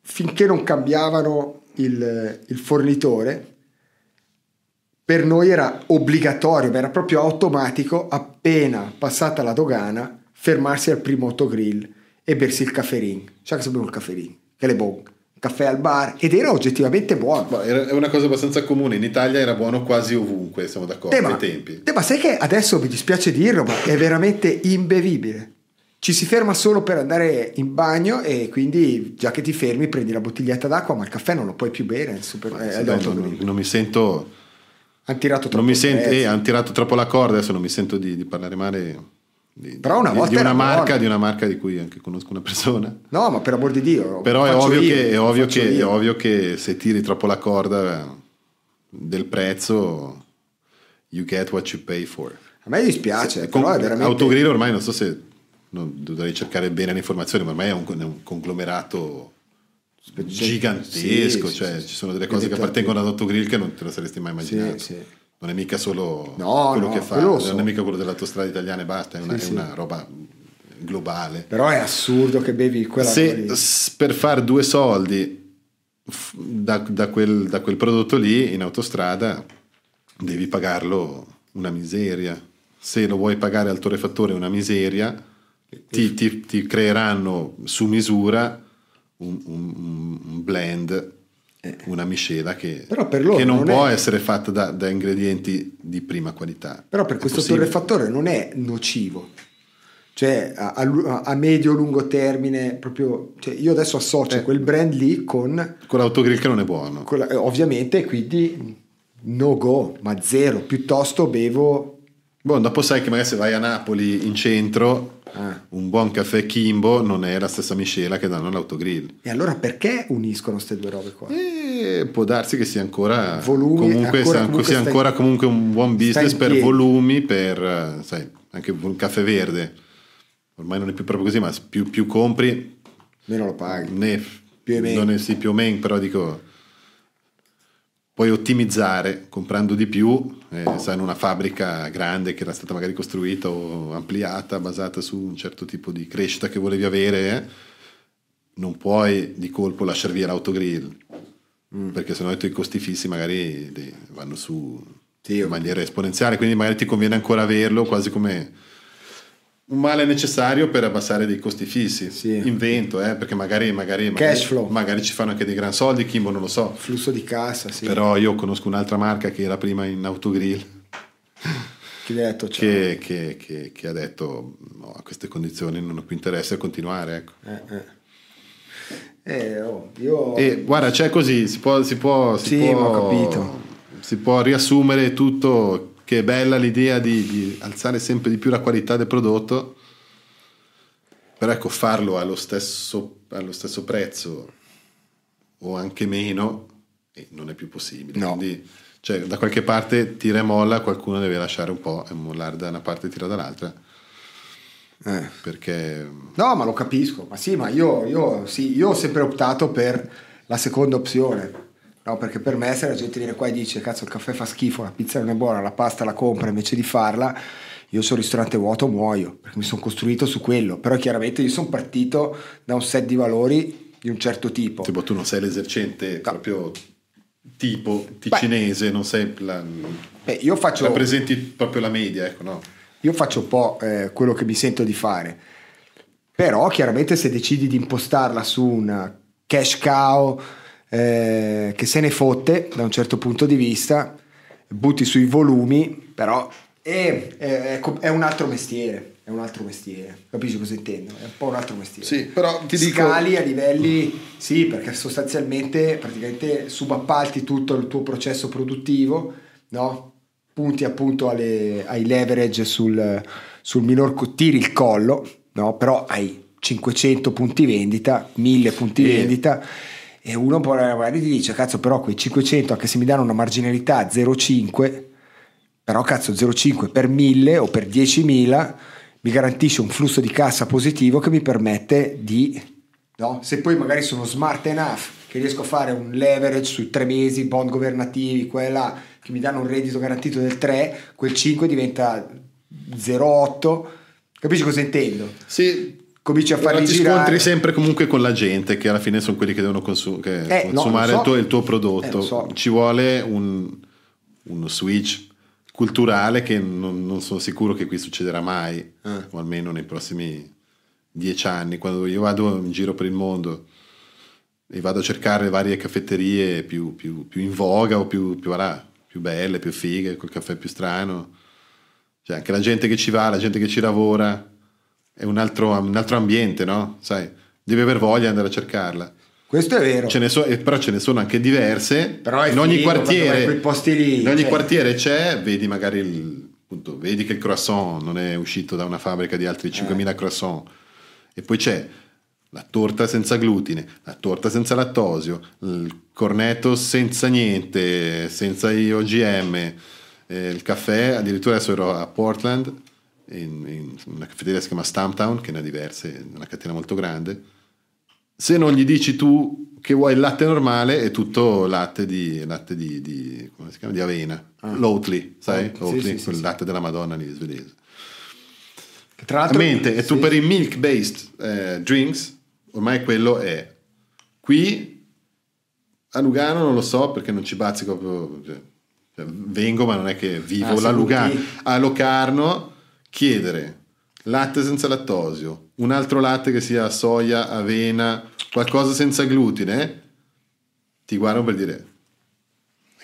finché non cambiavano il, il fornitore, per noi era obbligatorio, ma era proprio automatico, appena passata la dogana, fermarsi al primo autogrill e bersi il cafferin. Sai che sapevo il cafferin? Che le bon. Caffè al bar ed era oggettivamente buono. È una cosa abbastanza comune in Italia era buono quasi ovunque siamo d'accordo Eh, ma, ai tempi eh, ma sai che adesso mi dispiace dirlo, ma è veramente imbevibile. Ci si ferma solo per andare in bagno e quindi già che ti fermi prendi la bottiglietta d'acqua, ma il caffè non lo puoi più bere. super- eh, Sì, agli dai, non, non mi sento Hanno tirato troppo non mi sento eh, hanno tirato troppo la corda adesso non mi sento di, di parlare male di, Però una volta di, una marca di una marca di cui anche conosco una persona No, ma per amor di Dio. Però è ovvio, io, che, è, ovvio che, è io. ovvio che se tiri troppo la corda del prezzo, you get what you pay for. A me dispiace, Con- però è veramente... Autogrill ormai non so se dovrei cercare bene le informazioni, ma ormai è un, un conglomerato gigantesco, Sì, cioè sì, ci sono delle cose che appartengono ad Autogrill che non te lo saresti mai immaginato. Non è mica solo No, quello no, che fa, quello non so. è mica quello dell'autostrada italiana e basta, è una, è una roba globale. Però è assurdo che bevi quella Se per fare due soldi da, da quel, da quel prodotto lì in autostrada devi pagarlo una miseria. Se lo vuoi pagare al torrefattore una miseria, ti, ti- ti creeranno su misura un, un- un blend, una miscela che, Però per loro che non, non può è- essere fatta da, da ingredienti di prima qualità. Però per È questo possibile. torrefattore non è nocivo. Cioè a, a- a medio-lungo termine, proprio, cioè, io adesso associo Eh. quel brand lì con, Con l'autogrill che non è buono. la- eh, ovviamente, quindi no go, ma zero. Piuttosto bevo Boh, dopo sai che magari se vai a Napoli in centro, Ah. un buon caffè Kimbo non è la stessa miscela che danno all'autogrill. E allora perché uniscono queste due robe qua? E può darsi che sia ancora Volumi, comunque, ancora sia, comunque sia sta in- ancora comunque un buon business in per piedi. volumi, per eh, sai, anche un caffè verde. Ormai non è più proprio così, ma più, più compri, Meno lo paghi. ne, Più o meno. non è sì, più o meno, però dico puoi ottimizzare comprando di più, eh, sai, in una fabbrica grande che era stata magari costruita o ampliata, basata su un certo tipo di crescita che volevi avere, eh, non puoi di colpo lasciare via l'autogrill, Mm. perché sennò i tuoi costi fissi magari vanno su Sì, in maniera esponenziale, quindi magari ti conviene ancora averlo quasi come un male necessario per abbassare dei costi fissi. Sì. Invento, eh, perché magari, magari, magari, magari ci fanno anche dei gran soldi, Kimbo non lo so. Flusso di cassa, sì. Però io conosco un'altra marca che era prima in autogrill Chi ha detto che, che- che- che ha detto no, a queste condizioni non ho più interesse a continuare. Ecco. Eh, eh. Eh, oh, io... E guarda, c'è così, si può, si può, si Sì, può- capito. si può riassumere tutto, che è bella l'idea di, di alzare sempre di più la qualità del prodotto, però ecco farlo allo stesso, allo stesso prezzo o anche meno eh, non è più possibile. No. Quindi, cioè, da qualche parte tira e molla, qualcuno deve lasciare un po' e mollare da una parte e tirare dall'altra, Eh. perché No, ma lo capisco. Ma sì, ma io, io, sì, io ho sempre optato per la seconda opzione. No, perché per me se la gente viene qua e dice cazzo il caffè fa schifo, la pizza non è buona, la pasta la compra invece di farla, io sul ristorante vuoto muoio, perché mi sono costruito su quello. Però chiaramente io sono partito da un set di valori di un certo tipo. tipo, tu non sei l'esercente proprio tipo ticinese, non sei la, Beh, io faccio... rappresenti proprio la media, ecco, no? Io faccio un po' eh, quello che mi sento di fare, però chiaramente se decidi di impostarla su una cash cow eh, che se ne fotte da un certo punto di vista, butti sui volumi, però è, è- è un altro mestiere, è un altro mestiere, capisci cosa intendo? È un po' un altro mestiere. Sì, però ti dico- Scali a livelli, sì, perché sostanzialmente praticamente subappalti tutto il tuo processo produttivo, no? punti appunto alle- ai leverage sul, sul minor tiri il collo, no? però hai 500 punti vendita, 1000 punti vendita e uno poi magari ti dice cazzo però quei 500 anche se mi danno una marginalità 0,5 però cazzo 0,5 per 1000 o per 10.000 mi garantisce un flusso di cassa positivo che mi permette di no? se poi magari sono smart enough che riesco a fare un leverage sui tre mesi bond governativi quella che mi danno un reddito garantito del 3 quel 5 diventa 0,8 capisci cosa intendo? Sì, cominci a farli ti girare scontri sempre comunque con la gente, che alla fine sono quelli che devono consu- che Eh, no, consumare lo so. il, tuo, il tuo Eh, prodotto. lo so. Ci vuole un, uno switch culturale che non, non sono sicuro che qui succederà mai, Eh. o almeno nei prossimi dieci anni. Quando io vado in giro per il mondo e vado a cercare le varie caffetterie più, più- più in voga o più, più, voilà, più belle, più fighe, col caffè più strano. Cioè, anche la gente che ci va, la gente che ci lavora, è un altro, un altro ambiente, no? Sai, devi aver voglia di andare a cercarla. questo è vero Ce ne so- però ce ne sono anche diverse. Però in ogni figo quartiere, lì, in ogni cioè. quartiere c'è, vedi magari il, appunto, vedi che il croissant non è uscito da una fabbrica di Eh. altri 5.000 croissant. E poi c'è la torta senza glutine, la torta senza lattosio, il cornetto senza niente, senza i OGM, eh, il caffè, addirittura adesso ero a Portland, in, in una caffetteria che si chiama Stumptown, che ne ha diverse, una catena molto grande. Se non gli dici tu che vuoi il latte normale, è tutto latte di, latte di, di- come si chiama? di avena, l'Oatly, sai? Ah. Oh, sì, Oatly, sì, sì, quel sì. latte della Madonna lì svedese. tra l'altro Mente, e tu per i milk based eh, drinks, ormai quello è qui A Lugano non lo so perché non ci bazzico proprio. Cioè, vengo, ma non è che vivo Ah, la Lugano. A Locarno chiedere latte senza lattosio, un altro latte che sia soia, avena, qualcosa senza glutine, ti guardano per dire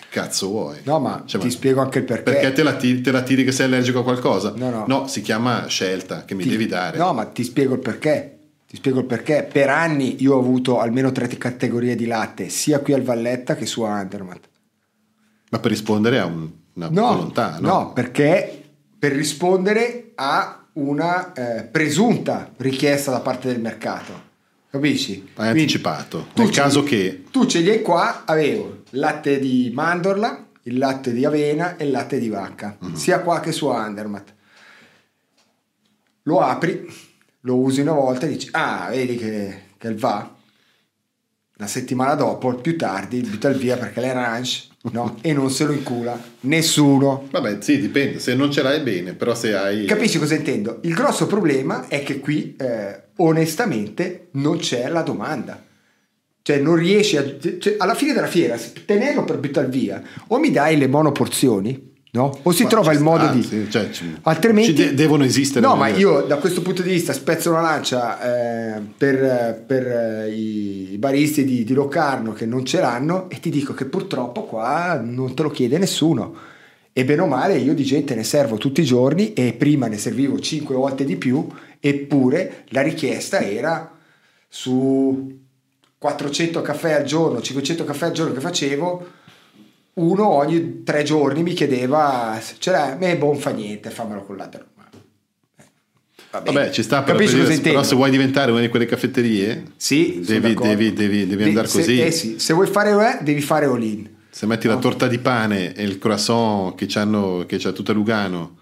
cazzo vuoi? No, ma Cioè, ti spiego anche il perché. Perché te la, tiri, te la tiri che sei allergico a qualcosa? No, no. si chiama scelta che mi Ti- devi dare. No, ma ti spiego il perché. Ti spiego il perché. Per anni io ho avuto almeno tre categorie di latte, sia qui al Valletta che su Andermatt. Ma per rispondere a un- una No, volontà, no? no, perché per rispondere a una eh, presunta richiesta da parte del mercato. Capisci? Hai Quindi, anticipato. tu Nel caso che Tu ce li hai qua, avevo latte di mandorla, il latte di avena e il latte di vacca, Mhm. sia qua che su Andermatt. Lo apri, lo usi una volta e dici, ah, vedi che, che va. La settimana dopo, più tardi, butta via perché le ranch, no? e non se lo incula nessuno. Vabbè, sì, dipende. Se non ce l'hai bene, però se hai. Capisci cosa intendo? Il grosso problema è che qui, eh, onestamente, non c'è la domanda. Cioè, non riesci a. cioè, alla fine della fiera, se tenerlo per buttare via, o mi dai le monoporzioni, no? O si Ma trova il modo sta, di. cioè, ci- Altrimenti. ci de- devono esistere No, ma io da questo punto di vista spezzo una lancia eh, per, per, eh, i i baristi di, di Locarno che non ce l'hanno e ti dico che purtroppo qua non te lo chiede nessuno. E bene o male io di gente ne servo tutti i giorni e prima ne servivo 5 volte di più, eppure la richiesta era su 400 caffè al giorno, 500 caffè al giorno che facevo, uno ogni tre giorni mi chiedeva, ce l'hai? Me, non fa niente, fammelo con l'altro. Eh, va bene. Vabbè, ci sta, per dire, però se vuoi diventare una di quelle caffetterie, Sì, devi, devi, devi, devi De- andare se- così. eh sì, se vuoi fare UE, devi fare all-in. Se metti la torta di pane e il croissant che c'hanno, che c'ha tutta Lugano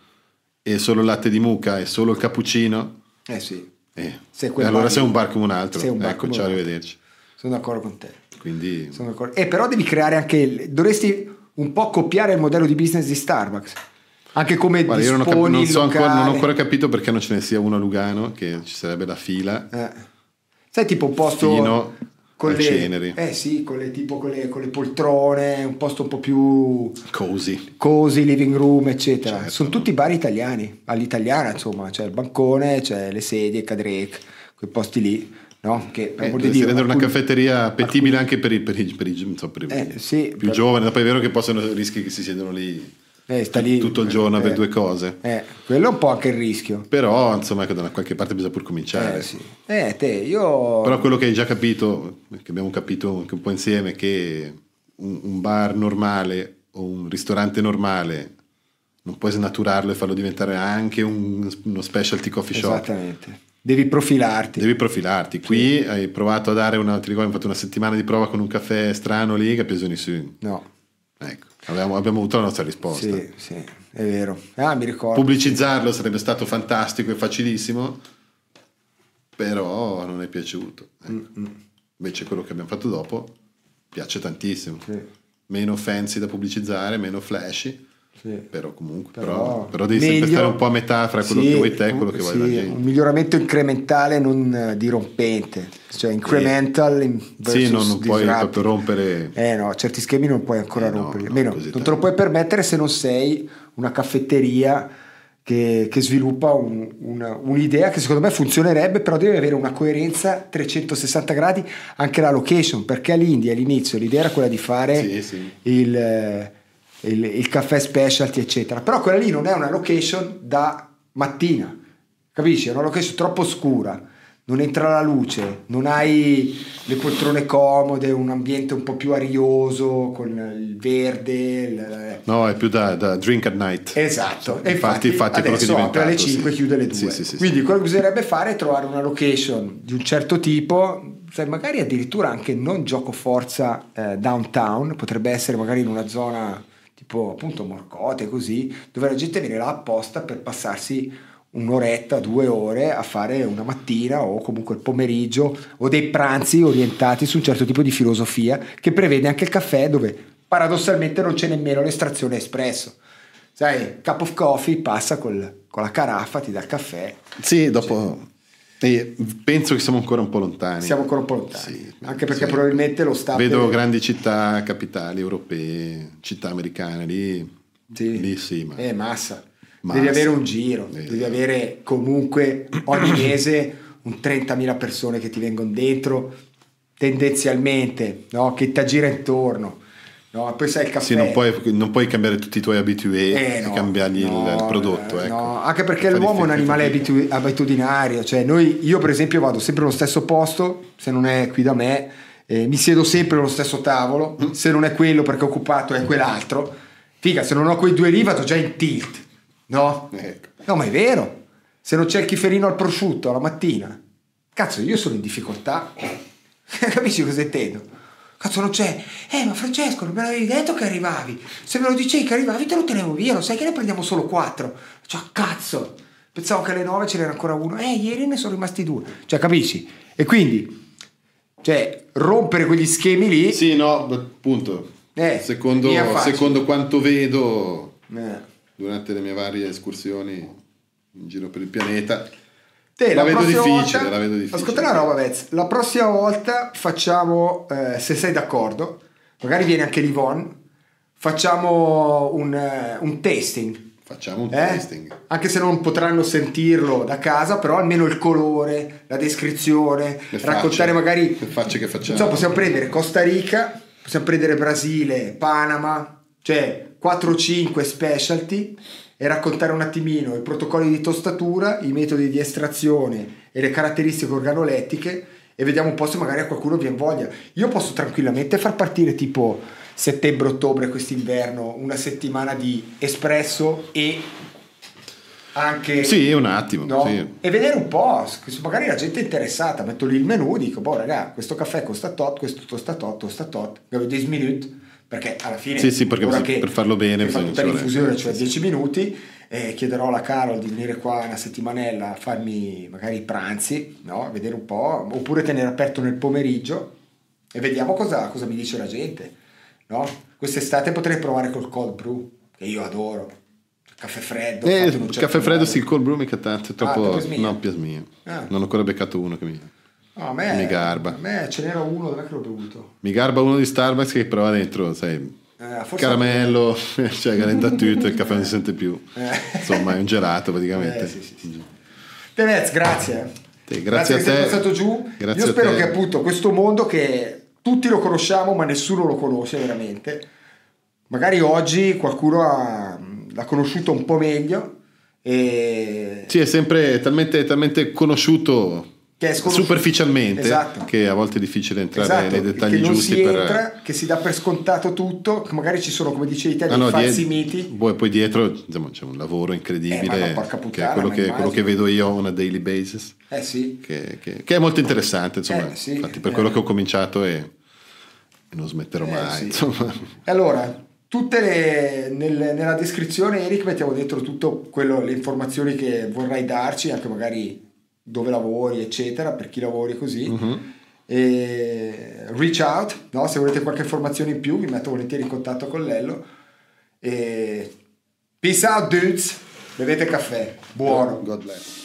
e solo il latte di mucca e solo il cappuccino, Eh sì, eh, Se e allora bar- sei un bar come un altro. un bar ecco, ciao, arrivederci. Sono d'accordo con te. Quindi, Sono d'accordo. Eh, però devi creare anche, il- dovresti un po' copiare il modello di business di Starbucks. Anche come guarda, io non ho, disponi capi- non so ancora, non ho ancora capito perché non ce ne sia uno a Lugano, che ci sarebbe la fila. Eh. Sai, tipo un posto Fino con le, Ceneri. Eh sì, con le, tipo con le, con le poltrone, un posto un po' più Così. cozy, living room, eccetera. Certo. Sono tutti bar italiani, all'italiana, insomma, c'è il bancone, c'è le sedie, cadrec, quei posti lì, no? Che per Eh, amor di dovresti Dio, rendere una alcuni- caffetteria appetibile anche per i, per i- per i- insomma, per i Eh, sì, più per- giovani. Poi è vero che possono rischi che si siedono lì eh, sta lì tutto il giorno per eh, due cose. Eh, quello è un po' anche il rischio. Però, insomma, ecco, da una qualche parte bisogna pur cominciare. Eh, sì. Eh, te, io... Però quello che hai già capito, che abbiamo capito anche un po' insieme, è che un, un bar normale o un ristorante normale non puoi snaturarlo e farlo diventare anche un- uno specialty coffee shop. Esattamente. Devi profilarti. Devi profilarti. Qui hai provato a dare una, ti ricordi, hai fatto una settimana di prova con un caffè strano lì che ha preso su. No, Ecco, abbiamo, abbiamo avuto la nostra risposta. sì, sì, è vero. Ah, mi ricordo. Pubblicizzarlo sarebbe stato fantastico e facilissimo, però non è piaciuto. ecco. Invece quello che abbiamo fatto dopo piace tantissimo. Sì, Meno fancy da pubblicizzare, meno flashy, sì. però comunque Però però, però devi sempre meglio- stare un po' a metà fra quello Sì, che vuoi te e quello che sì, vuoi la Un gente. miglioramento incrementale non eh, dirompente, cioè incremental in- Sì, versus non, puoi disruptive. proprio rompere... Eh no, certi schemi non puoi ancora Eh no, rompere. no, non te lo puoi permettere se non sei una caffetteria che, che sviluppa un- una- un'idea che secondo me funzionerebbe, però deve avere una coerenza 360 gradi anche la location, perché all'India all'inizio l'idea era quella di fare Sì, sì. Il, eh, il- il caffè specialty, eccetera. Però quella lì non è una location da mattina, capisci? È una location troppo scura. Non entra la luce, non hai le poltrone comode, un ambiente un po' più arioso con il verde. il- No, è più da, da drink at night. Esatto, e Infatti- infatti, adesso apre alle diventato, 5 sì. chiude alle 2. Sì, sì, sì, Quindi quello che bisognerebbe fare è trovare una location di un certo tipo, sai, magari addirittura anche non gioco forza eh, downtown, potrebbe essere magari in una zona tipo appunto Morcote così, dove la gente viene là apposta per passarsi un'oretta, due ore a fare una mattina o comunque il pomeriggio o dei pranzi orientati su un certo tipo di filosofia che prevede anche il caffè dove paradossalmente non c'è nemmeno l'estrazione espresso. Sai, cup of coffee passa col- con la caraffa, ti dà il caffè. Sì, dopo... E penso che siamo ancora un po' lontani. Siamo ancora un po' lontani. Sì, Anche perché sì. probabilmente lo Stato... Vedo grandi città capitali europee, città americane, lì Sì. lì sì, ma Eh, massa. Massa. Devi avere un giro, Eh. devi avere comunque ogni mese un 30.000 persone che ti vengono dentro, tendenzialmente, no? che ti gira intorno. No? Poi sai il caffè. Sì, non puoi, non puoi cambiare tutti i tuoi abitué Eh, e no, cambiargli il- no, il, prodotto. eh, ecco. no, anche perché Fa l'uomo è un animale abitu- abitudinario, cioè noi, io per esempio vado sempre allo stesso posto, se non è qui da me, eh, mi siedo sempre allo stesso tavolo, Mm. se non è quello perché è occupato è quell'altro, figa, se non ho quei due lì vado già in tilt, no? Ecco. No, ma è vero, se non c'è il chiferino al prosciutto alla mattina, cazzo io sono in difficoltà, capisci cosa intendo? Cazzo non c'è, eh ma Francesco non me l'avevi detto che arrivavi, se me lo dicevi che arrivavi te lo tenevo via, lo sai che ne prendiamo solo quattro, cioè cazzo, pensavo che alle nove ce n'era ancora uno, eh ieri ne sono rimasti due, cioè capisci? E quindi, cioè rompere quegli schemi lì, Sì, no, appunto. Eh, secondo, secondo quanto vedo eh. durante le mie varie escursioni in giro per il pianeta, Te, La vedo prossima difficile, volta- la vedo difficile. Ascolta una roba, Vez. La prossima volta facciamo, eh, se sei d'accordo, magari viene anche Livon, facciamo un, eh, un tasting. facciamo un eh? tasting. Anche se non potranno sentirlo da casa, però almeno il colore, la descrizione, Le raccontare facce, magari... le facce che facciamo. Insomma, possiamo prendere Costa Rica, possiamo prendere Brasile, Panama, cioè 4-5 specialty e raccontare un attimino i protocolli di tostatura, i metodi di estrazione e le caratteristiche organolettiche e vediamo un po' se magari a qualcuno viene voglia. Io posso tranquillamente far partire tipo settembre-ottobre quest'inverno una settimana di espresso e anche Sì, un attimo. No? sì. E vedere un po', magari la gente è interessata, metto lì il menu, dico, boh raga, questo caffè costa tot, questo costa tot, costa tot, 10 minuti, perché alla fine, Sì, sì, perché che per farlo bene bisogna- tutta l'infusione, cioè sì, 10 minuti, e chiederò alla Carol di venire qua una settimanella a farmi magari i pranzi, no? vedere un po', oppure tenere aperto nel pomeriggio e vediamo cosa, cosa mi dice la gente. No? Quest'estate potrei provare col cold brew, che io adoro. Caffè freddo. Eh, un certo caffè freddo modo. sì, il cold brew mica tanto, è troppo... dopo smia. no, piasmia. Ah. Non ho ancora beccato uno che mi... No, a me, Mi garba. A me ce n'era uno, dov'è che l'ho bevuto? Mi garba uno di Starbucks che prova dentro, sai, Eh, caramello, cioè galenda tutto, il caffè non si sente più. Eh. Insomma, è un gelato praticamente. Eh, sì, sì, sì. Tevez, grazie. Sì, grazie a che te. sei passato giù. Grazie Io a spero te. che appunto questo mondo che tutti lo conosciamo, ma nessuno lo conosce veramente. Magari oggi qualcuno ha- l'ha conosciuto un po' meglio. E... Sì, è sempre talmente, talmente conosciuto, è. Superficialmente Esatto. che a volte è difficile entrare Esatto, nei dettagli che non giusti si per... entra, che si dà per scontato tutto, che magari ci sono, come dicevi te, Ah, dei no, falsi miti. Poi, poi dietro insomma, c'è un lavoro Eh, incredibile, no, porca che puttana, è quello che, quello che vedo io on a daily basis, Eh sì. che, che- che è molto interessante. Insomma, Eh, sì, infatti per eh. quello che ho cominciato e, e non smetterò Eh, mai. sì. Insomma. E allora, tutte le, nel- nella descrizione, Eric, mettiamo dentro tutto quello, le informazioni che vorrai darci, anche magari dove lavori, eccetera, per chi lavori così. Mhm. E reach out, no? se volete qualche informazione in più, vi metto volentieri in contatto con Lello. E peace out, dudes. Bevete caffè, buono. God bless.